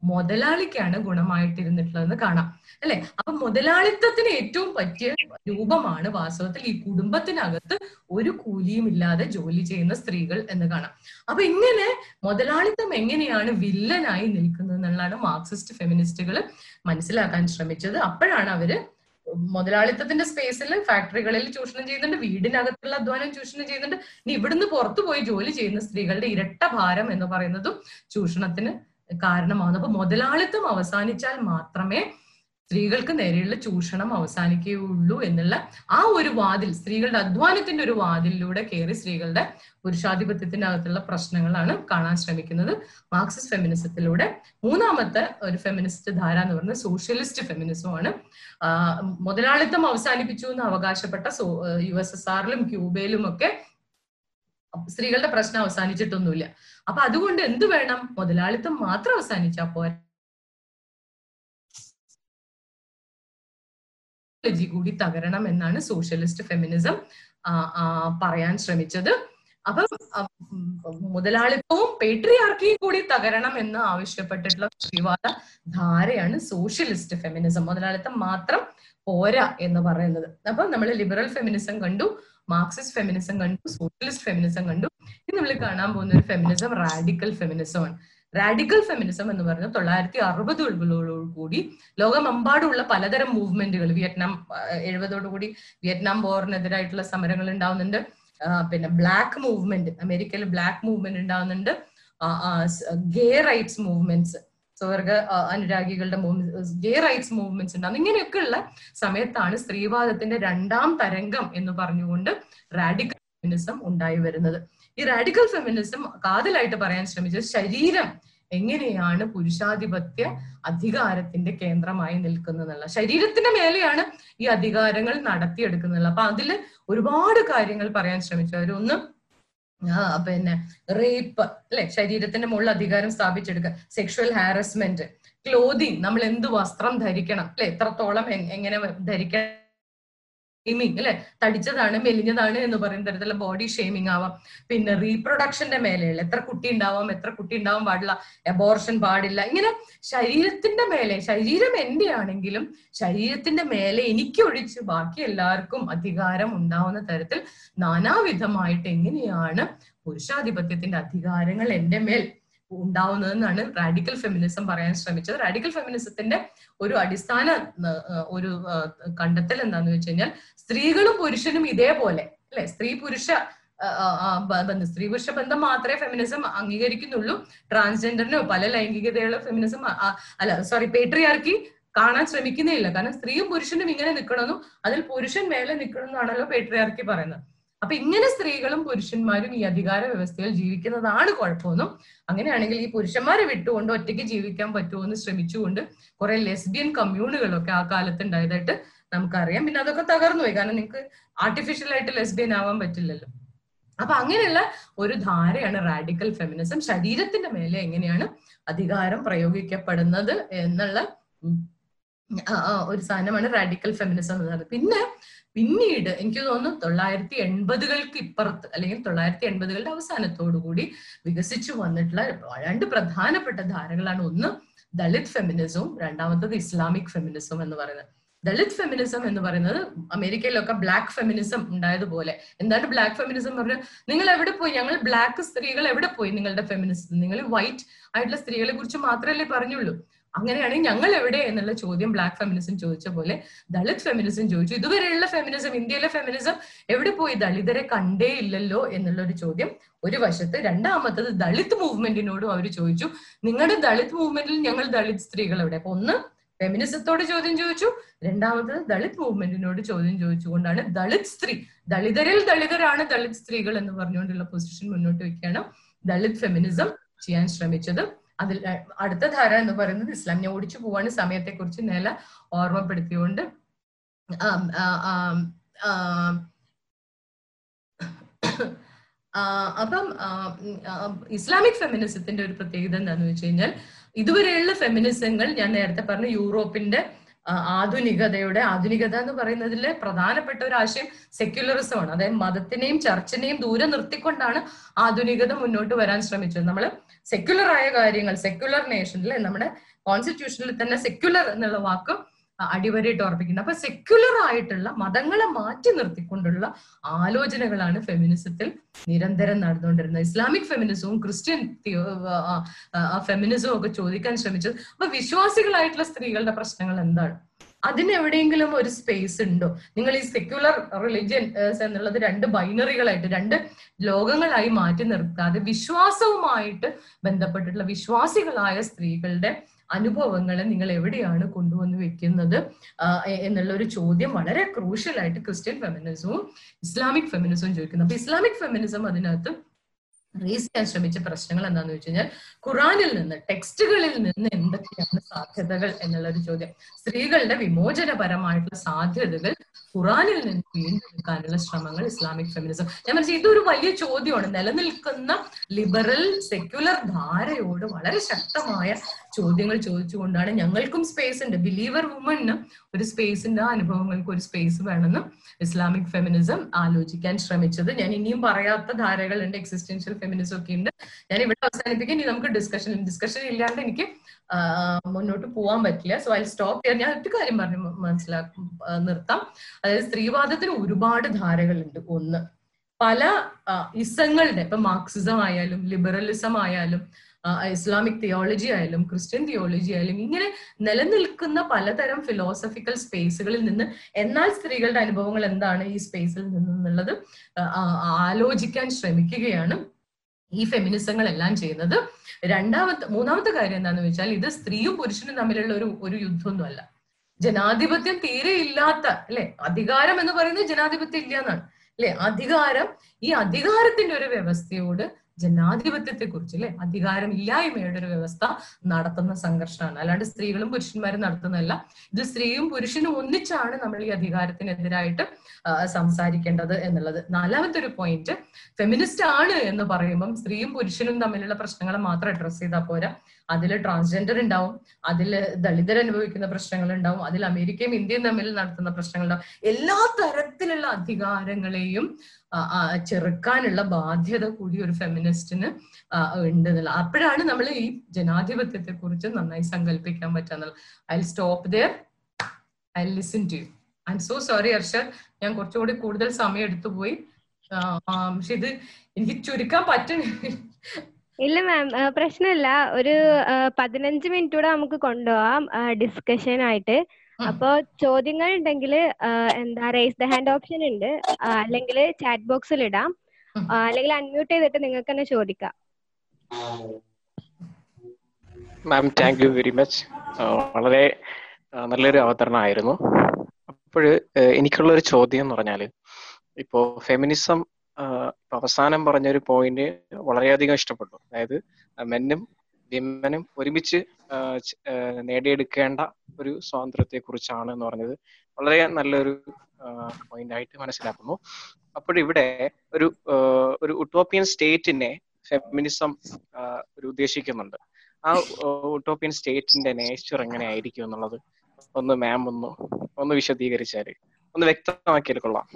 മുതലാളിക്കാണ് ഗുണമായിട്ടിരുന്നിട്ടുള്ളതെന്ന് കാണാം. അല്ലെ? അപ്പൊ മുതലാളിത്തത്തിന് ഏറ്റവും പറ്റിയ രൂപമാണ് വാസ്തവത്തിൽ ഈ കുടുംബത്തിനകത്ത് ഒരു കൂലിയും ഇല്ലാതെ ജോലി ചെയ്യുന്ന സ്ത്രീകൾ എന്ന് കാണാം. അപ്പൊ ഇങ്ങനെ മുതലാളിത്തം എങ്ങനെയാണ് വില്ലനായി നിൽക്കുന്നത് എന്നുള്ളതാണ് മാർക്സിസ്റ്റ് ഫെമിനിസ്റ്റുകൾ മനസ്സിലാക്കാൻ ശ്രമിച്ചത്. അപ്പോഴാണ് അവർ മുതലാളിത്തത്തിന്റെ സ്പേസിൽ ഫാക്ടറികളിൽ ചൂഷണം ചെയ്യുന്നുണ്ട് വീടിനകത്തുള്ള അധ്വാനം ചൂഷണം ചെയ്യുന്നുണ്ട്. ഇനി ഇവിടുന്ന് പുറത്തു പോയി ജോലി ചെയ്യുന്ന സ്ത്രീകളുടെ ഇരട്ട ഭാരം എന്ന് പറയുന്നതും ചൂഷണത്തിന് കാരണമാകുന്നു അപ്പൊ മുതലാളിത്തം അവസാനിച്ചാൽ മാത്രമേ സ്ത്രീകൾക്ക് നേരെയുള്ള ചൂഷണം അവസാനിക്കുകയുള്ളൂ എന്നുള്ള ആ ഒരു വാതിൽ സ്ത്രീകളുടെ അധ്വാനത്തിന്റെ ഒരു വാതിലിലൂടെ കയറി സ്ത്രീകളുടെ പുരുഷാധിപത്യത്തിന്റെ അകത്തുള്ള പ്രശ്നങ്ങളാണ് കാണാൻ ശ്രമിക്കുന്നത്. മാർക്സിസ്റ്റ് ഫെമിനിസത്തിലൂടെ മൂന്നാമത്തെ ഒരു ഫെമിനിസ്റ്റ് ധാര എന്ന് പറയുന്നത് സോഷ്യലിസ്റ്റ് ഫെമിനിസമാണ്. മുതലാളിത്തം അവസാനിപ്പിച്ചു എന്ന് അവകാശപ്പെട്ട യു എസ് എസ് ആറിലും ക്യൂബയിലും ഒക്കെ സ്ത്രീകളുടെ പ്രശ്നം അവസാനിച്ചിട്ടൊന്നുമില്ല. അപ്പൊ അതുകൊണ്ട് എന്ത് വേണം? മുതലാളിത്തം മാത്രം അവസാനിച്ചാൽ പോരാ. കൂടി തകരണം എന്നാണ് സോഷ്യലിസ്റ്റ് ഫെമിനിസം പറയാൻ ശ്രമിച്ചത്. അപ്പം മുതലാളിത്തവും പേട്രിയാർക്കിയും കൂടി തകരണം എന്ന് ആവശ്യപ്പെട്ടിട്ടുള്ള ശ്രീവാദ ധാരയാണ് സോഷ്യലിസ്റ്റ് ഫെമിനിസം. മുതലാളിത്തം മാത്രം പോരാ എന്ന് പറയുന്നത്. അപ്പൊ നമ്മൾ ലിബറൽ ഫെമിനിസം കണ്ടു. മാർക്സിസ്റ്റ് ഫെമിനിസം കണ്ടു സോഷ്യലിസ്റ്റ് ഫെമിനിസം കണ്ടു. ഇനി നമ്മൾ കാണാൻ പോകുന്ന ഒരു ഫെമിനിസം റാഡിക്കൽ ഫെമിനിസമാണ് റാഡിക്കൽ ഫെമിനിസം എന്ന് പറഞ്ഞ തൊള്ളായിരത്തി അറുപതുകളോടുകൂടി ലോകമെമ്പാടുമുള്ള പലതരം മൂവ്മെന്റുകൾ വിയറ്റ്നാം എഴുപതോടു കൂടി വിയറ്റ്നാം വോറിനെതിരായിട്ടുള്ള സമരങ്ങൾ ഉണ്ടാവുന്നുണ്ട്. പിന്നെ ബ്ലാക്ക് മൂവ്മെന്റ് അമേരിക്കയിൽ ബ്ലാക്ക് മൂവ്മെന്റ് ഉണ്ടാവുന്നുണ്ട്. ഗേ റൈറ്റ്സ് മൂവ്മെന്റ്സ് സ്വർഗ അനുരാഗികളുടെ ഗേ റൈറ്റ്സ് മൂവ്മെന്റ്സ് ഉണ്ടാകുന്നു ഇങ്ങനെയൊക്കെയുള്ള സമയത്താണ് സ്ത്രീവാദത്തിന്റെ രണ്ടാം തരംഗം എന്ന് പറഞ്ഞുകൊണ്ട് റാഡിക്കൽ ഫെമിനിസം ഉണ്ടായി വരുന്നത്. ഈ റാഡിക്കൽ ഫെമിനിസം കാതലായിട്ട് പറയാൻ ശ്രമിച്ചത് ശരീരം എങ്ങനെയാണ് പുരുഷാധിപത്യ അധികാരത്തിന്റെ കേന്ദ്രമായി നിൽക്കുന്നതെന്നുള്ള. ശരീരത്തിന്റെ മേലെയാണ് ഈ അധികാരങ്ങൾ നടത്തിയെടുക്കുന്നത് അപ്പൊ അതിൽ ഒരുപാട് കാര്യങ്ങൾ പറയാൻ ശ്രമിച്ചു അവരൊന്ന് പിന്നെ റേപ്പ് അല്ലെ? ശരീരത്തിന്റെ മുകളിൽ അധികാരം സ്ഥാപിച്ചെടുക്കുക സെക്ഷുവൽ ഹാരസ്മെന്റ് ക്ലോതിങ് നമ്മൾ എന്ത് വസ്ത്രം ധരിക്കണം? അല്ലെ? എത്രത്തോളം എങ്ങനെ ധരിക്കണം ഷെയ്മിങ് അല്ലെ? തടിച്ചതാണ് മെലിഞ്ഞതാണ് എന്ന് പറയുന്ന തരത്തിലുള്ള ബോഡി ഷെയ്മിങ് ആവാം. പിന്നെ റീപ്രൊഡക്ഷന്റെ മേലെയുള്ള എത്ര കുട്ടി ഉണ്ടാവാം എത്ര കുട്ടി ഉണ്ടാവാൻ പാടില്ല അബോർഷൻ പാടില്ല. ഇങ്ങനെ ശരീരത്തിന്റെ മേലെ ശരീരം എന്റെ ആണെങ്കിലും ശരീരത്തിന്റെ മേലെ എനിക്ക് ഒഴിച്ച് ബാക്കി എല്ലാവർക്കും അധികാരം ഉണ്ടാവുന്ന തരത്തിൽ നാനാവിധമായിട്ട് എങ്ങനെയാണ് പുരുഷാധിപത്യത്തിന്റെ അധികാരങ്ങൾ എന്റെ മേൽ ഉണ്ടാവുന്നതെന്നാണ് റാഡിക്കൽ ഫെമിനിസം പറയാൻ ശ്രമിച്ചത്. റാഡിക്കൽ ഫെമിനിസത്തിന്റെ ഒരു അടിസ്ഥാന ഒരു കണ്ടെത്തൽ എന്താന്ന് വെച്ച് കഴിഞ്ഞാൽ സ്ത്രീകളും പുരുഷനും ഇതേപോലെ അല്ലെ? സ്ത്രീ പുരുഷ ബന്ധം സ്ത്രീ പുരുഷ ബന്ധം മാത്രമേ ഫെമിനിസം അംഗീകരിക്കുന്നുള്ളൂ. ട്രാൻസ്ജെൻഡറിനോ പല ലൈംഗികതയുള്ള ഫെമിനിസം അല്ല സോറി പേട്രിയാർക്കി കാണാൻ ശ്രമിക്കുന്നേ ഇല്ല. കാരണം സ്ത്രീയും പുരുഷനും ഇങ്ങനെ നിൽക്കണമെന്നും അതിൽ പുരുഷൻ മേലെ നിൽക്കണമെന്നാണല്ലോ പേട്രിയാർക്കി പറയുന്നത്. അപ്പൊ ഇങ്ങനെ സ്ത്രീകളും പുരുഷന്മാരും ഈ അധികാര വ്യവസ്ഥയിൽ ജീവിക്കുന്നതാണ് കുഴപ്പമൊന്നും. അങ്ങനെയാണെങ്കിൽ ഈ പുരുഷന്മാരെ വിട്ടുകൊണ്ട് ഒറ്റയ്ക്ക് ജീവിക്കാൻ പറ്റുമോ എന്ന് ശ്രമിച്ചുകൊണ്ട് കുറെ ലെസ്ബിയൻ കമ്മ്യൂണുകളൊക്കെ ആ കാലത്ത് ഉണ്ടായതായിട്ട് നമുക്കറിയാം. പിന്നെ അതൊക്കെ തകർന്നുപോയി കാരണം നിങ്ങൾക്ക് ആർട്ടിഫിഷ്യൽ ആയിട്ട് ലെസ്ബിയൻ ആവാൻ പറ്റില്ലല്ലോ. അപ്പൊ അങ്ങനെയുള്ള ഒരു ധാരയാണ് റാഡിക്കൽ ഫെമിനിസം ശരീരത്തിന്റെ മേലെ എങ്ങനെയാണ് അധികാരം പ്രയോഗിക്കപ്പെടുന്നത് എന്നുള്ള ഒരു സാധനമാണ് റാഡിക്കൽ ഫെമിനിസം എന്ന് പറയുന്നത്. പിന്നെ പിന്നീട് എനിക്ക് തോന്നുന്നു തൊള്ളായിരത്തി എൺപതുകൾക്ക് ഇപ്പുറത്ത് അല്ലെങ്കിൽ തൊള്ളായിരത്തി എൺപതുകളുടെ അവസാനത്തോടു കൂടി വികസിച്ചു വന്നിട്ടുള്ള രണ്ട് പ്രധാനപ്പെട്ട ധാരകളാണ് ഒന്ന് ദളിത് ഫെമിനിസവും രണ്ടാമത്തത് ഇസ്ലാമിക് ഫെമിനിസം എന്ന് പറയുന്നത്. ദളിത് ഫെമിനിസം എന്ന് പറയുന്നത് അമേരിക്കയിലൊക്കെ ബ്ലാക്ക് ഫെമിനിസം ഉണ്ടായതുപോലെ. എന്താണ് ബ്ലാക്ക് ഫെമിനിസം പറഞ്ഞു നിങ്ങൾ എവിടെ പോയി ഞങ്ങൾ ബ്ലാക്ക് സ്ത്രീകൾ എവിടെ പോയി നിങ്ങളുടെ ഫെമിനിസം? നിങ്ങൾ വൈറ്റ് ആയിട്ടുള്ള സ്ത്രീകളെ കുറിച്ച് മാത്രമല്ലേ പറഞ്ഞുള്ളൂ. അങ്ങനെയാണെങ്കിൽ ഞങ്ങൾ എവിടെ എന്നുള്ള ചോദ്യം ബ്ലാക്ക് ഫെമിനിസം ചോദിച്ച പോലെ ദളിത് ഫെമിനിസം ചോദിച്ചു. ഇതുവരെയുള്ള ഫെമിനിസം ഇന്ത്യയിലെ ഫെമിനിസം എവിടെ പോയി? ദളിതരെ കണ്ടേ ഇല്ലല്ലോ എന്നുള്ള ഒരു ചോദ്യം ഒരു വശത്ത്. രണ്ടാമത്തത് ദളിത് മൂവ്മെന്റിനോടും അവർ ചോദിച്ചു. നിങ്ങളുടെ ദളിത് മൂവ്മെന്റിൽ ഞങ്ങൾ ദളിത് സ്ത്രീകൾ എവിടെ? അപ്പൊ ഒന്ന് ഫെമിനിസത്തോട് ചോദ്യം ചോദിച്ചു. രണ്ടാമത്തത് ദളിത് മൂവ്മെന്റിനോട് ചോദ്യം ചോദിച്ചുകൊണ്ടാണ് ദളിത് സ്ത്രീ ദളിതരിൽ ദളിതരാണ് ദളിത് സ്ത്രീകൾ എന്ന് പറഞ്ഞുകൊണ്ടുള്ള പൊസിഷൻ മുന്നോട്ട് വെക്കുകയാണ് ദളിത് ഫെമിനിസം ചെയ്യാൻ ശ്രമിച്ചത്. അതിൽ അടുത്ത ധാര എന്ന് പറയുന്നത് ഇസ്ലാമിനെ ഓടിച്ചു പോവാണ്. സമയത്തെ കുറിച്ച് നില ഓർമ്മപ്പെടുത്തിയോണ്ട് അപ്പം ഇസ്ലാമിക് ഫെമിനിസത്തിന്റെ ഒരു പ്രത്യേകത എന്താണെന്ന് വെച്ച് കഴിഞ്ഞാൽ ഇതുവരെയുള്ള ഫെമിനിസങ്ങൾ ഞാൻ നേരത്തെ പറഞ്ഞു യൂറോപ്പിന്റെ ആധുനികതയുടെ ആധുനികത എന്ന് പറയുന്നതിലെ പ്രധാനപ്പെട്ട ഒരു ആശയം സെക്യുലറിസമാണ് അതായത് മതത്തിനെയും ചർച്ചിനെയും ദൂരെ നിർത്തിക്കൊണ്ടാണ് ആധുനികത മുന്നോട്ട് വരാൻ ശ്രമിച്ചത്. നമ്മൾ സെക്യുലർ ആയ കാര്യങ്ങൾ സെക്യുലർ നേഷൻ അല്ലെ നമ്മുടെ കോൺസ്റ്റിറ്റ്യൂഷനിൽ തന്നെ സെക്യുലർ എന്നുള്ള വാക്ക് അടിവരയിട്ട് ഓർപ്പിക്കുന്നത് അപ്പൊ സെക്യുലർ ആയിട്ടുള്ള മതങ്ങളെ മാറ്റി നിർത്തിക്കൊണ്ടുള്ള ആലോചനകളാണ് ഫെമിനിസത്തിൽ നിരന്തരം നടന്നുകൊണ്ടിരുന്നത്. ഇസ്ലാമിക് ഫെമിനിസവും ക്രിസ്ത്യൻ ഫെമിനിസവും ഒക്കെ ചോദിക്കാൻ ശ്രമിച്ചത്. അപ്പൊ വിശ്വാസികളായിട്ടുള്ള സ്ത്രീകളുടെ പ്രശ്നങ്ങൾ എന്താണ്? അതിന് എവിടെയെങ്കിലും ഒരു സ്പേസ് ഉണ്ടോ? നിങ്ങൾ ഈ സെക്യുലർ റിലിജ്യൻ എന്നുള്ളത് രണ്ട് ബൈനറികളായിട്ട് രണ്ട് ലോകങ്ങളായി മാറ്റി നിർത്താതെ വിശ്വാസവുമായിട്ട് ബന്ധപ്പെട്ടിട്ടുള്ള വിശ്വാസികളായ സ്ത്രീകളുടെ അനുഭവങ്ങളെ നിങ്ങൾ എവിടെയാണ് കൊണ്ടുവന്ന് വെക്കുന്നത്? എന്നുള്ള ഒരു ചോദ്യം വളരെ ക്രൂഷ്യൽ ആയിട്ട് ക്രിസ്ത്യൻ ഫെമിനിസവും ഇസ്ലാമിക് ഫെമിനിസവും ചോദിക്കുന്നു. അപ്പൊ ഇസ്ലാമിക് ഫെമിനിസം അതിനകത്ത് റേസ് ചെയ്യാൻ ശ്രമിച്ച പ്രശ്നങ്ങൾ എന്താന്ന് വെച്ച് കഴിഞ്ഞാൽ ഖുറാനിൽ നിന്ന് ടെക്സ്റ്റുകളിൽ നിന്ന് എന്തൊക്കെയാണ് സാധ്യതകൾ എന്നുള്ള ഒരു ചോദ്യം. സ്ത്രീകളുടെ വിമോചനപരമായിട്ടുള്ള സാധ്യതകൾ ഖുറാനിൽ നിന്ന് വീണ്ടെടുക്കാനുള്ള ശ്രമങ്ങൾ ഇസ്ലാമിക് ഫെമിനിസം. ഞാൻ മനസ്സിൽ ഇതൊരു വലിയ ചോദ്യമാണ്. നിലനിൽക്കുന്ന ലിബറൽ സെക്യുലർ ധാരയോട് വളരെ ശക്തമായ ചോദ്യങ്ങൾ ചോദിച്ചുകൊണ്ടാണ് ഞങ്ങൾക്കും സ്പേസ് ഉണ്ട്. ബിലീവർ വുമന് ഒരു സ്പേസിന്റെ അനുഭവങ്ങൾക്ക് ഒരു സ്പേസ് വേണമെന്ന് ഇസ്ലാമിക് ഫെമിനിസം ആലോചിക്കാൻ ശ്രമിച്ചത്. ഞാൻ ഇനിയും പറയാത്ത ധാരകളുണ്ട്. എക്സിസ്റ്റൻഷ്യൽ ഫെമിനിസം ഒക്കെ ഉണ്ട്. ഞാൻ ഇവിടെ അവസാനിപ്പിക്കാൻ ഇനി നമുക്ക് ഡിസ്കഷൻ ഡിസ്കഷൻ ഇല്ലാണ്ട് എനിക്ക് മുന്നോട്ട് പോകാൻ പറ്റില്ല. സോ ഐ സ്റ്റോപ്പ് ഞാൻ ഒരു കാര്യം പറഞ്ഞു മനസ്സിലാക്കും നിർത്താം. അതായത് സ്ത്രീവാദത്തിന് ഒരുപാട് ധാരകളുണ്ട്. ഒന്ന് പല ഇസങ്ങളുടെ ഇപ്പൊ മാർക്സിസം ആയാലും ലിബറലിസം ആയാലും ഇസ്ലാമിക് തിയോളജി ആയാലും ക്രിസ്ത്യൻ തിയോളജി ആയാലും ഇങ്ങനെ നിലനിൽക്കുന്ന പലതരം ഫിലോസഫിക്കൽ സ്പേസുകളിൽ നിന്ന് എന്നാൽ സ്ത്രീകളുടെ അനുഭവങ്ങൾ എന്താണ് ഈ സ്പേസിൽ നിന്നുള്ളത് ആലോചിക്കാൻ ശ്രമിക്കുകയാണ് ഈ ഫെമിനിസങ്ങളെല്ലാം ചെയ്യുന്നത്. രണ്ടാമത്തെ മൂന്നാമത്തെ കാര്യം എന്താണെന്ന് വെച്ചാൽ ഇത് സ്ത്രീയും പുരുഷനും തമ്മിലുള്ള ഒരു ഒരു യുദ്ധമൊന്നുമല്ല. ജനാധിപത്യം തീരെ ഇല്ലാത്ത അല്ലെ? അധികാരം എന്ന് പറയുന്നത് ജനാധിപത്യം ഇല്ല എന്നാണ് അല്ലെ? അധികാരം ഈ അധികാരത്തിന്റെ ഒരു വ്യവസ്ഥയോട് ജനാധിപത്യത്തെ കുറിച്ച് അല്ലെ? അധികാരം ഇല്ലായ്മയുടെ ഒരു വ്യവസ്ഥ നടത്തുന്ന സംഘർഷമാണ്. അല്ലാണ്ട് സ്ത്രീകളും പുരുഷന്മാരും നടത്തുന്നതല്ല. ഇത് സ്ത്രീയും പുരുഷനും ഒന്നിച്ചാണ് നമ്മൾ ഈ അധികാരത്തിനെതിരായിട്ട് സംസാരിക്കേണ്ടത് എന്നുള്ളത്. നാലാമത്തെ ഒരു പോയിന്റ് ഫെമിനിസ്റ്റ് ആണ് എന്ന് പറയുമ്പം സ്ത്രീയും പുരുഷനും തമ്മിലുള്ള പ്രശ്നങ്ങളെ മാത്രം അഡ്രസ് ചെയ്താൽ പോരാ. അതിൽ ട്രാൻസ്ജെൻഡർ ഉണ്ടാവും അതിൽ ദളിതർ അനുഭവിക്കുന്ന പ്രശ്നങ്ങൾ ഉണ്ടാവും അതിൽ അമേരിക്കയും ഇന്ത്യയും തമ്മിൽ നടത്തുന്ന പ്രശ്നങ്ങൾ ഉണ്ടാവും എല്ലാ തരത്തിലുള്ള അധികാരങ്ങളെയും ചെറുക്കാനുള്ള ബാധ്യത കൂടി ഒരു ഫെമിനിസ്റ്റിന് ഉണ്ട് എന്നുള്ളത് അപ്പോഴാണ് നമ്മൾ ഈ ജനാധിപത്യത്തെ കുറിച്ച് നന്നായി സങ്കല്പിക്കാൻ പറ്റുന്നത് I stop there I listen to you I so sorry Arshad ഞാൻ കുറച്ചുകൂടി കൂടുതൽ സമയം എടുത്തു പോയി പക്ഷെ ഇത് എനിക്ക് ചുരുക്കാൻ പറ്റുന്നില്ല ഇല്ല മാം പ്രശ്നമില്ല ഒരു പതിനഞ്ച് മിനിറ്റ് കൂടെ നമുക്ക് കൊണ്ടുപോവാം. ഡിസ്കഷൻ ആയിട്ട്. അപ്പോ ചോദ്യങ്ങൾ ഉണ്ടെങ്കിൽ എന്താ റേസ് ദ ഹാൻഡ് ഓപ്ഷൻ ഉണ്ട്. അല്ലെങ്കിൽ ചാറ്റ് ബോക്സിൽ ഇടാം. അല്ലെങ്കിൽ അൺമ്യൂട്ട് ചെയ്തിട്ട് നിങ്ങൾക്ക് തന്നെ ചോദിക്കാം. Ma'am thank you very much വളരെ നല്ലൊരു നല്ലൊരു അവതരണമായിരുന്നു. അപ്പോൾ എനിക്കുള്ള ഒരു ചോദ്യം എന്ന് പറഞ്ഞാൽ ഇപ്പോ ഫെമിനിസം അവസാനം പറഞ്ഞ ഒരു പോയിന്റ് വളരെയധികം ഇഷ്ടപ്പെട്ടു. അതായത് മെന്നും വിമനും ഒരുമിച്ച് നേടിയെടുക്കേണ്ട ഒരു സ്വാതന്ത്ര്യത്തെ കുറിച്ചാണ് എന്ന് പറഞ്ഞത്. വളരെ നല്ലൊരു പോയിന്റ് ആയിട്ട് മനസ്സിലാക്കുന്നു. അപ്പോഴിവിടെ ഒരു ഒരു ഉട്ടോപ്യൻ സ്റ്റേറ്റിനെ ഫെമിനിസം ഒരു ഉദ്ദേശിക്കുന്നുണ്ട്. ആ ഉട്ടോപ്യൻ സ്റ്റേറ്റിന്റെ നേച്ചർ എങ്ങനെ ആയിരിക്കും എന്നുള്ളത് ഒന്ന് മാം ഒന്ന് ഒന്ന് വിശദീകരിച്ചാൽ. ഒന്ന് വ്യക്തമാക്കിയാൽ കൊള്ളാം.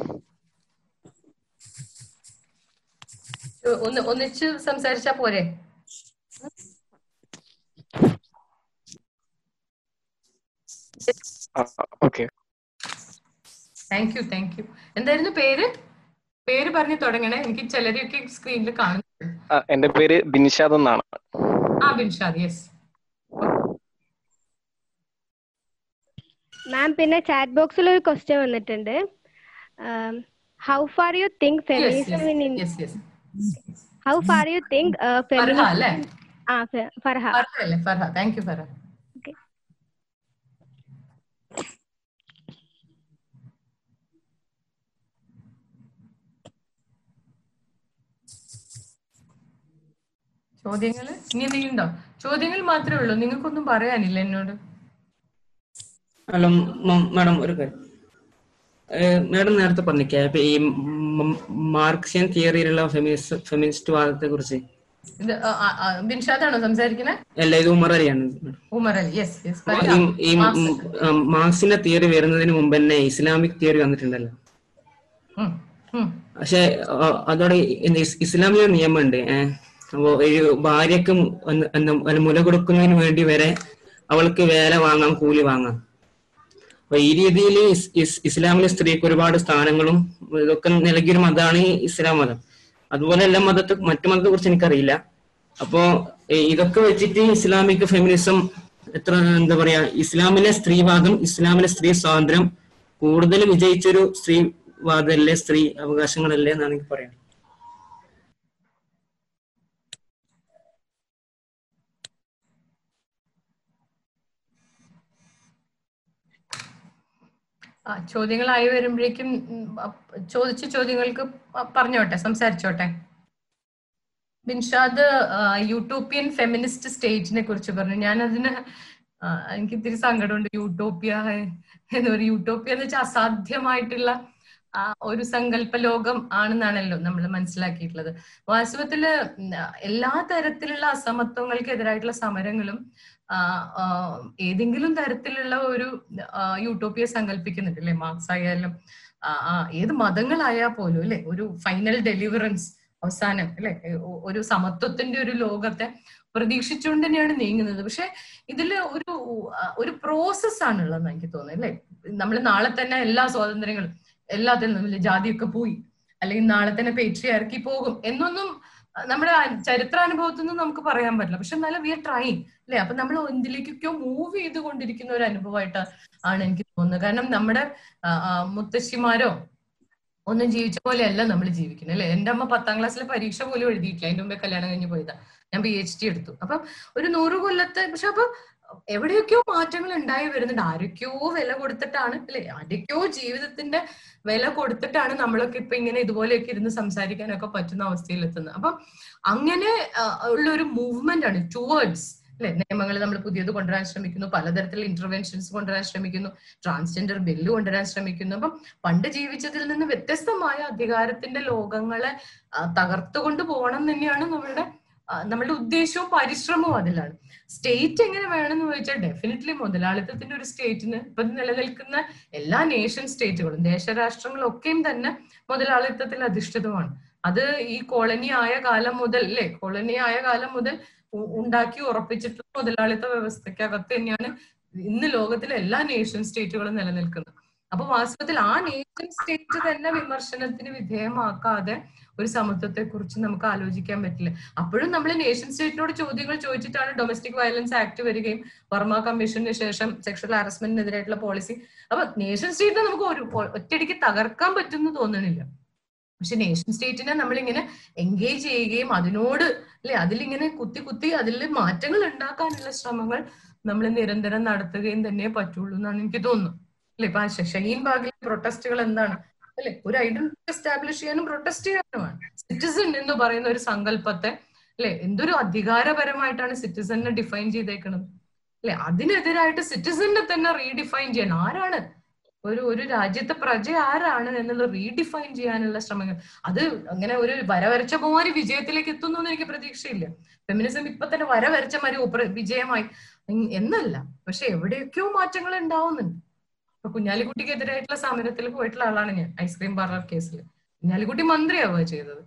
ഒന്ന് ഒന്നിച്ച് സംസാരിച്ചാ പോരെ. Okay. Thank you thank you എന്തായിരുന്നു പേര്? പേര് പറഞ്ഞു തുടങ്ങണേ. എനിക്ക് ചിലരെയൊക്കെ സ്ക്രീനിൽ കാണുന്നു എന്റെ പേര് ബിൻഷാദ് എന്നാണ്. ആ ബിൻഷാദ് യെസ് മാം പിന്നെ ചാറ്റ് ബോക്സിൽ ഒരു ക്വസ്റ്റ്യൻ വന്നിട്ടുണ്ട്. How far you think feminism in yes yes how far you think Farha അല്ലേ? ആ ഫെ- ഫർഹ ഫർഹ അല്ലേ? ഫർഹ താങ്ക് യു ഫർഹ ചോദ്യങ്ങൾ ഇനി എന്തെങ്കിലും ഉണ്ടോ ചോദ്യങ്ങൾ മാത്രമേ ഉള്ളൂ. നിങ്ങൾക്കൊന്നും പറയാനില്ല എന്നോട്? മാഡം ഒരു കാര്യം. മാഡം നേരത്തെ പറഞ്ഞില്ലേ ഈ മാർക്സിയൻ തിയറിയിലുള്ള ഫെമിനിസ്റ്റ് വാദത്തെ കുറിച്ച് ബിൻഷാദാണോ സംസാരിക്കുന്നത് അല്ല ഇത് ഉമർ അലിയാണ്. ഉമർ അലി യെസ് യെസ് ഈ- മാർക്സിന്റെ തിയറി വരുന്നതിന് മുമ്പ് തന്നെ ഇസ്ലാമിക് തിയറി വന്നിട്ടുണ്ടല്ലോ. പക്ഷെ അതോടെ ഇസ്ലാമിക നിയമമുണ്ട് അപ്പോ ഒരു ഭാര്യക്ക് മുല കൊടുക്കുന്നതിന് വേണ്ടി വരെ അവൾക്ക് വേല വാങ്ങാം കൂലി വാങ്ങാം. അപ്പൊ ഈ രീതിയിൽ ഇസ്ലാമിലെ സ്ത്രീക്ക് ഒരുപാട് സ്ഥാനങ്ങളും ഇതൊക്കെ നൽകിയൊരു മതമാണ് ഇസ്ലാം മതം. അതുപോലെ എല്ലാ മതത്തെ മറ്റു മതത്തെ കുറിച്ച് എനിക്കറിയില്ല. അപ്പോ ഇതൊക്കെ വെച്ചിട്ട് ഇസ്ലാമിക് ഫെമിനിസം എത്ര എന്താ പറയാ ഇസ്ലാമിലെ സ്ത്രീവാദം ഇസ്ലാമിലെ സ്ത്രീ സ്വാതന്ത്ര്യം കൂടുതൽ വിജയിച്ചൊരു സ്ത്രീവാദമല്ലേ സ്ത്രീ അവകാശങ്ങളല്ലേ എന്നാണ് എനിക്ക് പറയാം ചോദ്യങ്ങളായി വരുമ്പോഴേക്കും ചോദിച്ച ചോദ്യങ്ങൾക്ക് പറഞ്ഞോട്ടെ സംസാരിച്ചോട്ടെ. ബിൻഷാദ് യൂട്ടോപ്യൻ ഫെമിനിസ്റ്റ് സ്റ്റേറ്റിനെ കുറിച്ച് പറഞ്ഞു. ഞാൻ അതിന് എനിക്ക് ഇത്തിരി സങ്കടമുണ്ട്. യൂട്ടോപ്യ എന്ന് പറയും യൂട്ടോപ്യ എന്ന് വെച്ചാൽ അസാധ്യമായിട്ടുള്ള ഒരു സങ്കല്പ ലോകം ആണെന്നാണല്ലോ നമ്മൾ മനസ്സിലാക്കിയിട്ടുള്ളത്. വാസ്തവത്തിൽ എല്ലാ തരത്തിലുള്ള അസമത്വങ്ങൾക്കെതിരായിട്ടുള്ള സമരങ്ങളും ആ, ആ, ഏതെങ്കിലും തരത്തിലുള്ള ഒരു യൂട്ടോപ്പിയ സങ്കല്പിക്കുന്നുണ്ട് അല്ലെ മാർക്സ് ആയാലും ഏത് മതങ്ങളായാൽ പോലും അല്ലെ? ഒരു ഫൈനൽ ഡെലിവറൻസ് അവസാനം അല്ലെ? ഒരു സമത്വത്തിന്റെ ഒരു ലോകത്തെ പ്രതീക്ഷിച്ചുകൊണ്ട് തന്നെയാണ് നീങ്ങുന്നത്. പക്ഷെ ഇതിൽ ഒരു ഒരു പ്രോസസ് ആണുള്ളതെന്ന് എനിക്ക് തോന്നുന്നത് അല്ലെ? നമ്മൾ നാളെ തന്നെ എല്ലാ സ്വാതന്ത്ര്യങ്ങളും എല്ലാത്തിനും ജാതിയൊക്കെ പോയി അല്ലെങ്കിൽ നാളെ തന്നെ പേട്രിയാർക്കി പോകും എന്നൊന്നും നമ്മുടെ ചരിത്രാനുഭവത്തിൽ നിന്ന് നമുക്ക് പറയാൻ പറ്റില്ല. പക്ഷെ എന്നാലും വി ആർ ട്രൈങ് അല്ലെ? അപ്പൊ നമ്മൾ എന്തിലേക്കൊക്കെയോ മൂവ് ചെയ്തുകൊണ്ടിരിക്കുന്ന ഒരു അനുഭവമായിട്ട് ആണ് എനിക്ക് തോന്നുന്നത്. കാരണം നമ്മുടെ മുത്തശ്ശിമാരോ ഒന്നും ജീവിച്ച പോലെയല്ല നമ്മൾ ജീവിക്കുന്നത് അല്ലെ? എന്റെ അമ്മ പത്താം ക്ലാസ്സിലെ പരീക്ഷ പോലും എഴുതിയിട്ടില്ല. അതിന്റെ മുമ്പേ കല്യാണം കഴിഞ്ഞ് പോയതാ. ഞാൻ പി എച്ച് ഡി എടുത്തു. അപ്പൊ ഒരു നൂറ് കൊല്ലത്തെ പക്ഷെ അപ്പൊ എവിടെയൊക്കെയോ മാറ്റങ്ങൾ ഉണ്ടായി വരുന്നുണ്ട്. ആരൊക്കെയോ വില കൊടുത്തിട്ടാണ് അല്ലെ? ആരൊക്കെയോ ജീവിതത്തിന്റെ വില കൊടുത്തിട്ടാണ് നമ്മളൊക്കെ ഇപ്പൊ ഇങ്ങനെ ഇതുപോലെയൊക്കെ ഇരുന്ന് സംസാരിക്കാനൊക്കെ പറ്റുന്ന അവസ്ഥയിൽ എത്തുന്നത് അപ്പൊ അങ്ങനെ ഉള്ള ഒരു മൂവ്മെന്റ് ആണ് ടുവേർഡ്സ് അല്ലെ? നിയമങ്ങൾ നമ്മൾ പുതിയത് കൊണ്ടുവരാൻ ശ്രമിക്കുന്നു പലതരത്തിലുള്ള ഇന്റർവെൻഷൻസ് കൊണ്ടുവരാൻ ശ്രമിക്കുന്നു ട്രാൻസ്ജെൻഡർ ബില്ല് കൊണ്ടുവരാൻ ശ്രമിക്കുന്നു. അപ്പം പണ്ട് ജീവിച്ചതിൽ നിന്ന് വ്യത്യസ്തമായ അധികാരത്തിന്റെ ലോകങ്ങളെ തകർത്തുകൊണ്ട് പോകണം തന്നെയാണ് നമ്മളുടെ നമ്മളുടെ ഉദ്ദേശവും പരിശ്രമവും അതിലാണ്. സ്റ്റേറ്റ് എങ്ങനെ വേണമെന്ന് ചോദിച്ചാൽ ഡെഫിനറ്റ്ലി മുതലാളിത്തത്തിന്റെ ഒരു സ്റ്റേറ്റിന് ഇപ്പൊ നിലനിൽക്കുന്ന എല്ലാ നേഷൻ സ്റ്റേറ്റുകളും ദേശരാഷ്ട്രങ്ങളും ഒക്കെയും തന്നെ മുതലാളിത്തത്തിൽ അധിഷ്ഠിതമാണ്. അത് ഈ കോളനി ആയ കാലം മുതൽ അല്ലെ കോളനി ആയ കാലം മുതൽ ഉണ്ടാക്കി ഉറപ്പിച്ചിട്ടുള്ള മുതലാളിത്ത വ്യവസ്ഥയ്ക്കകത്ത് തന്നെയാണ് ഇന്ന് ലോകത്തിലെ എല്ലാ നേഷൻ സ്റ്റേറ്റുകളും നിലനിൽക്കുന്നത്. അപ്പൊ വാസ്തവത്തിൽ ആ നേഷൻ സ്റ്റേറ്റ് തന്നെ വിമർശനത്തിന് വിധേയമാക്കാതെ ഒരു സമത്വത്തെ കുറിച്ച് നമുക്ക് ആലോചിക്കാൻ പറ്റില്ല. അപ്പോഴും നമ്മൾ നേഷൻ സ്റ്റേറ്റിനോട് ചോദ്യങ്ങൾ ചോദിച്ചിട്ടാണ് ഡൊമസ്റ്റിക് വയലൻസ് ആക്ട് വരികയും വർമ്മ കമ്മീഷന് ശേഷം സെക്ഷൽ ഹാരസ്മെന്റിനെതിരായിട്ടുള്ള പോളിസി അപ്പൊ നേഷൻ സ്റ്റേറ്റിനെ നമുക്ക് ഒരു ഒറ്റയടിക്ക് തകർക്കാൻ പറ്റുമെന്ന് തോന്നണില്ല. പക്ഷെ നേഷൻ സ്റ്റേറ്റിനെ നമ്മളിങ്ങനെ എൻഗേജ് ചെയ്യുകയും അതിനോട് അല്ലെ അതിലിങ്ങനെ കുത്തി കുത്തി അതിൽ മാറ്റങ്ങൾ ഉണ്ടാക്കാനുള്ള ശ്രമങ്ങൾ നമ്മൾ നിരന്തരം നടത്തുകയും തന്നെ പറ്റുള്ളൂ എന്നാണ് എനിക്ക് തോന്നുന്നു. അല്ലെ ഇപ്പൊ ഷഹീൻ ബാഗിലെ പ്രൊട്ടസ്റ്റുകൾ എന്താണ്? അല്ലെ? ഒരു ഐഡന്റിറ്റി എസ്റ്റാബ്ലിഷ് ചെയ്യാനും പ്രൊട്ടസ്റ്റ് ചെയ്യാനുമാണ് സിറ്റിസൺ എന്ന് പറയുന്ന ഒരു സങ്കല്പത്തെ അല്ലെ? എന്തൊരു അധികാരപരമായിട്ടാണ് സിറ്റിസണിനെ ഡിഫൈൻ ചെയ്തേക്കുന്നത് അല്ലെ? അതിനെതിരായിട്ട് സിറ്റിസണിനെ തന്നെ റീഡിഫൈൻ ചെയ്യാൻ ആരാണ്? ഒരു ഒരു രാജ്യത്തെ പ്രജ ആരാണ് എന്നുള്ളത് റീഡിഫൈൻ ചെയ്യാനുള്ള ശ്രമങ്ങൾ. അത് അങ്ങനെ ഒരു വരവരച്ച പോകാൻ വിജയത്തിലേക്ക് എത്തുന്നു എന്ന് എനിക്ക് പ്രതീക്ഷയില്ല. ഫെമിനിസം ഇപ്പൊ തന്നെ വരവരച്ച മാതിരി വിജയമായി. എന്നല്ല. പക്ഷെ എവിടെയൊക്കെയോ മാറ്റങ്ങൾ ഉണ്ടാവുന്നുണ്ട്. ഇപ്പൊ കുഞ്ഞാലിക്കുട്ടിക്കെതിരായിട്ടുള്ള സമരത്തിൽ പോയിട്ടുള്ള ആളാണ് ഞാൻ ഐസ്ക്രീം പാർലർ കേസിൽ കുഞ്ഞാലിക്കുട്ടി മന്ത്രിയാവുക ചെയ്തത്.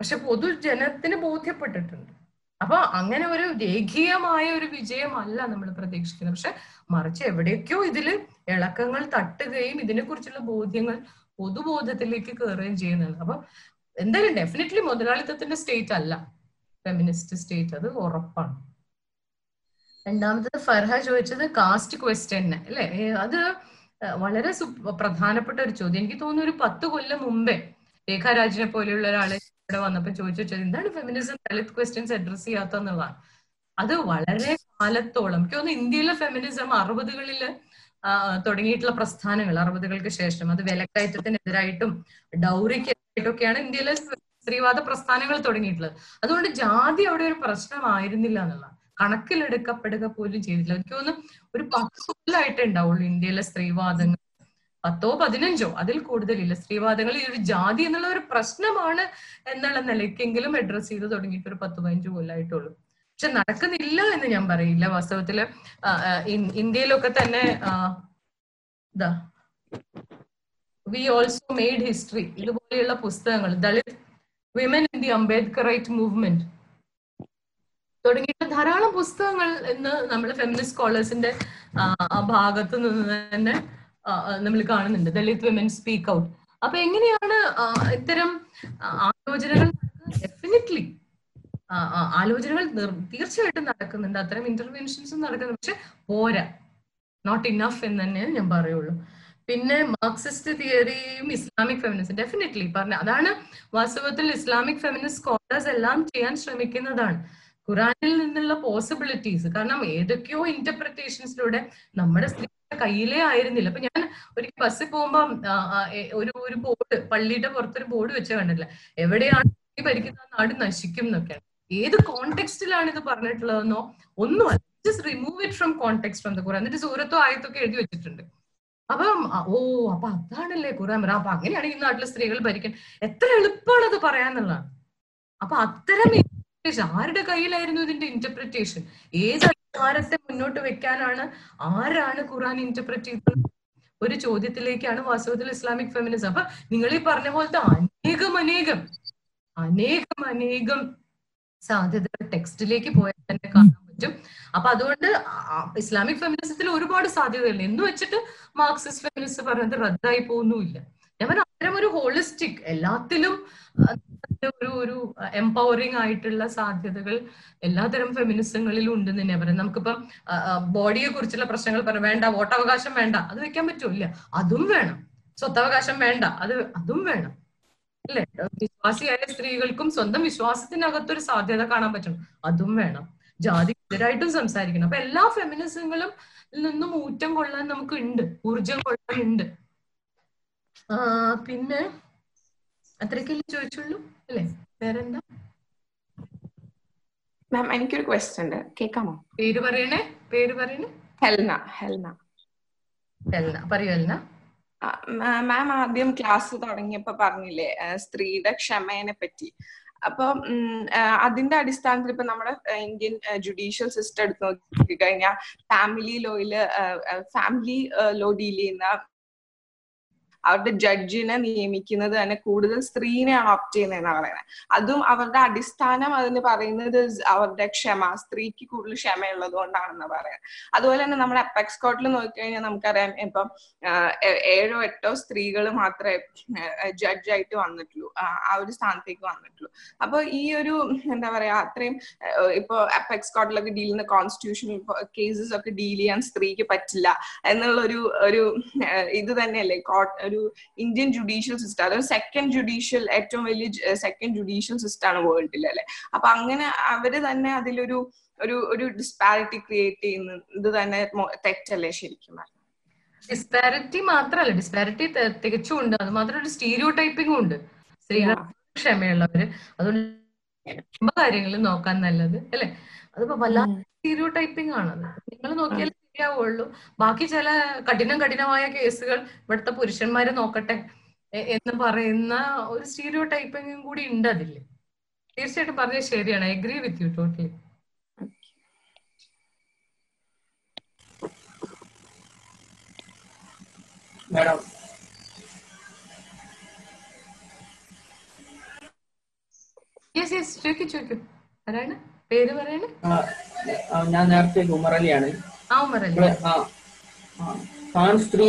പക്ഷെ പൊതുജനത്തിന് ബോധ്യപ്പെട്ടിട്ടുണ്ട്. അപ്പൊ അങ്ങനെ ഒരു രേഖീയമായ ഒരു വിജയമല്ല നമ്മൾ പ്രതീക്ഷിക്കുന്നത്. പക്ഷെ മറിച്ച് എവിടെയൊക്കെയോ ഇതിൽ ഇളക്കങ്ങൾ തട്ടുകയും ഇതിനെക്കുറിച്ചുള്ള ബോധ്യങ്ങൾ പൊതുബോധത്തിലേക്ക് കയറുകയും ചെയ്യുന്നുണ്ട്. അപ്പൊ എന്തായാലും ഡെഫിനറ്റ്ലി മുതലാളിത്തത്തിന്റെ സ്റ്റേറ്റ് അല്ല. ഫെമിനിസ്റ്റ് സ്റ്റേറ്റ് അത് ഉറപ്പാണ്. രണ്ടാമത്തത് ഫർഹ ചോദിച്ചത് കാസ്റ്റ് ക്വസ്റ്റ്യൻ അല്ലെ? അത് വളരെ പ്രധാനപ്പെട്ട ഒരു ചോദ്യം. എനിക്ക് തോന്നുന്നു ഒരു പത്ത് കൊല്ലം മുമ്പേ രേഖാരാജിനെ പോലെയുള്ള ഒരാളെ ഇവിടെ വന്നപ്പോ ചോദിച്ച ചോദ്യം എന്താണ് ഫെമിനിസം ദളിത് ക്വസ്റ്റ്യൻസ് അഡ്രസ് ചെയ്യാത്ത എന്നുള്ളതാണ്? അത് വളരെ കാലത്തോളം എനിക്ക് തോന്നുന്നു ഇന്ത്യയിലെ ഫെമിനിസം അറുപതുകളിൽ ആ, തുടങ്ങിയിട്ടുള്ള പ്രസ്ഥാനങ്ങൾ അറുപതുകൾക്ക് ശേഷം അത് വിലക്കയറ്റത്തിനെതിരായിട്ടും ഡൗറിക്കെതിരായിട്ടൊക്കെയാണ് ഇന്ത്യയിലെ സ്ത്രീവാദ പ്രസ്ഥാനങ്ങൾ തുടങ്ങിയിട്ടുള്ളത്. അതുകൊണ്ട് ജാതി അവിടെ ഒരു പ്രശ്നമായിരുന്നില്ല എന്നുള്ളതാണ്. കണക്കിലെടുക്കപ്പെടുക പോലും ചെയ്തില്ല എനിക്ക് തോന്നുന്നു ഒരു പത്ത് ഉണ്ടാവുള്ളൂ ഇന്ത്യയിലെ സ്ത്രീവാദങ്ങൾ. പത്തോ പതിനഞ്ചോ അതിൽ കൂടുതലില്ല. സ്ത്രീവാദങ്ങൾ ഈ ഒരു ജാതി എന്നുള്ള ഒരു പ്രശ്നമാണ് എന്നുള്ള നിലയ്ക്കെങ്കിലും അഡ്രസ്സ് ചെയ്ത് തുടങ്ങിയിട്ട് ഒരു പത്ത് പതിനഞ്ച് കൊല്ലമായിട്ടുള്ളൂ പക്ഷെ നടക്കുന്നില്ല എന്ന് ഞാൻ പറയില്ല. വാസ്തവത്തിൽ ഇന്ത്യയിലൊക്കെ തന്നെ വി ഓൾസോ മെയ്ഡ് ഹിസ്റ്ററി ഇതുപോലെയുള്ള പുസ്തകങ്ങൾ. Dalit women in the Ambedkarite movement തുടങ്ങിയിട്ട് ധാരാളം പുസ്തകങ്ങൾ ഇന്ന് നമ്മൾ ഫെമിനിസ്റ്റ് സ്കോളേഴ്സിന്റെ ഭാഗത്ത് നിന്ന് തന്നെ നമ്മൾ കാണുന്നുണ്ട്. ദളിത് വിമൻ സ്പീക്ക് ഔട്ട് അപ്പൊ എങ്ങനെയാണ് ഇത്തരം ആലോചനകൾ ഡെഫിനറ്റ്ലി ആലോചനകൾ തീർച്ചയായിട്ടും നടക്കുന്നുണ്ട്. അത്തരം ഇന്റർവെൻഷൻസും നടക്കുന്നുണ്ട്. പക്ഷെ പോരാ. നോട്ട് ഇനഫ് എന്ന് തന്നെ ഞാൻ പറയുള്ളൂ. പിന്നെ മാർക്സിസ്റ്റ് തിയറിയും ഇസ്ലാമിക് ഫെമിനിസ്റ്റ് ഡെഫിനറ്റ്ലി പറഞ്ഞ അതാണ് വാസ്തവത്തിൽ ഇസ്ലാമിക് ഫെമിനിസ്റ്റ് സ്കോളേഴ്സ് എല്ലാം ചെയ്യാൻ ശ്രമിക്കുന്നതാണ്. ഖുറാനിൽ നിന്നുള്ള പോസിബിലിറ്റീസ് കാരണം ഏതൊക്കെയോ ഇന്റർപ്രിറ്റേഷൻസിലൂടെ നമ്മുടെ സ്ത്രീയുടെ കയ്യിലേ ആയിരുന്നില്ല. അപ്പൊ ഞാൻ ഒരു ബസ്സിൽ പോകുമ്പോൾ ഒരു ഒരു ബോർഡ് പള്ളിയുടെ പുറത്തൊരു ബോർഡ് വെച്ച് കണ്ടില്ല എവിടെയാണ് സ്ത്രീ ഭരിക്കുന്ന നാട് നശിക്കും എന്നൊക്കെയാണ് ഏത് കോണ്ടെക്സ്റ്റിലാണ് ഇത് പറഞ്ഞിട്ടുള്ളതെന്നോ ഒന്നുമല്ല. Just remove it from context from the Quran എന്നിട്ട് സൂറത്തോ ആയത്തൊക്കെ എഴുതി വെച്ചിട്ടുണ്ട്. അപ്പം ഓ അപ്പൊ അതാണല്ലേ ഖുറാൻ പറയാം അപ്പൊ അങ്ങനെയാണ് ഈ നാട്ടിലെ സ്ത്രീകൾ ഭരിക്കാൻ എത്ര എളുപ്പമാണ് അത് പറയാന്നുള്ളതാണ് അപ്പൊ അത്തരം ആരുടെ കയ്യിലായിരുന്നു ഇതിന്റെ ഇന്റർപ്രിറ്റേഷൻ ഏത് അധികാരത്തെ മുന്നോട്ട് വെക്കാനാണ് ആരാണ് ഖുറാൻ ഇന്റർപ്രറ്റ് ചെയ്തത്? ഒരു ചോദ്യത്തിലേക്കാണ് വാസ്തവത്തിൽ ഇസ്ലാമിക് ഫെമിനിസം അപ്പൊ നിങ്ങൾ ഈ പറഞ്ഞ പോലത്തെ അനേകം അനേകം അനേകം അനേകം സാധ്യതകൾ ടെക്സ്റ്റിലേക്ക് പോയാൽ തന്നെ കാണാൻ പറ്റും. അപ്പൊ അതുകൊണ്ട് ഇസ്ലാമിക് ഫെമിനിസത്തിൽ ഒരുപാട് സാധ്യതകളുണ്ട്. എന്ന് വെച്ചിട്ട് മാർക്സിസ്റ്റ് ഫെമിനിസ്റ്റ് പറഞ്ഞത് റദ്ദായി പോകുന്നുമില്ല. ഞാൻ പറഞ്ഞ അത്തരം ഒരു ഹോളിസ്റ്റിക് എല്ലാത്തിലും ഒരു ഒരു എംപവറിംഗ് ആയിട്ടുള്ള സാധ്യതകൾ എല്ലാതരം ഫെമിനിസങ്ങളിലും ഉണ്ട് തന്നെ പറയാം നമുക്കിപ്പം ബോഡിയെ കുറിച്ചുള്ള പ്രശ്നങ്ങൾ പറയാം വേണ്ട വോട്ടവകാശം വേണ്ട അത് വെക്കാൻ പറ്റൂല അതും വേണം. സ്വത്തവകാശം വേണ്ട അത് അതും വേണം. അല്ലെ? വിശ്വാസിയായ സ്ത്രീകൾക്കും സ്വന്തം വിശ്വാസത്തിനകത്തൊരു സാധ്യത കാണാൻ പറ്റണം അതും വേണം. ജാതി ജാതിക്കെതിരായിട്ടും സംസാരിക്കണം. അപ്പൊ എല്ലാ ഫെമിനിസങ്ങളും നിന്നും ഊറ്റം കൊള്ളാൻ നമുക്ക് ഉണ്ട്. ഊർജം കൊള്ളാൻ ഉണ്ട്. പിന്നെ അത്രയ്ക്കല്ലേ ചോദിച്ചുള്ളൂ? അല്ലേ? വേറെന്താ? മാം എനിക്കൊരു ക്വസ്റ്റ്യൻ ഉണ്ട്. കേൾക്കാമോ? പേര് പറയണേ? പേര് പറയണേ? ഹെൽന ഹെൽന. എൽന പറയൂ മാം ആദ്യം ക്ലാസ് തുടങ്ങിയപ്പോ പറഞ്ഞില്ലേ സ്ത്രീയുടെ ക്ഷമേനെ പറ്റി. അപ്പൊ അതിന്റെ അടിസ്ഥാനത്തിൽ ഇപ്പൊ നമ്മുടെ ഇന്ത്യൻ ജുഡീഷ്യൽ സിസ്റ്റം എടുത്ത് നോക്കി കഴിഞ്ഞാൽ ഫാമിലി ലോയിൽ ഫാമിലി ലോ ഡീൽ ചെയ്യുന്ന അവരുടെ ജഡ്ജിനെ നിയമിക്കുന്നത് തന്നെ കൂടുതൽ സ്ത്രീനെയാണ് ഓപ്റ്റ് ചെയ്യുന്നതെന്നാണ് പറയുന്നത്. അതും അവരുടെ അടിസ്ഥാനം അതിന് പറയുന്നത് അവരുടെ ക്ഷമ സ്ത്രീക്ക് കൂടുതൽ ക്ഷമയുള്ളത് കൊണ്ടാണെന്ന് പറയാം അതുപോലെ തന്നെ നമ്മൾ അപ്പെക്സ് കോർട്ടിൽ നോക്കിക്കഴിഞ്ഞാൽ നമുക്കറിയാം ഇപ്പം ഏഴോ എട്ടോ സ്ത്രീകൾ മാത്രമേ ജഡ്ജായിട്ട് വന്നിട്ടുള്ളൂ. ആ ഒരു സ്ഥാനത്തേക്ക് വന്നിട്ടുള്ളൂ. അപ്പൊ ഈ ഒരു എന്താ പറയാ അത്രയും ഇപ്പൊ അപ്പെക്സ് കോർട്ടിലൊക്കെ ഡീൽ ചെയ്യുന്ന കോൺസ്റ്റിറ്റ്യൂഷണൽ കേസസ് ഒക്കെ ഡീൽ ചെയ്യാൻ സ്ത്രീക്ക് പറ്റില്ല എന്നുള്ള ഒരു ഒരു ഇത് തന്നെയല്ലേ? കോർട്ട് ഒരു ഇന്ത്യൻ ജുഡീഷ്യൽ സിസ്റ്റം അതൊരു സെക്കൻഡ് ജുഡീഷ്യൽ ഏറ്റവും വലിയ സെക്കൻഡ് ജുഡീഷ്യൽ സിസ്റ്റം ആണ് വേൾഡിൽ അല്ലെ? അപ്പൊ അങ്ങനെ അവർ തന്നെ അതിലൊരു ഒരു ഒരു ഡിസ്പാരിറ്റി ക്രിയേറ്റ് ചെയ്യുന്നത് തന്നെ തെറ്റല്ലേ ശരിക്കും ഡിസ്പാരിറ്റി മാത്രല്ല ഡിസ്പാരിറ്റി തികച്ചും ഉണ്ട്. അത് മാത്രം ഒരു സ്റ്റീരിയോ ടൈപ്പിംഗും ഉണ്ട്. സ്ത്രീകൾ ക്ഷമയുള്ളവര് അതുകൊണ്ട് കാര്യങ്ങളിൽ നോക്കാൻ നല്ലത് അല്ലെ? അതിപ്പോ വല്ലാത്ത സ്റ്റീരിയോ ടൈപ്പിംഗ് ആണത് നിങ്ങൾ നോക്കിയാലേ ശരിയാവുള്ളൂ. ബാക്കി ചില കഠിനം കഠിനമായ കേസുകൾ ഇവിടുത്തെ പുരുഷന്മാര് നോക്കട്ടെ. എന്ന് പറയുന്ന ഒരു സ്റ്റീരിയോ ടൈപ്പിംഗും കൂടി ഉണ്ട് അതില്ലേ തീർച്ചയായിട്ടും പറഞ്ഞത് ശരിയാണ്. Agree with you totally madam yes yes ചോദിക്കൂ ചോദിക്കൂ ആരാണ്? പേര് പറയണേ? ഞാൻ നേരത്തെ ഉമർ ആൺ സ്ത്രീ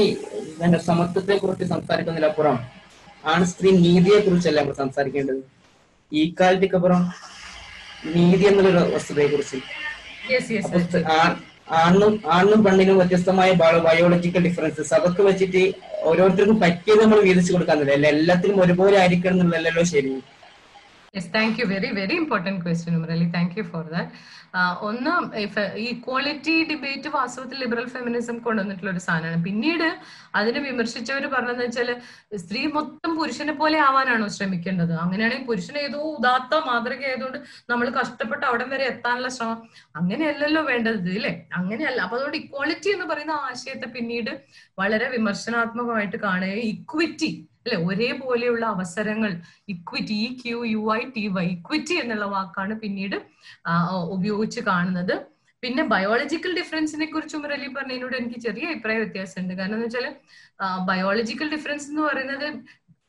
സമത്വത്തെ കുറിച്ച് സംസാരിക്കുന്നതിലപ്പുറം ആൺ സ്ത്രീ നീതിയെ കുറിച്ചല്ല നമ്മൾ സംസാരിക്കേണ്ടത്? ഈക്വാലിറ്റിക്ക് അപ്പുറം നീതി എന്നുള്ളൊരു വസ്തുതയെ കുറിച്ച്. ആണും ആണും പെണ്ണിനും വ്യത്യസ്തമായ ബയോളജിക്കൽ ഡിഫറൻസസ് അതൊക്കെ വെച്ചിട്ട് ഓരോരുത്തർക്കും പറ്റിയത് നമ്മൾ വീതിച്ചു കൊടുക്കാന്നില്ല അല്ല എല്ലാത്തിനും ഒരുപോലെ ആയിരിക്കണം ശരി. Yes thank you very very important question Murali thank you for that ഒന്ന് ഈക്വാളിറ്റി ഡിബേറ്റ് വാസ്തവത്തിൽ ലിബറൽ ഫെമിനിസം കൊണ്ടുവന്നിട്ടുള്ള ഒരു സാധനമാണ്. പിന്നീട് അതിനെ വിമർശിച്ചവർ പറഞ്ഞതെന്ന് വെച്ചാൽ സ്ത്രീ മൊത്തം പുരുഷനെ പോലെ ആവാനാണോ ശ്രമിക്കേണ്ടത്? അങ്ങനെയാണെങ്കിൽ പുരുഷൻ ഏതോ ഉദാത്ത മാതൃക ആയതുകൊണ്ട് നമ്മൾ കഷ്ടപ്പെട്ട് അവിടം വരെ എത്താനുള്ള ശ്രമം. അങ്ങനെയല്ലല്ലോ വേണ്ടത് ഇല്ലേ? അങ്ങനെയല്ല. അപ്പൊ അതുകൊണ്ട് ഇക്വാളിറ്റി എന്ന് പറയുന്ന ആശയത്തെ പിന്നീട് വളരെ വിമർശനാത്മകമായിട്ട് കാണുകയും ഇക്വിറ്റി അല്ലെ? ഒരേപോലെയുള്ള അവസരങ്ങൾ equity E Q U I T Y equity എന്നുള്ള വാക്കാണ് പിന്നീട് ഉപയോഗിച്ച് കാണുന്നത്. പിന്നെ ബയോളജിക്കൽ ഡിഫറൻസിനെ കുറിച്ച് മുരളി പറഞ്ഞതിനോട് എനിക്ക് ചെറിയ അഭിപ്രായ വ്യത്യാസമുണ്ട്. കാരണം എന്ന് വെച്ചാൽ ബയോളജിക്കൽ ഡിഫറൻസ് എന്ന് പറയുന്നത്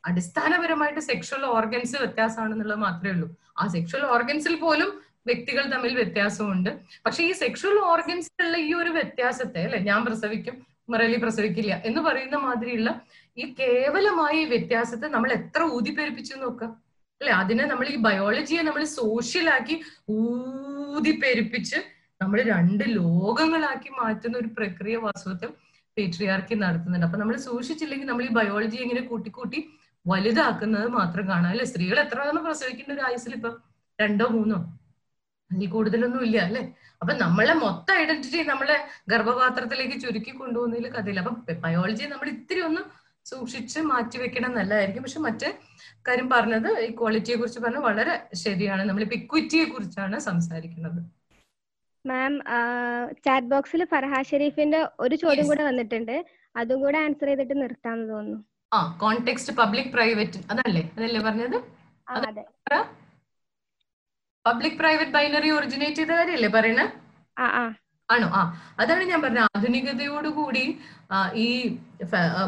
അടിസ്ഥാനപരമായിട്ട് സെക്ഷൽ ഓർഗൻസ് വ്യത്യാസമാണെന്നുള്ളത് മാത്രമേ ഉള്ളൂ. ആ സെക്ഷൽ ഓർഗൻസിൽ പോലും വ്യക്തികൾ തമ്മിൽ വ്യത്യാസമുണ്ട്. പക്ഷെ ഈ സെക്ഷൽ ഓർഗൻസിലുള്ള ഈ ഒരു വ്യത്യാസത്തെ അല്ലെ ഞാൻ പ്രസവിക്കും മുരളി പ്രസവിക്കില്ല എന്ന് പറയുന്ന മാതിരിയുള്ള ഈ കേവലമായ ഈ വ്യത്യാസത്തെ നമ്മൾ എത്ര ഊതിപ്പെരുപ്പിച്ചു നോക്കുക അല്ലെ? അതിനെ നമ്മൾ ഈ ബയോളജിയെ നമ്മൾ സോഷ്യലാക്കി ഊതിപ്പെരുപ്പിച്ച് നമ്മൾ രണ്ട് ലോകങ്ങളാക്കി മാറ്റുന്ന ഒരു പ്രക്രിയ വാസ്തവത്തിൽ പേട്രിയാർക്കി നടത്തുന്നുണ്ട്. അപ്പൊ നമ്മൾ സൂക്ഷിച്ചില്ലെങ്കിൽ നമ്മൾ ഈ ബയോളജി ഇങ്ങനെ കൂട്ടിക്കൂട്ടി വലുതാക്കുന്നത് മാത്രം കാണാം. അല്ലെ? സ്ത്രീകൾ എത്ര പ്രസവിക്കേണ്ട ഒരു ആയുസിൽ ഇപ്പൊ? രണ്ടോ മൂന്നോ? അതിൽ കൂടുതലൊന്നും ഇല്ല അല്ലെ? അപ്പൊ നമ്മളെ മൊത്തം ഐഡന്റിറ്റി നമ്മളെ ഗർഭപാത്രത്തിലേക്ക് ചുരുക്കി കൊണ്ടുപോകുന്നതിൽ കഥയില്ല. അപ്പൊ ബയോളജി നമ്മൾ ഇത്തിരി ഒന്ന് സൂക്ഷിച്ച് മാറ്റി വെക്കണം നല്ലതായിരിക്കും പക്ഷെ മറ്റേ കാര്യം പറഞ്ഞത് ക്വാളിറ്റിയെ കുറിച്ച് പറഞ്ഞത് വളരെ ശരിയാണ്. നമ്മളിപ്പോ ഇക്വിറ്റിയെ കുറിച്ചാണ് സംസാരിക്കുന്നത്. മാം ചാറ്റ് ബോക്സിൽ ഫർഹാ ഷെരീഫിന്റെ ഒരു ചോദ്യം. കൂടെ വന്നിട്ടുണ്ട്. അതും കൂടെ ആൻസർ ചെയ്തിട്ട് നിർത്താമെന്ന് തോന്നുന്നു. ആ കോണ്ടെക്സ്റ്റ് പബ്ലിക് പ്രൈവറ്റ് അതല്ലേ? അതല്ലേ പറഞ്ഞത്? അതെ പബ്ലിക് പ്രൈവറ്റ് ബൈനറി ഒറിജിനേറ്റ് ചെയ്ത കാര്യല്ലേ പറയണേ? ആണോ? ആ. അതാണ് ഞാൻ പറഞ്ഞ ആധുനികതയോടുകൂടി ഈ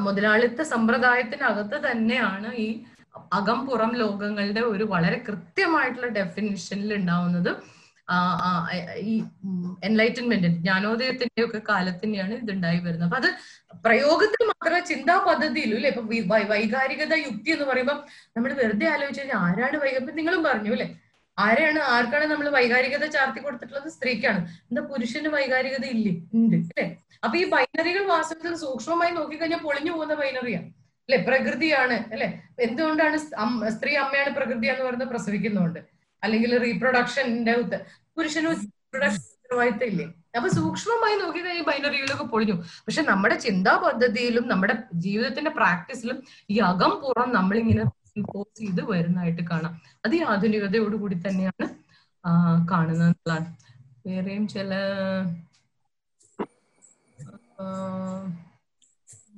മുതലാളിത്ത സമ്പ്രദായത്തിനകത്ത് തന്നെയാണ് ഈ അകം പുറം ലോകങ്ങളുടെ ഒരു വളരെ കൃത്യമായിട്ടുള്ള ഡെഫിനിഷനിൽ ഉണ്ടാവുന്നത്. ഈ എൻലൈറ്റൻമെന്റ് ജ്ഞാനോദയത്തിന്റെ ഒക്കെ കാലത്ത് തന്നെയാണ് ഇത് ഉണ്ടായി വരുന്നത്. അപ്പൊ അത് പ്രയോഗത്തിൽ മാത്രമേ ചിന്താ പദ്ധതിയിലും അല്ലെ ഇപ്പൊ വൈകാരികത യുക്തി എന്ന് പറയുമ്പോൾ നമ്മൾ വെറുതെ ആലോചിച്ച് കഴിഞ്ഞാൽ ആരാണ് വൈക ഇപ്പൊ നിങ്ങളും പറഞ്ഞു അല്ലെ? ആരെയാണ് ആർക്കാണ് നമ്മൾ വൈകാരികത ചാർത്തി കൊടുത്തിട്ടുള്ളത്? സ്ത്രീക്കാണ്. എന്താ പുരുഷന് വൈകാരികത ഇല്ലേ? ഉണ്ട് അല്ലെ? അപ്പൊ ഈ ബൈനറികൾ വാസ്തവത്തിൽ സൂക്ഷ്മമായി നോക്കിക്കഴിഞ്ഞാൽ പൊളിഞ്ഞു പോകുന്ന ബൈനറിയാണ് അല്ലെ? പ്രകൃതിയാണ് അല്ലെ? എന്തുകൊണ്ടാണ് സ്ത്രീ അമ്മയാണ് പ്രകൃതി എന്ന് പറയുന്നത് പ്രസവിക്കുന്നുണ്ട്? അല്ലെങ്കിൽ റീപ്രൊഡക്ഷന്റെ പുരുഷന് റീപ്രൊഡക്ഷൻ ഉത്തരവാദിത്തം ഇല്ലേ? അപ്പൊ സൂക്ഷ്മമായി നോക്കിക്കഴിഞ്ഞാൽ ബൈനറികളൊക്കെ പൊളിഞ്ഞു. പക്ഷെ നമ്മുടെ ചിന്താ പദ്ധതിയിലും നമ്മുടെ ജീവിതത്തിന്റെ പ്രാക്ടീസിലും ഈ അകം പുറം നമ്മളിങ്ങനെ ഇമ്പോസ് ചെയ്ത് വരുന്നതായിട്ട് കാണാം. അത് ഈ ആധുനികതയോടുകൂടി തന്നെയാണ് ആ, കാണുന്നത് എന്നുള്ളതാണ് വേറെയും ചില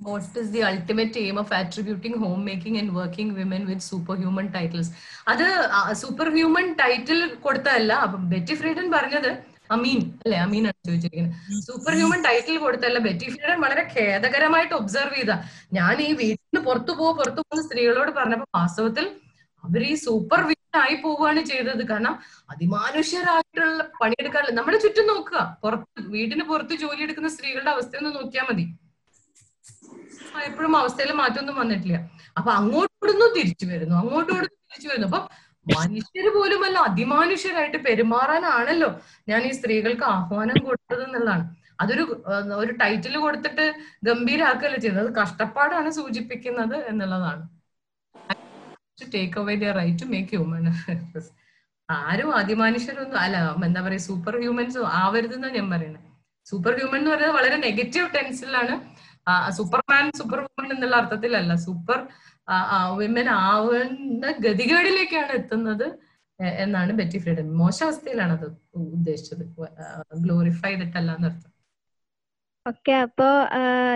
what is the ultimate aim of attributing home making and working women with super human titles അത് സൂപ്പർ ഹ്യൂമൻ ടൈറ്റിൽ കൊടുത്തതല്ല അപ്പം ബെറ്റി ഫ്രീഡൻ പറഞ്ഞത് അമീൻ അല്ലെ? അമീനാണ് ചോദിച്ചിരിക്കുന്നത്. സൂപ്പർ ഹ്യൂമൻ ടൈറ്റിൽ കൊടുത്തല്ല ബെറ്റി ഫീഡൻ വളരെ ഖേദകരമായിട്ട് ഒബ്സർവ് ചെയ്ത. ഞാൻ ഈ വീട്ടിൽ നിന്ന് പുറത്തു പോ പുറത്തു പോകുന്ന സ്ത്രീകളോട് പറഞ്ഞപ്പോ വാസ്തവത്തിൽ അവർ ഈ സൂപ്പർ ആയി പോവുകയാണ് ചെയ്തത്. കാരണം അതിമാനുഷ്യരായിട്ടുള്ള പണിയെടുക്കാനുള്ള നമ്മുടെ ചുറ്റും നോക്കുക. പുറത്ത് വീടിന് പുറത്ത് ജോലി എടുക്കുന്ന സ്ത്രീകളുടെ അവസ്ഥയൊന്ന് നോക്കിയാൽ മതി. എപ്പോഴും അവസ്ഥയിൽ മാറ്റമൊന്നും വന്നിട്ടില്ല. അപ്പൊ അങ്ങോട്ടോടൊന്നും തിരിച്ചു വരുന്നു അങ്ങോട്ടോടൊന്നും തിരിച്ചു വരുന്നു. അപ്പൊ മനുഷ്യര് പോലുമല്ല അതിമാനുഷ്യരായിട്ട് പെരുമാറാനാണല്ലോ ഞാൻ ഈ സ്ത്രീകൾക്ക് ആഹ്വാനം കൊടുത്തത് എന്നുള്ളതാണ്. അതൊരു ഒരു ടൈറ്റിൽ കൊടുത്തിട്ട് ഗംഭീരാക്കല്ല ചെയ്യുന്നത്? അത് കഷ്ടപ്പാടാണ് സൂചിപ്പിക്കുന്നത് എന്നുള്ളതാണ്. Take away their right to make human ആരും അതിമാനുഷ്യരൊന്നും അല്ല എന്താ പറയാ സൂപ്പർ ഹ്യൂമൻസ് ആവരുതെന്നാണ് ഞാൻ പറയുന്നത് സൂപ്പർ ഹ്യൂമൻ എന്ന് പറയുന്നത് വളരെ നെഗറ്റീവ് ടെൻസിലാണ് സൂപ്പർമാൻ സൂപ്പർ ഹ്യൂമൻ എന്നുള്ള അർത്ഥത്തിലല്ല. സൂപ്പർ വിമൻ ആവുന്ന ഗതികേടിലേക്കാണ് എത്തുന്നത് എന്നാണ് ബെറ്റി ഫ്രീഡൻ മോശ അവസ്ഥയിലാണ് അത് ഉദ്ദേശിച്ചത്. ഗ്ലോറിഫൈ ചെയ്തിട്ടല്ല എന്നർത്ഥം. ഓക്കെ അപ്പോ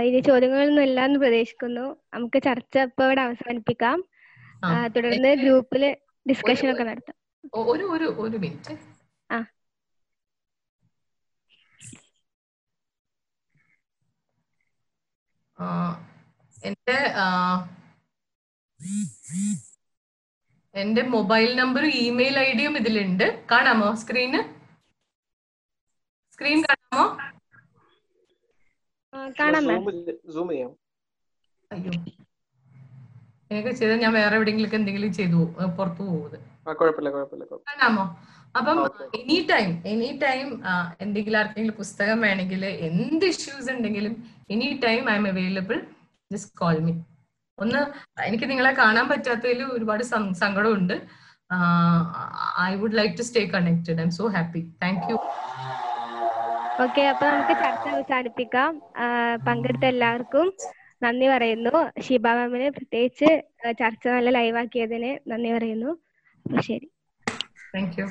ഇനി ചോദ്യങ്ങളൊന്നും ഇല്ല എന്ന് പ്രതീക്ഷിക്കുന്നു. നമുക്ക് ചർച്ച ഇപ്പൊ ഇവിടെ അവസാനിപ്പിക്കാം. തുടർന്ന് ഗ്രൂപ്പിൽ ഡിസ്കഷൻ ഒക്കെ നടത്താം. ഒരു ഒരു ഒരു മിനിറ്റ് ആ. എന്റെ എന്റെ മൊബൈൽ നമ്പറും ഇമെയിൽ ഐ ഡിയും ഇതിലുണ്ട്. കാണാമോ സ്ക്രീന് സ്ക്രീൻ കാണാമോ? ആ, സൂം ചെയ്യാം. അയ്യോ. എനിക്ക് ചെയ്ത ഞാൻ വേറെ എവിടെയെങ്കിലും എന്തെങ്കിലും ചെയ്തു പുറത്തു പോകുന്നത്. കാണാമോ? അപ്പം എനി ടൈം എനി ടൈം എന്തെങ്കിലും ആർക്കെങ്കിലും പുസ്തകം വേണമെങ്കിൽ എന്ത് ഇഷ്യൂസ് ഉണ്ടെങ്കിലും any time I am available just call me ഒന്ന് എനിക്ക് നിങ്ങളെ കാണാൻ പറ്റാത്തതിൽ ഒരുപാട് സങ്കടമുണ്ട്. I would like to stay connected. I'm so happy thank you okay അപ്പൊ നമുക്ക് ചർച്ച അവസാനിപ്പിക്കാം. പങ്കെടുത്ത എല്ലാവർക്കും നന്ദി പറയുന്നു. ഷീബ മാമിന് പ്രത്യേകിച്ച് ചർച്ച നല്ല ലൈവാക്കിയതിന് നന്ദി പറയുന്നു. ശരി. Thank you.